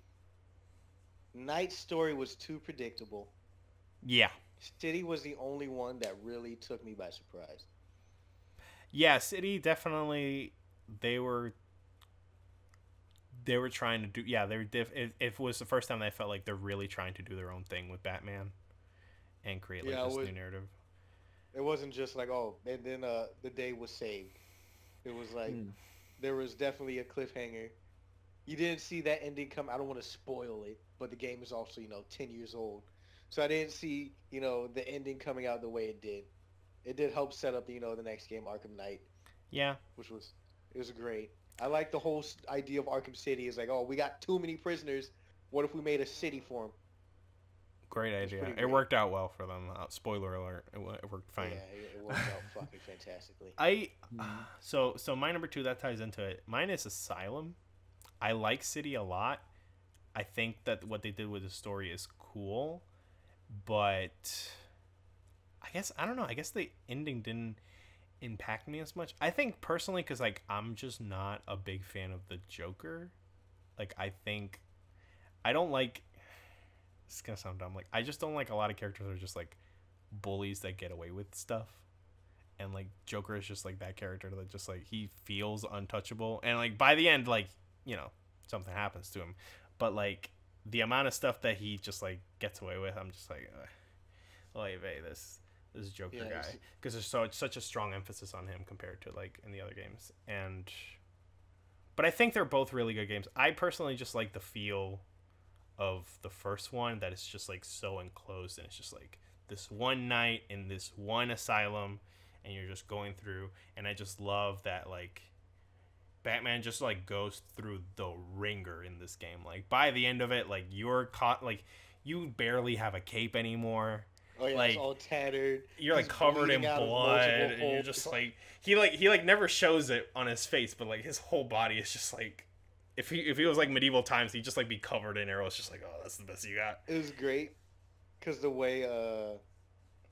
Knight's story was too predictable.
Yeah,
City was the only one that really took me by surprise.
yeah. City definitely. They were. They were trying to do. Yeah, they were. Diff, if, if it was the first time they felt like they're really trying to do their own thing with Batman, and create like
Yeah,
this
was-
new narrative.
It wasn't just like oh, and then uh, the day was saved. It was like
Mm.
there was definitely a cliffhanger. You didn't see that ending come. I don't want to spoil it, but the game is also you know ten years old, so I didn't see you know the ending coming out the way it did. It did help set up you know the next game Arkham Knight,
Yeah,
which was it was great. I like the whole idea of Arkham City. Is like oh we got too many prisoners. What if we made a city for them?
great idea. It
great.
worked out well for them. Uh, spoiler alert. It, it worked fine.
Yeah, it, it worked out fucking fantastically.
I
Mhm.
so so my number two that ties into it. Mine is Asylum. I like City a lot. I think that what they did with the story is cool, but I guess I don't know. I guess the ending didn't impact me as much. I think personally, because like I'm just not a big fan of the Joker. Like I think I don't like. It's gonna sound dumb. Like I just don't like a lot of characters that are just like bullies that get away with stuff and like Joker is just like that character that just like he feels untouchable, and like by the end, like you know something happens to him, but like the amount of stuff that he just like gets away with, I'm just like, oh, this this Joker
Yeah,
guy, because there's so such a strong emphasis on him compared to like in the other games, and but I think they're both really good games. I personally just like the feel of the first one that it's just like so enclosed and it's just like this one night in this one asylum and you're just going through. And I just love that like Batman just like goes through the ringer in this game. Like by the end of it, like you're caught like you barely have a cape anymore.
Oh yeah,
Like,
it's all tattered.
You're like covered in
bleeding out of
blood and you're just like he like he like never shows it on his face, but like his whole body is just like if he if he was like medieval times, he'd just like be covered in arrows, just like, oh, that's the best you got.
It was great because the way uh,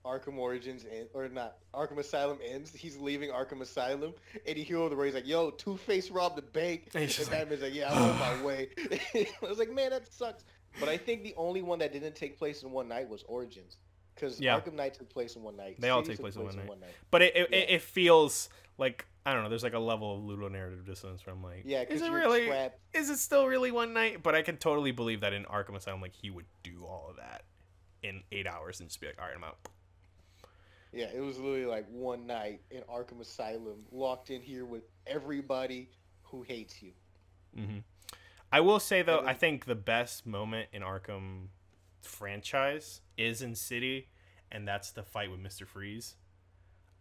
Arkham Origins end, or not Arkham Asylum ends, he's leaving Arkham Asylum, and you hear over the where he's like, "Yo, Two Face robbed the bank,"
And
and Batman's like, "Yeah, I'm on my way." I was like, "Man, that sucks." But I think the only one that didn't take place in one night was Origins, because
Yeah.
Arkham Knight took place in one night.
They all take place in one night.
night.
But it it,
Yeah.
it, it feels like I don't know. There's like a level of ludonarrative dissonance where I'm like,
Yeah,
is it really?
trapped.
Is it still really one night? But I can totally believe that in Arkham Asylum, like he would do all of that in eight hours and just be like, all right, I'm out.
Yeah, it was literally like one night in Arkham Asylum, locked in here with everybody who hates you.
hmm I will say though,
And
I think the best moment in Arkham franchise is in City, and that's the fight with Mister Freeze.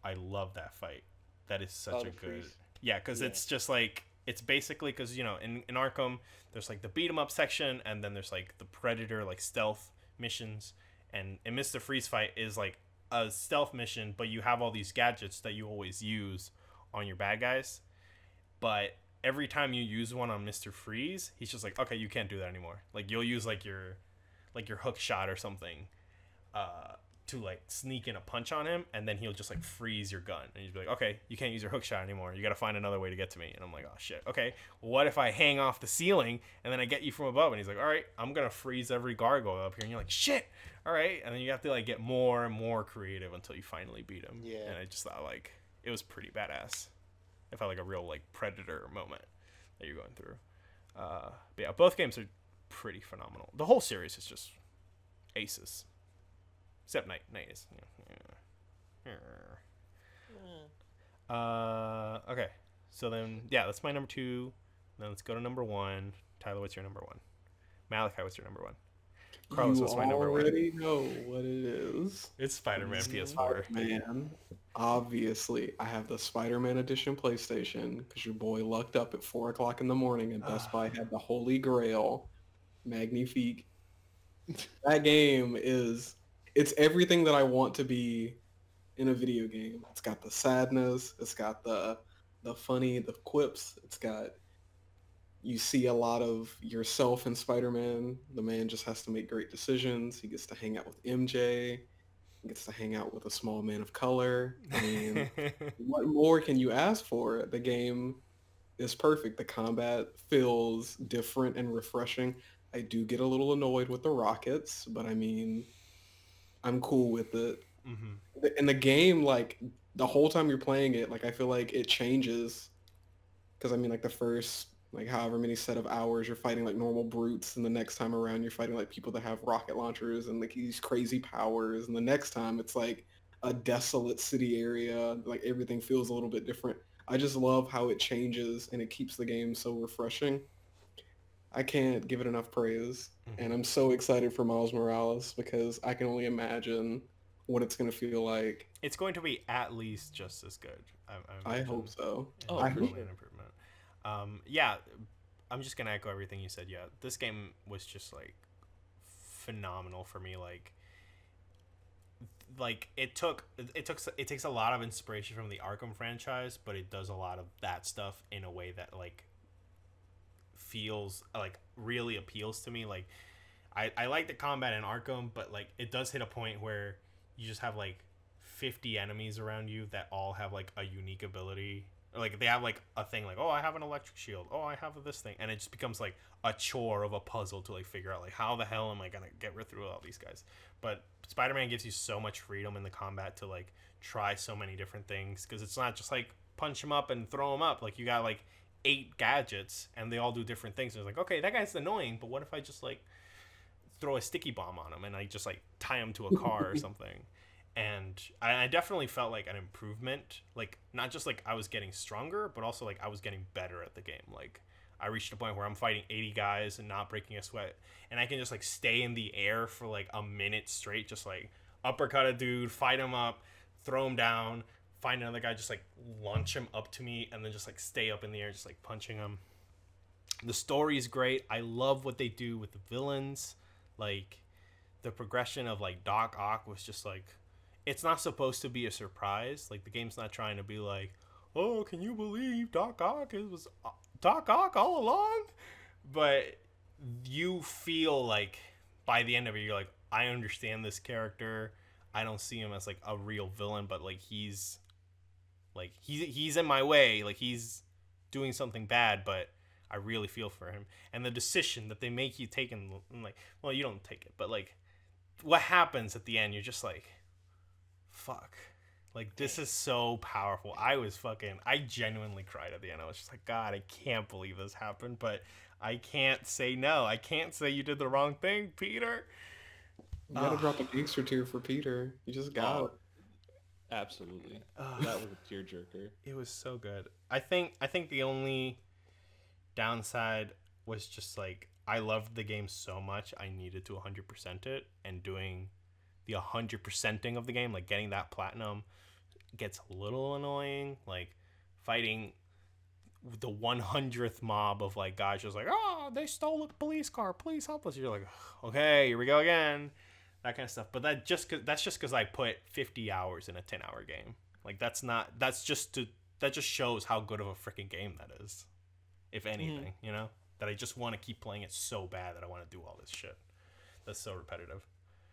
I love that fight. That is such
Oh,
a good.
Freeze.
Yeah, because
Yeah.
it's just like it's basically because you know in in Arkham there's like the beat 'em up section, and then there's like the Predator like stealth missions, and in Mister Freeze fight is like a stealth mission, but you have all these gadgets that you always use on your bad guys, but every time you use one on Mr. Freeze, he's just like, okay, you can't do that anymore. Like you'll use like your like your hook shot or something uh to like sneak in a punch on him and then he'll just like freeze your gun. And you'd be like okay you can't use your hook shot anymore. You gotta find another way to get to me. And i'm like oh shit. Okay what if i hang off the ceiling and then i get you from above? And he's like all right i'm gonna freeze every gargoyle up here. And you're like shit! All right and then you have to like get more and more creative until you finally beat him.
Yeah.
and i just thought like it was pretty badass. It felt like a real like predator moment that you're going through. Uh but yeah both games are pretty phenomenal. The whole series is just aces except Knight Knight is yeah. uh okay so then yeah that's my number two then let's go to number one tyler what's your number one malachi what's your number one Carlos,
you
what's my number one?
already know what it is.
it's spider-man ps4
Spider-Man. Obviously, I have the Spider-Man edition PlayStation because your boy lucked up at four o'clock in the morning and Best Buy had the Holy Grail, Magnifique. that game is it's everything that I want to be in a video game. It's got the sadness, it's got the the funny, the quips, it's got you see a lot of yourself in Spider-Man. The man just has to make great decisions. He gets to hang out with MJ. He gets to hang out with a small man of color. I mean, what more can you ask for? The game is perfect. The combat feels different and refreshing. I do get a little annoyed with the rockets, but I mean, I'm cool with it.
hmm
And the game, like the whole time you're playing it, like I feel like it changes. Because I mean, like the first, like however many set of hours you're fighting like normal brutes, and the next time around you're fighting like people that have rocket launchers and like these crazy powers, and the next time it's like a desolate city area. Like everything feels a little bit different. I just love how it changes and it keeps the game so refreshing. I can't give it enough praise, and I'm so excited for Miles Morales because I can only imagine what it's gonna feel like.
it's going to be at least just as good i,
I
imagine.
hope so.
Oh,
I hope.
sure.
an improvement. Um, yeah, I'm just gonna echo everything you said. Yeah, this game was just like phenomenal for me. Like, like it took it took it takes a lot of inspiration from the Arkham franchise, but it does a lot of that stuff in a way that like feels like really appeals to me. Like, I I like the combat in Arkham, but like it does hit a point where you just have like 50 enemies around you that all have like a unique ability Or, like they have like a thing like, oh, I have an electric shield. Oh, I have this thing, and it just becomes like a chore of a puzzle to like figure out like how the hell am I gonna get rid through all these guys. But Spider-Man gives you so much freedom in the combat to like try so many different things because it's not just like punch him up and throw him up. Like you got like eight gadgets and they all do different things. And it's like, okay, that guy's annoying, but what if I just like throw a sticky bomb on him and I just like tie him to a car or something? And I, I definitely felt like an improvement. Like not just like I was getting stronger, but also like I was getting better at the game. Like I reached a point where I'm fighting 80 guys and not breaking a sweat, and I can just like stay in the air for like a minute straight, just like uppercut a dude, fight him up, throw him down, find another guy, just like launch him up to me, and then just like stay up in the air, just like punching him. The story is great. I love what they do with the villains. Like the progression of like Doc Ock was just like it's not supposed to be a surprise. Like the game's not trying to be like, "Oh, can you believe Doc Ock it was uh, Doc Ock all along?" But you feel like by the end of it, you're like, "I understand this character. I don't see him as like a real villain, but like he's like he's he's in my way. Like he's doing something bad, but." I really feel for him, and the decision that they make you take, and like, well, you don't take it, but like, what happens at the end, you're just like, fuck. Like this is so powerful. I was fucking I genuinely cried at the end. I was just like, God, I can't believe this happened, but I can't say no. I can't say you did the wrong thing, Peter.
You gotta drop a geeks or two for Peter. You just got
Oh. Absolutely.
Ugh.
That was a tearjerker.
It was so good. I think I think the only downside was just like I loved the game so much I needed to 100% it and doing the 100%ing of the game like getting that platinum gets a little annoying like fighting the 100th mob of like guys just like oh they stole a police car please help us you're like okay here we go again that kind of stuff but that just cause, that's just because i put 50 hours in a 10 hour game like that's not that's just to that just shows how good of a freaking game that is if anything you know that i just want to keep playing it so bad that i want to do all this shit that's so repetitive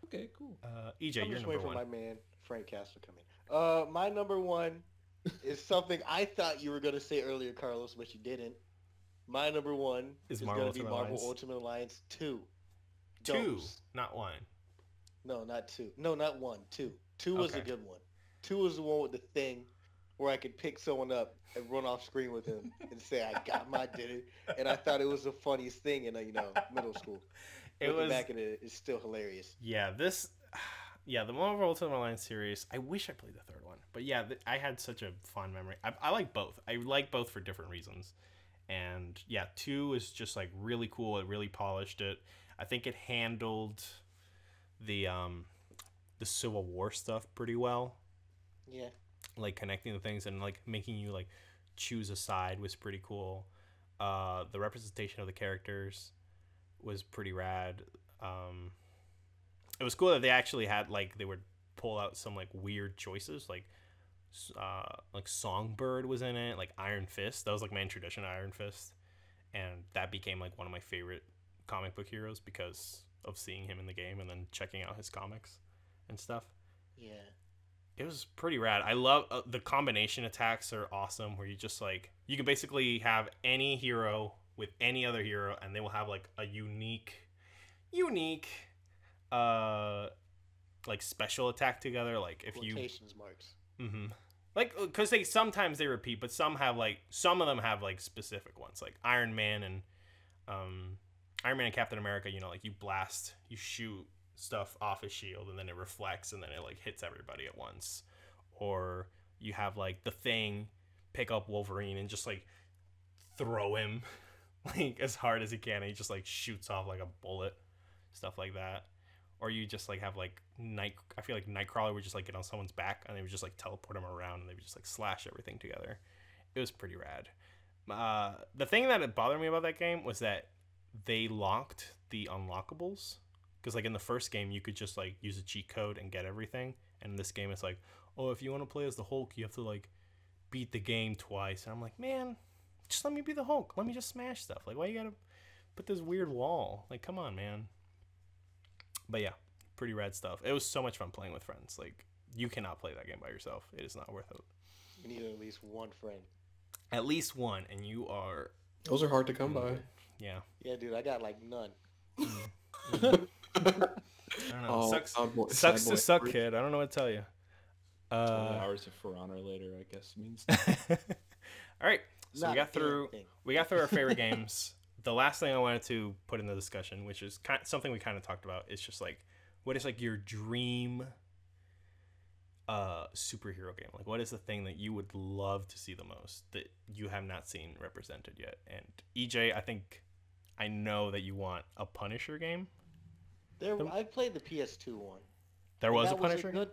Okay, cool.
uh ej
I'm
you're
just
number
waiting
one
for my man Frank Castle to come in. Uh, my number one is something I thought you were gonna say earlier, Carlos, but you didn't. My number one
Is
is,
Marvel
gonna be
Ultimate
Marvel
Alliance?
Ultimate Alliance two.
two
Dose.
not one
No, not two. No, not one. Two. Two was a good one. Two was the one with the thing where I could pick someone up and run off screen with him and say I got my dinner. And I thought it was the funniest thing in uh, you know middle school.
it
Looking
was
back at it, it's still hilarious.
Yeah, this, yeah, the Marvel Ultimate Alliance series. I wish I played the third one, but yeah, th- I had such a fond memory. I, I like both. I like both for different reasons, and yeah, two is just like really cool. It really polished it. I think it handled the um the Civil War stuff pretty well,
Yeah.
like connecting the things and like making you like choose a side was pretty cool. Uh, the representation of the characters was pretty rad. Um, it was cool that they actually had like they would pull out some like weird choices like uh like songbird was in it like iron fist that was like my introduction to iron fist and that became like one of my favorite comic book heroes because of seeing him in the game and then checking out his comics and stuff
Yeah.
it was pretty rad. I love uh, the combination attacks are awesome where you just like you can basically have any hero with any other hero and they will have like a unique unique uh like special attack together like if you
marks.
hmm Like, because they sometimes they repeat, but some have like some of them have like specific ones, like Iron Man and um, Iron Man and Captain America. You know, like you blast, you shoot stuff off his shield, and then it reflects, and then it like hits everybody at once. Or you have like the Thing pick up Wolverine and just like throw him like as hard as he can, and he just like shoots off like a bullet, stuff like that or you just like have like night i feel like nightcrawler would just like get on someone's back and they would just like teleport him around and they would just like slash everything together it was pretty rad uh, the thing that bothered me about that game was that they locked the unlockables because like in the first game you could just like use a cheat code and get everything and in this game it's like oh if you want to play as the hulk you have to like beat the game twice and i'm like man just let me be the hulk let me just smash stuff like why you gotta put this weird wall like come on man but yeah, pretty rad stuff. It was so much fun playing with friends. Like you cannot play that game by yourself. It is not worth it.
You need at least one friend.
At least one, and you are
Those are hard to come by.
Yeah.
Yeah, dude, I got like none.
I don't know.
Oh,
sucks
sad boy-
sucks to
boy
suck, kid. I don't know what to tell you.
Uh, hours of For Honor later, I guess means.
all right. So
Not
we got through
thing.
we got through our favorite games. The last thing I wanted to put in the discussion, which is kind something we kind of talked about, is just like what is like your dream uh superhero game? Like what is the thing that you would love to see the most that you have not seen represented yet? And EJ, I think I know that you want a Punisher game.
There,
The-
I played the PS2 one.
There was a Punisher. game?
good.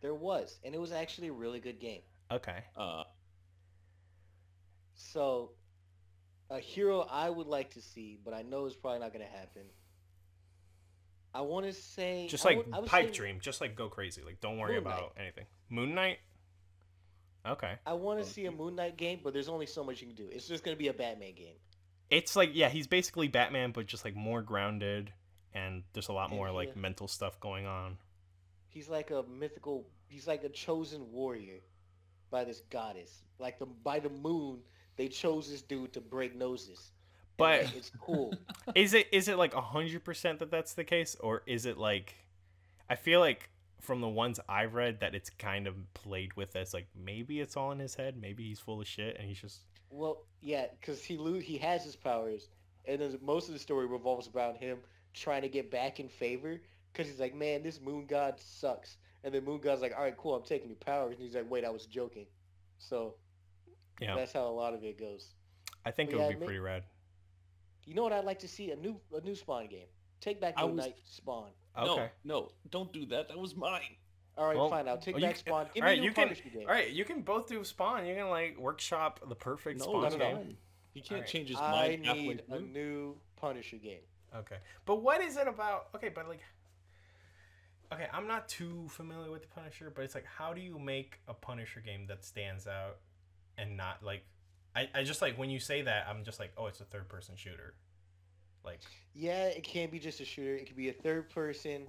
There was, and it was actually a really good game.
Okay.
Uh,
So, a hero I would like to see, but I know it's probably not going to happen. I want to say
Just
I
like
would- I
pipe
say-
dream, just like go crazy. Like don't worry
Moon Knight.
about anything. Moon Knight. Okay.
I want to see a Moon Knight game, but there's only so much you can do. It's just going to be a Batman game.
It's like yeah, he's basically Batman, but just like more grounded, and there's a lot more
he-
like mental stuff going on.
He's like a mythical. He's like a chosen warrior by this goddess. Like the by the moon, they chose this dude to break noses.
But
it's cool.
is it is it like hundred percent that that's the case, or is it like? I feel like from the ones I've read that it's kind of played with as like maybe it's all in his head, maybe he's full of shit, and he's just
Well, yeah, because he lo- he has his powers, and then most of the story revolves around him trying to get back in favor. Because he's like, man, this moon god sucks, and then moon god's like, all right, cool, I'm taking your powers, and he's like, wait, I was joking. So
yeah.
that's how a lot of it goes.
I think it
yeah,
would be
ma-
pretty rad.
You know what I'd like to see a new a new Spawn game. Take back
I
Moon
was-
Knight Spawn.
Okay.
No, no, don't do that. That was mine.
All right,
Well,
fine. I'll take
well, you
back
can-
Spawn. Give
all right,
me
you can-
game.
All right, you can both do Spawn. You can like workshop the perfect
No,
Spawn
that's
game.
fine. He can't
Alright.
change his mind halfway
need a
through.
new Punisher game.
Okay. But what is it about? Okay, but like Okay, I'm not too familiar with the Punisher, but it's like how do you make a Punisher game that stands out and not like I, I just like when you say that I'm just like, oh, it's a third person shooter. Like
Yeah, it can't be just a shooter. It could be a third person.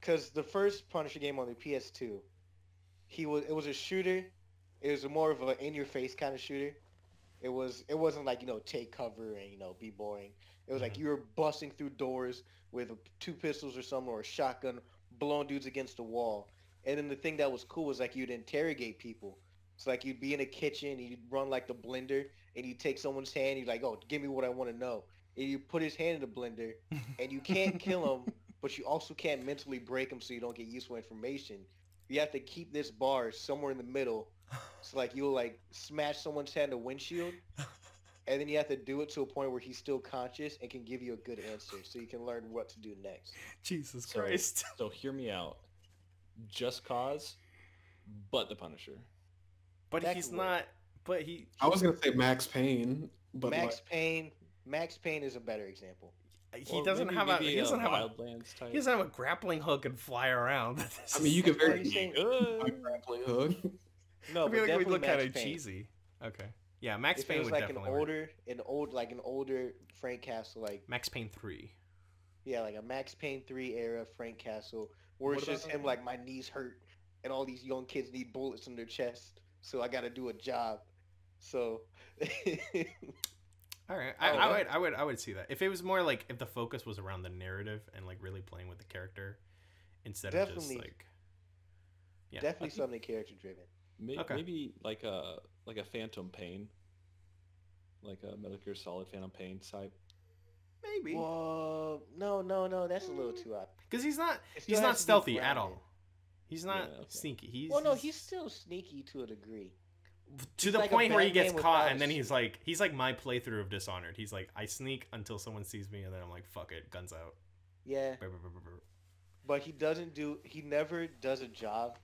Cause the first Punisher game on the PS2, he was it was a shooter. It was more of an in your face kind of shooter. It was it wasn't like you know take cover and you know be boring. It was like
Mhm.
you were busting through doors with two pistols or something or a shotgun, blowing dudes against the wall. And then the thing that was cool was like you'd interrogate people. So like you'd be in a kitchen, and you'd run like the blender, and you take someone's hand. You're like, oh, give me what I want to know. And you put his hand in the blender, and you can't kill him, but you also can't mentally break him so you don't get useful information. You have to keep this bar somewhere in the middle. So like you'll like smash someone's head in a windshield, and then you have to do it to a point where he's still conscious and can give you a good answer, so you can learn what to do next.
Jesus
So-
Christ.
So hear me out. Just Cause, but the Punisher.
But
that
he's
could work.
not but he
I was gonna say Max Payne, but
Max
like,
Payne, Max Payne is a better example.
He
Or
doesn't
maybe-
have a he doesn't have a
type.
he doesn't have a grappling hook and fly around.
I mean, you could very
you saying?
Good.
a grappling hook.
No,
I
but
feel like it would look kind
Max
of cheesy. Okay. Yeah, Max
if
Payne
it was
would
like an
definitely work.
older, an old, like an older Frank Castle, like
Max Payne 3.
yeah, like a Max Payne three era Frank Castle, where it's just him like my knees hurt, and all these young kids need bullets in their chest, so I got to do a job. So
All right, I,
Oh,
I
yeah.
would, I would, I would see that if it was more like if the focus was around the narrative and like really playing with the character instead of just like, yeah,
definitely
think-
something character driven.
May-
Okay.
Maybe like a like a Phantom Pain, like a Metal Gear Solid Phantom Pain type.
maybe
Whoa, no, no, no, that's a little too out.
because he's not, he's not
has to be
stealthy at all. He's not
Yeah, okay.
sneaky. He's
Well, no, he's still sneaky to a degree.
To
he's
the
like
point where he gets caught and then he's like, he's like my playthrough of Dishonored. He's like, I sneak until someone sees me and then I'm like, fuck it, guns out.
Yeah,
Brr, brr, brr, brr, brr.
but he doesn't do. He never does a job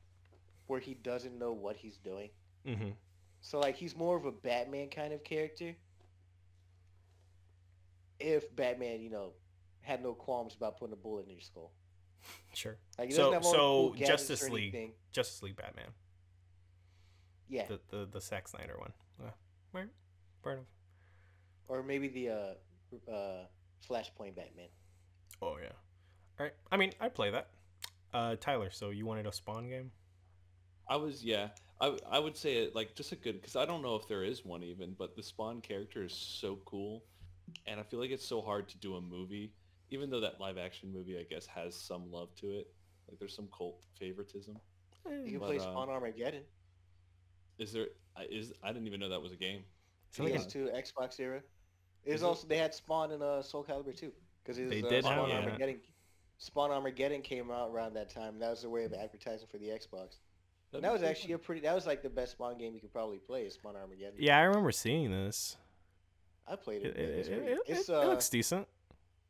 where he doesn't know what he's doing.
Mhm.
So like he's more of a Batman kind of character. If Batman, you know, had no qualms about putting a bullet in your skull.
Sure.
Like he
So-
doesn't have all the
so
cool
Justice League- Justice League Batman,
Yeah.
the the the Zack Snyder one. Yeah. Right. Fair enough.
Or maybe the uh uh Flashpoint Batman.
Oh yeah. All right. I mean, I'd play that. Uh, Tyler, so you wanted a Spawn game?
I was yeah. I I would say it like just a good because I don't know if there is one even, but the Spawn character is so cool, and I feel like it's so hard to do a movie, even though that live action movie I guess has some love to it. Like there's some cult favoritism.
You can
But,
play
uh,
Spawn Armageddon.
Is there? I- didn't even know that was a game.
It's like
PS2, Xbox era. It was
Is it?
also they had Spawn in uh, Soul Calibur II, because
They
uh,
did
Spawn
have that.
Armageddon. Spawn Armageddon came out around that time. That was their way of advertising for the Xbox.
That'd
that was
pretty
actually a pretty. That was like the best Spawn game you could probably play. Is Spawn Armageddon.
Yeah, I remember seeing this.
I played
It,
it.
it,
it's
it,
great.
it-
it's,
it
uh,
looks decent.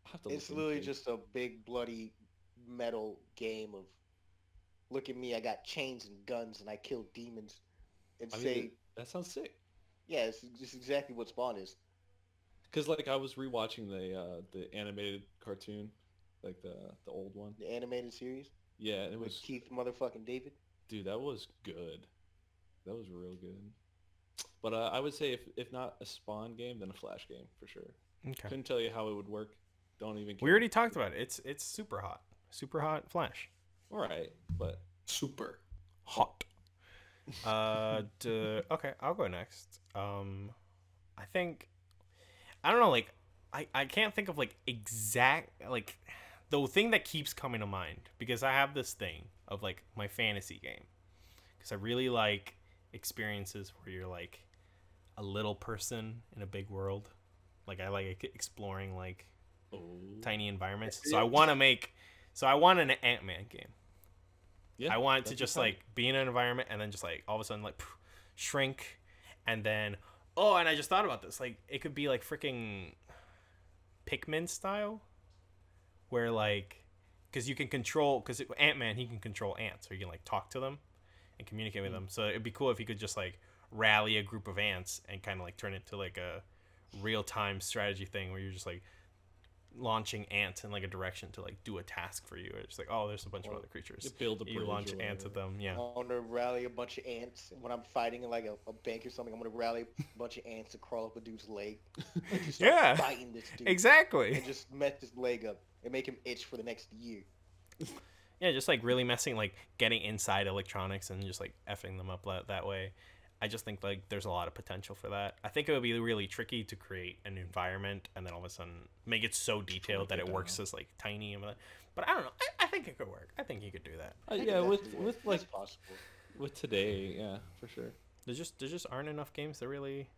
I'll have to
it's
look
literally just a big bloody metal game of look at me, I got chains and guns and I kill demons and
I mean,
say
that sounds sick.
yeah, it's just exactly what Spawn is.
Because like I was rewatching the uh, the animated cartoon, like the the old one.
The animated series
Yeah, and it
with
was
Keith motherfucking David.
dude, that was good. That was real good. But uh, I would say if if not a Spawn game, then a Flash game for sure.
Okay.
Couldn't tell you how it would work. Don't even. Care.
We already talked about it. It's it's super hot. Super hot Flash.
All right, but
Super.
Hot. Uh, d- okay, I'll go next. Um, I think I don't know. Like, I I can't think of like exact like the thing that keeps coming to mind because I have this thing of like my fantasy game because I really like experiences where you're like a little person in a big world. Like I like exploring like
oh,
tiny environments. So I want to make so I want an Ant Man game.
Yeah,
I want to just like be in an environment and then just like all of a sudden like shrink and then oh and I just thought about this. Like it could be like freaking Pikmin style where like because you can control because Ant Man he can control ants or you can like talk to them and communicate with them. So it'd be cool if he could just like rally a group of ants and kind of like turn it to like a real time strategy thing where you're just like launching ants in like a direction to like do a task for you it's like oh there's a bunch of other creatures
You build a
you launch
or
ants at them. Yeah.
I want to rally a bunch of ants when I'm fighting in like a, a bank or something. I'm gonna rally a bunch of ants to crawl up a dude's leg. And just start
Yeah.
fighting this dude.
Exactly.
And just mess his leg up and make him itch for the next year.
Yeah, just like really messing, like getting inside electronics and just like effing them up that, that way. I just think like there's a lot of potential for that. I think it would be really tricky to create an environment and then all of a sudden make it so detailed that
it
it works as like tiny and that. But I don't know. I, I think it could work. I think you could do that.
Uh,
I think
yeah, with with
works.
like
It's possible.
with today, yeah, for sure.
There just there just aren't enough games that really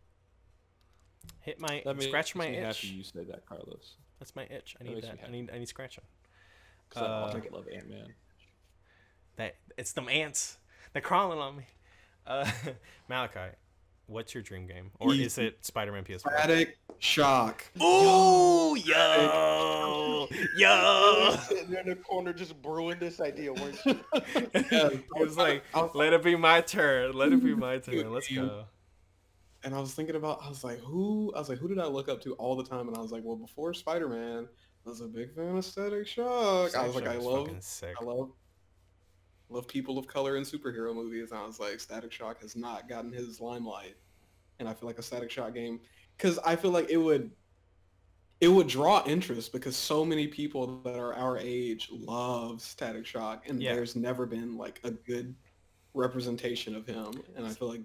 hit my
That makes
scratch my
me
itch.
happy you said that, Carlos.
That's my itch. I need
makes
that. I need I need scratching.
Because I
Uh,
also love Ant Man.
That it's them ants. They're crawling on me. Uh, Malachi, what's your dream game, or is it Spider-Man PS4?
Static Shock.
Oh, yo, yo!
sitting there in the corner just brewing this idea, weren't you?
Yeah,
He was like,
was-
"Let it be my turn. Let it be my turn.
Dude,
Let's go."
and I was thinking about, I was like, who? I was like, who did I look up to all the time? And I was like, well, before Spider Man, I was a big fan of Static Shock. I was like, I
Shot's
love,
sick.
I love, love people of color in superhero movies. And I was like, Static Shock has not gotten his limelight, and I feel like a Static Shock game, because I feel like it would, it would draw interest because so many people that are our age love Static Shock, and
Yeah.
there's never been like a good representation of him, and I feel like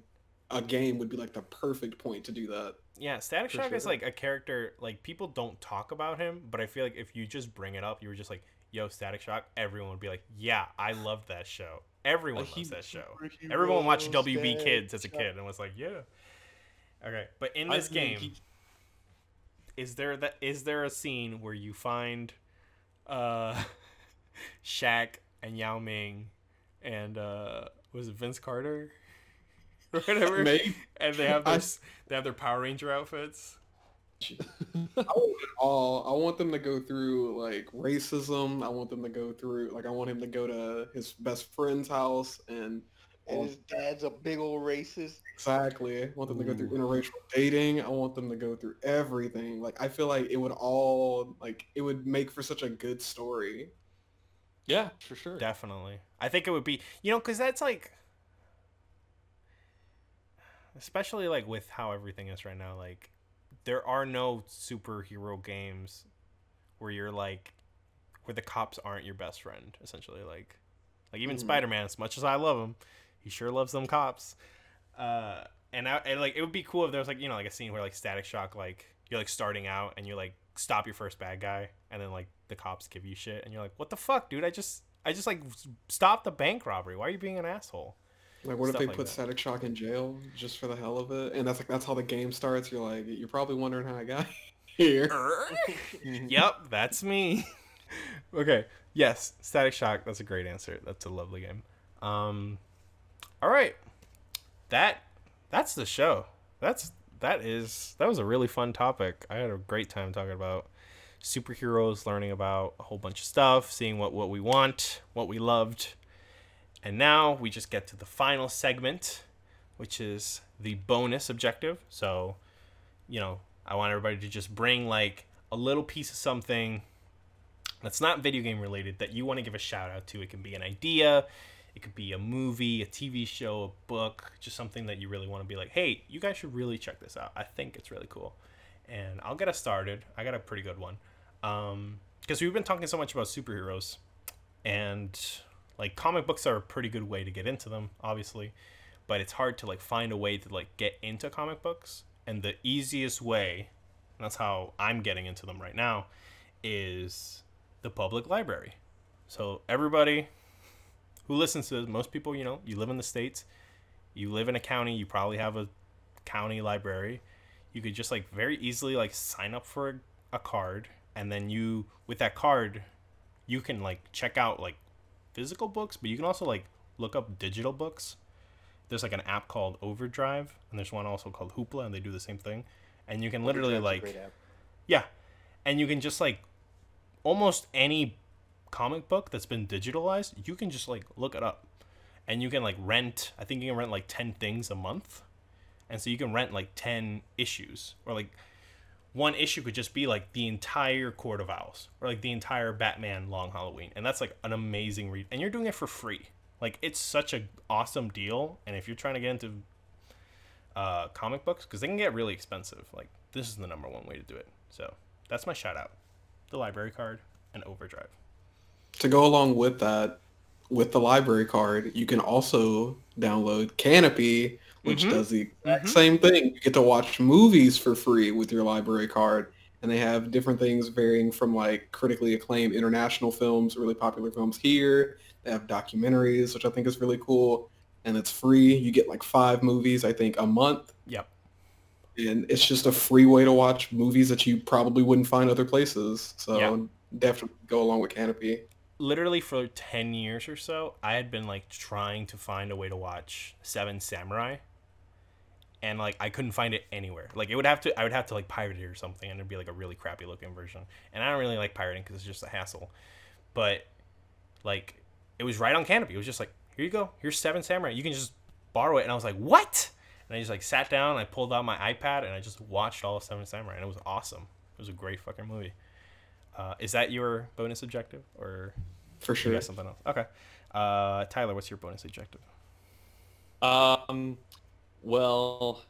a game would be like the perfect point to do that.
Yeah, Static
For
Shock is like a character like people don't talk about him, but I feel like if you just bring it up, you were just like, "Yo, Static Shock," everyone would be like, "Yeah, I loved that show. Everyone loves that show." Everyone watched WB Kids as a kid and was like, "Yeah." Okay, but in this game, is there that is there a scene where you find uh Shaq and Yao Ming and uh was it Vince Carter? or whatever.
Maybe
And they have their
I-
s they have their Power Ranger outfits.
I want it all. I want them to go through like racism. I want them to go through like I want him to go to his best friend's house and
And his dad's a big old racist.
exactly. I want them to go through interracial dating. I want them to go through everything. Like I feel like it would all like it would make for such a good story.
yeah, for sure.
Definitely. I think it would be, you know, because that's like, especially like with how everything is right now, like, there are no superhero games where you're like, where the cops aren't your best friend, essentially. Like, like even
Mhm.
Spider Man, as much as I love him, He sure loves them cops. Uh, and, I, and like it would be cool if there was like you know like a scene where like Static Shock like you're like starting out and you like stop your first bad guy and then like the cops give you shit and you're like what the fuck dude I just I just like stopped the bank robbery why are you being an asshole
Like, what if they
like
put
that.
Static Shock in jail just for the hell of it? And that's like that's how the game starts. You're like, you're probably wondering how I got here.
yep that's me okay yes Static Shock that's a great answer that's a lovely game um all right that that's the show that's that is that was a really fun topic i had a great time talking about superheroes learning about a whole bunch of stuff seeing what what we want what we loved and now we just get to the final segment which is the bonus objective so you know i want everybody to just bring like a little piece of something that's not video game related that you want to give a shout out to it can be an idea it could be a movie, a TV show, a book, just something that you really want to be like, hey, you guys should really check this out. I think it's really cool. And I'll get us started. I got a pretty good one. Um, because we've been talking so much about superheroes, and like comic books are a pretty good way to get into them, obviously, but it's hard to like find a way to like get into comic books. And the easiest way, that's how I'm getting into them right now, is the public library. So everybody who listens to this, most people, you know, you live in the states, you live in a county, you probably have a county library. You could just like very easily like sign up for a card, and then you with that card, you can like check out like physical books, but you can also like look up digital books. There's like an app called Overdrive, and there's one also called Hoopla, and they do the same thing. And you can literally like yeah, and you can just like almost any comic book that's been digitalized, you can just like look it up, and you can like rent. I think you can rent like ten things a month, and so you can rent like ten issues, or like one issue could just be like the entire Court of Owls, or like the entire Batman Long Halloween, and that's like an amazing read, and you're doing it for free. Like it's such a awesome deal, and if you're trying to get into uh, comic books, because they can get really expensive, like this is the number one way to do it. So that's my shout out, the library card and Overdrive.
to go along with that, with the library card, you can also download Kanopy, which
Mhm.
does the exact
Mhm.
same thing. You get to watch movies for free with your library card, and they have different things varying from like critically acclaimed international films, really popular films here. They have documentaries, which I think is really cool, and it's free. You get like five movies, I think, a month,
Yep.
and it's just a free way to watch movies that you probably wouldn't find other places. So
Yeah.
definitely go along with Kanopy.
Literally for ten years or so, I had been like trying to find a way to watch Seven Samurai, and like I couldn't find it anywhere. Like it would have to, I would have to like pirate it or something, and it'd be like a really crappy looking version. And I don't really like pirating because it's just a hassle. But like, it was right on Kanopy. It was just like, here you go, here's Seven Samurai. You can just borrow it. And I was like, what? And I just like sat down, I pulled out my iPad, and I just watched all of Seven Samurai, and it was awesome. It was a great fucking movie. Uh, is that your bonus objective, or
For
you
sure.
got something else? Okay. Uh, Tyler, what's your bonus objective?
Um, well,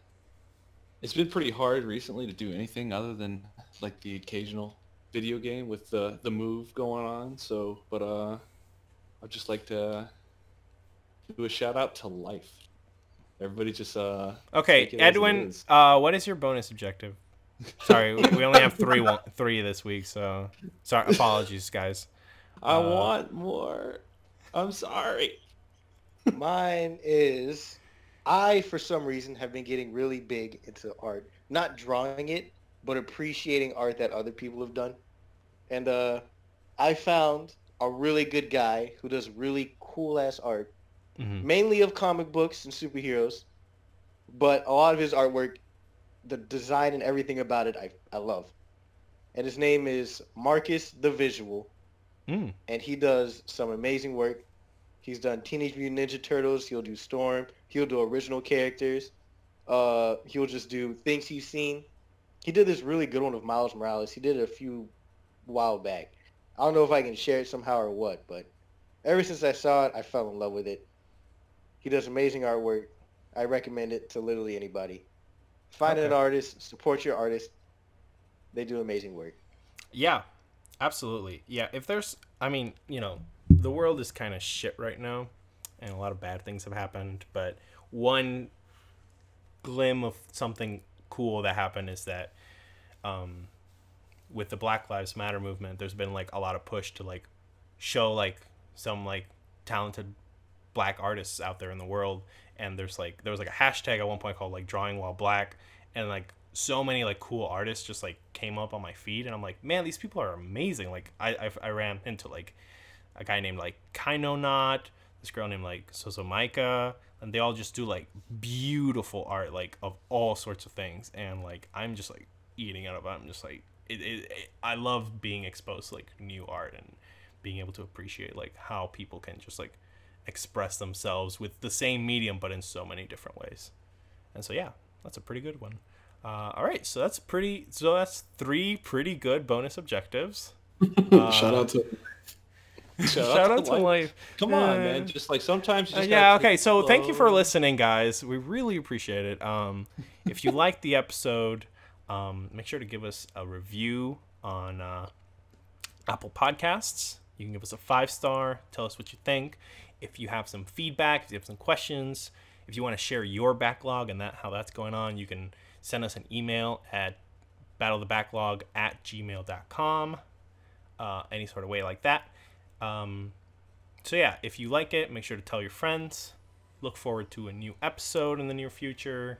it's been pretty hard recently to do anything other than like the occasional video game with the the move going on. So, but uh, I'd just like to do a shout out to life. Everybody just uh.
Okay,
Take it as it
Edwin,
is.
uh, what is your bonus objective? Sorry, we we only have three one, three this week, so sorry. Apologies, guys.
I
Uh,
want more. I'm sorry.
Mine is I for some reason have been getting really big into art. Not drawing it, but appreciating art that other people have done. And uh I found a really good guy who does really cool ass art,
Mhm.
mainly of comic books and superheroes. But a lot of his artwork, the design and everything about it I, I love. And his name is Marcus the Visual
Mm.
and he does some amazing work. He's done Teenage Mutant Ninja Turtles. He'll do Storm. He'll do original characters. Uh, he'll just do things he's seen. He did this really good one of Miles Morales. He did it a few while back. I don't know if I can share it somehow or what, but ever since I saw it, I fell in love with it. He does amazing artwork. I recommend it to literally anybody. Find an artist, support your artist. They do amazing work.
Yeah, absolutely. Yeah, if there's, I mean, you know, the world is kind of shit right now, and a lot of bad things have happened. But one glim of something cool that happened is that um, with the Black Lives Matter movement, there's been like a lot of push to like show like some like talented black artists out there in the world and there's like there was like a hashtag at one point called like drawing while black and like so many like cool artists just like came up on my feed and i'm like man these people are amazing like i i, I ran into like a guy named like kaino not this girl named like soso Maika, and they all just do like beautiful art like of all sorts of things and like i'm just like eating out of it. I'm just like it, it, it i love being exposed to like new art and being able to appreciate like how people can just like express themselves with the same medium but in so many different ways. And so yeah that's a pretty good one. Uh, all right so that's pretty so that's three pretty good bonus objectives.
Shout out to
shout, out, to life,
Come on,
Uh,
man. Just like sometimes you
uh, yeah okay so thank you for listening guys. We really appreciate it. Um if you liked the episode um make sure to give us a review on uh apple podcasts. You can give us a five star tell us what you think. If you have some feedback if you have some questions if you want to share your backlog and that how that's going on you can send us an email at battlethebacklog at gmail.com uh, any sort of way like that um, so yeah, if you like it, make sure to tell your friends. Look forward to a new episode in the near future.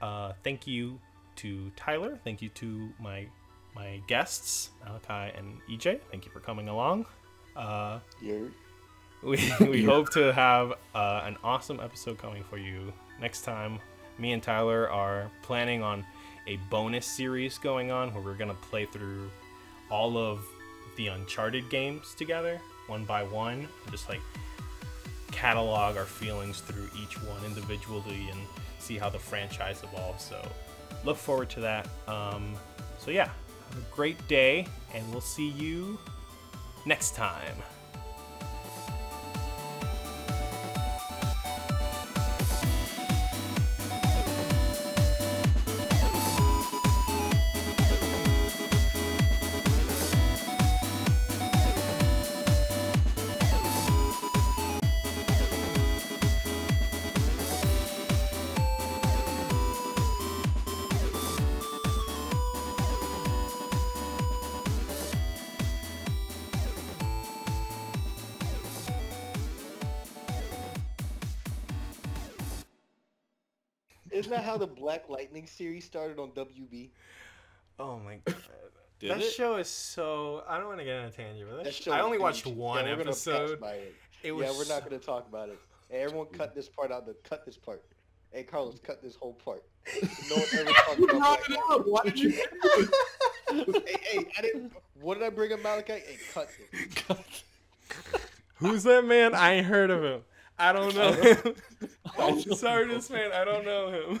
Uh, thank you to Tyler. Thank you to my my guests, Malachi and EJ. Thank you for coming along. Uh,
You're
we we hope to have uh, an awesome episode coming for you next time. Me and Tyler are planning on a bonus series going on where we're gonna play through all of the Uncharted games together, one by one, just like catalog our feelings through each one individually and see how the franchise evolves. So look forward to that. Um, so yeah, have a great day, and we'll see you next time.
How the Black Lightning series started on WB?
Oh my god.
Did
that
it?
show is so. I don't want to get on a tangent, but that
That show
I only watched
huge.
one
Yeah, we're gonna pass
episode.
it.
It was
yeah, we're not
so-
gonna talk about it. Hey, everyone, cut this part out. The cut this part. Hey, Carlos, cut this whole part. No one ever talks
You
about
brought
Black
it up. Why did you?
Lightning. hey, hey, I didn't. What did I bring up, Malachi? Hey, cut this.
Who's that man? I ain't heard of him. I don't know him.
I don't
Sorry,
know.
this man. I don't know him.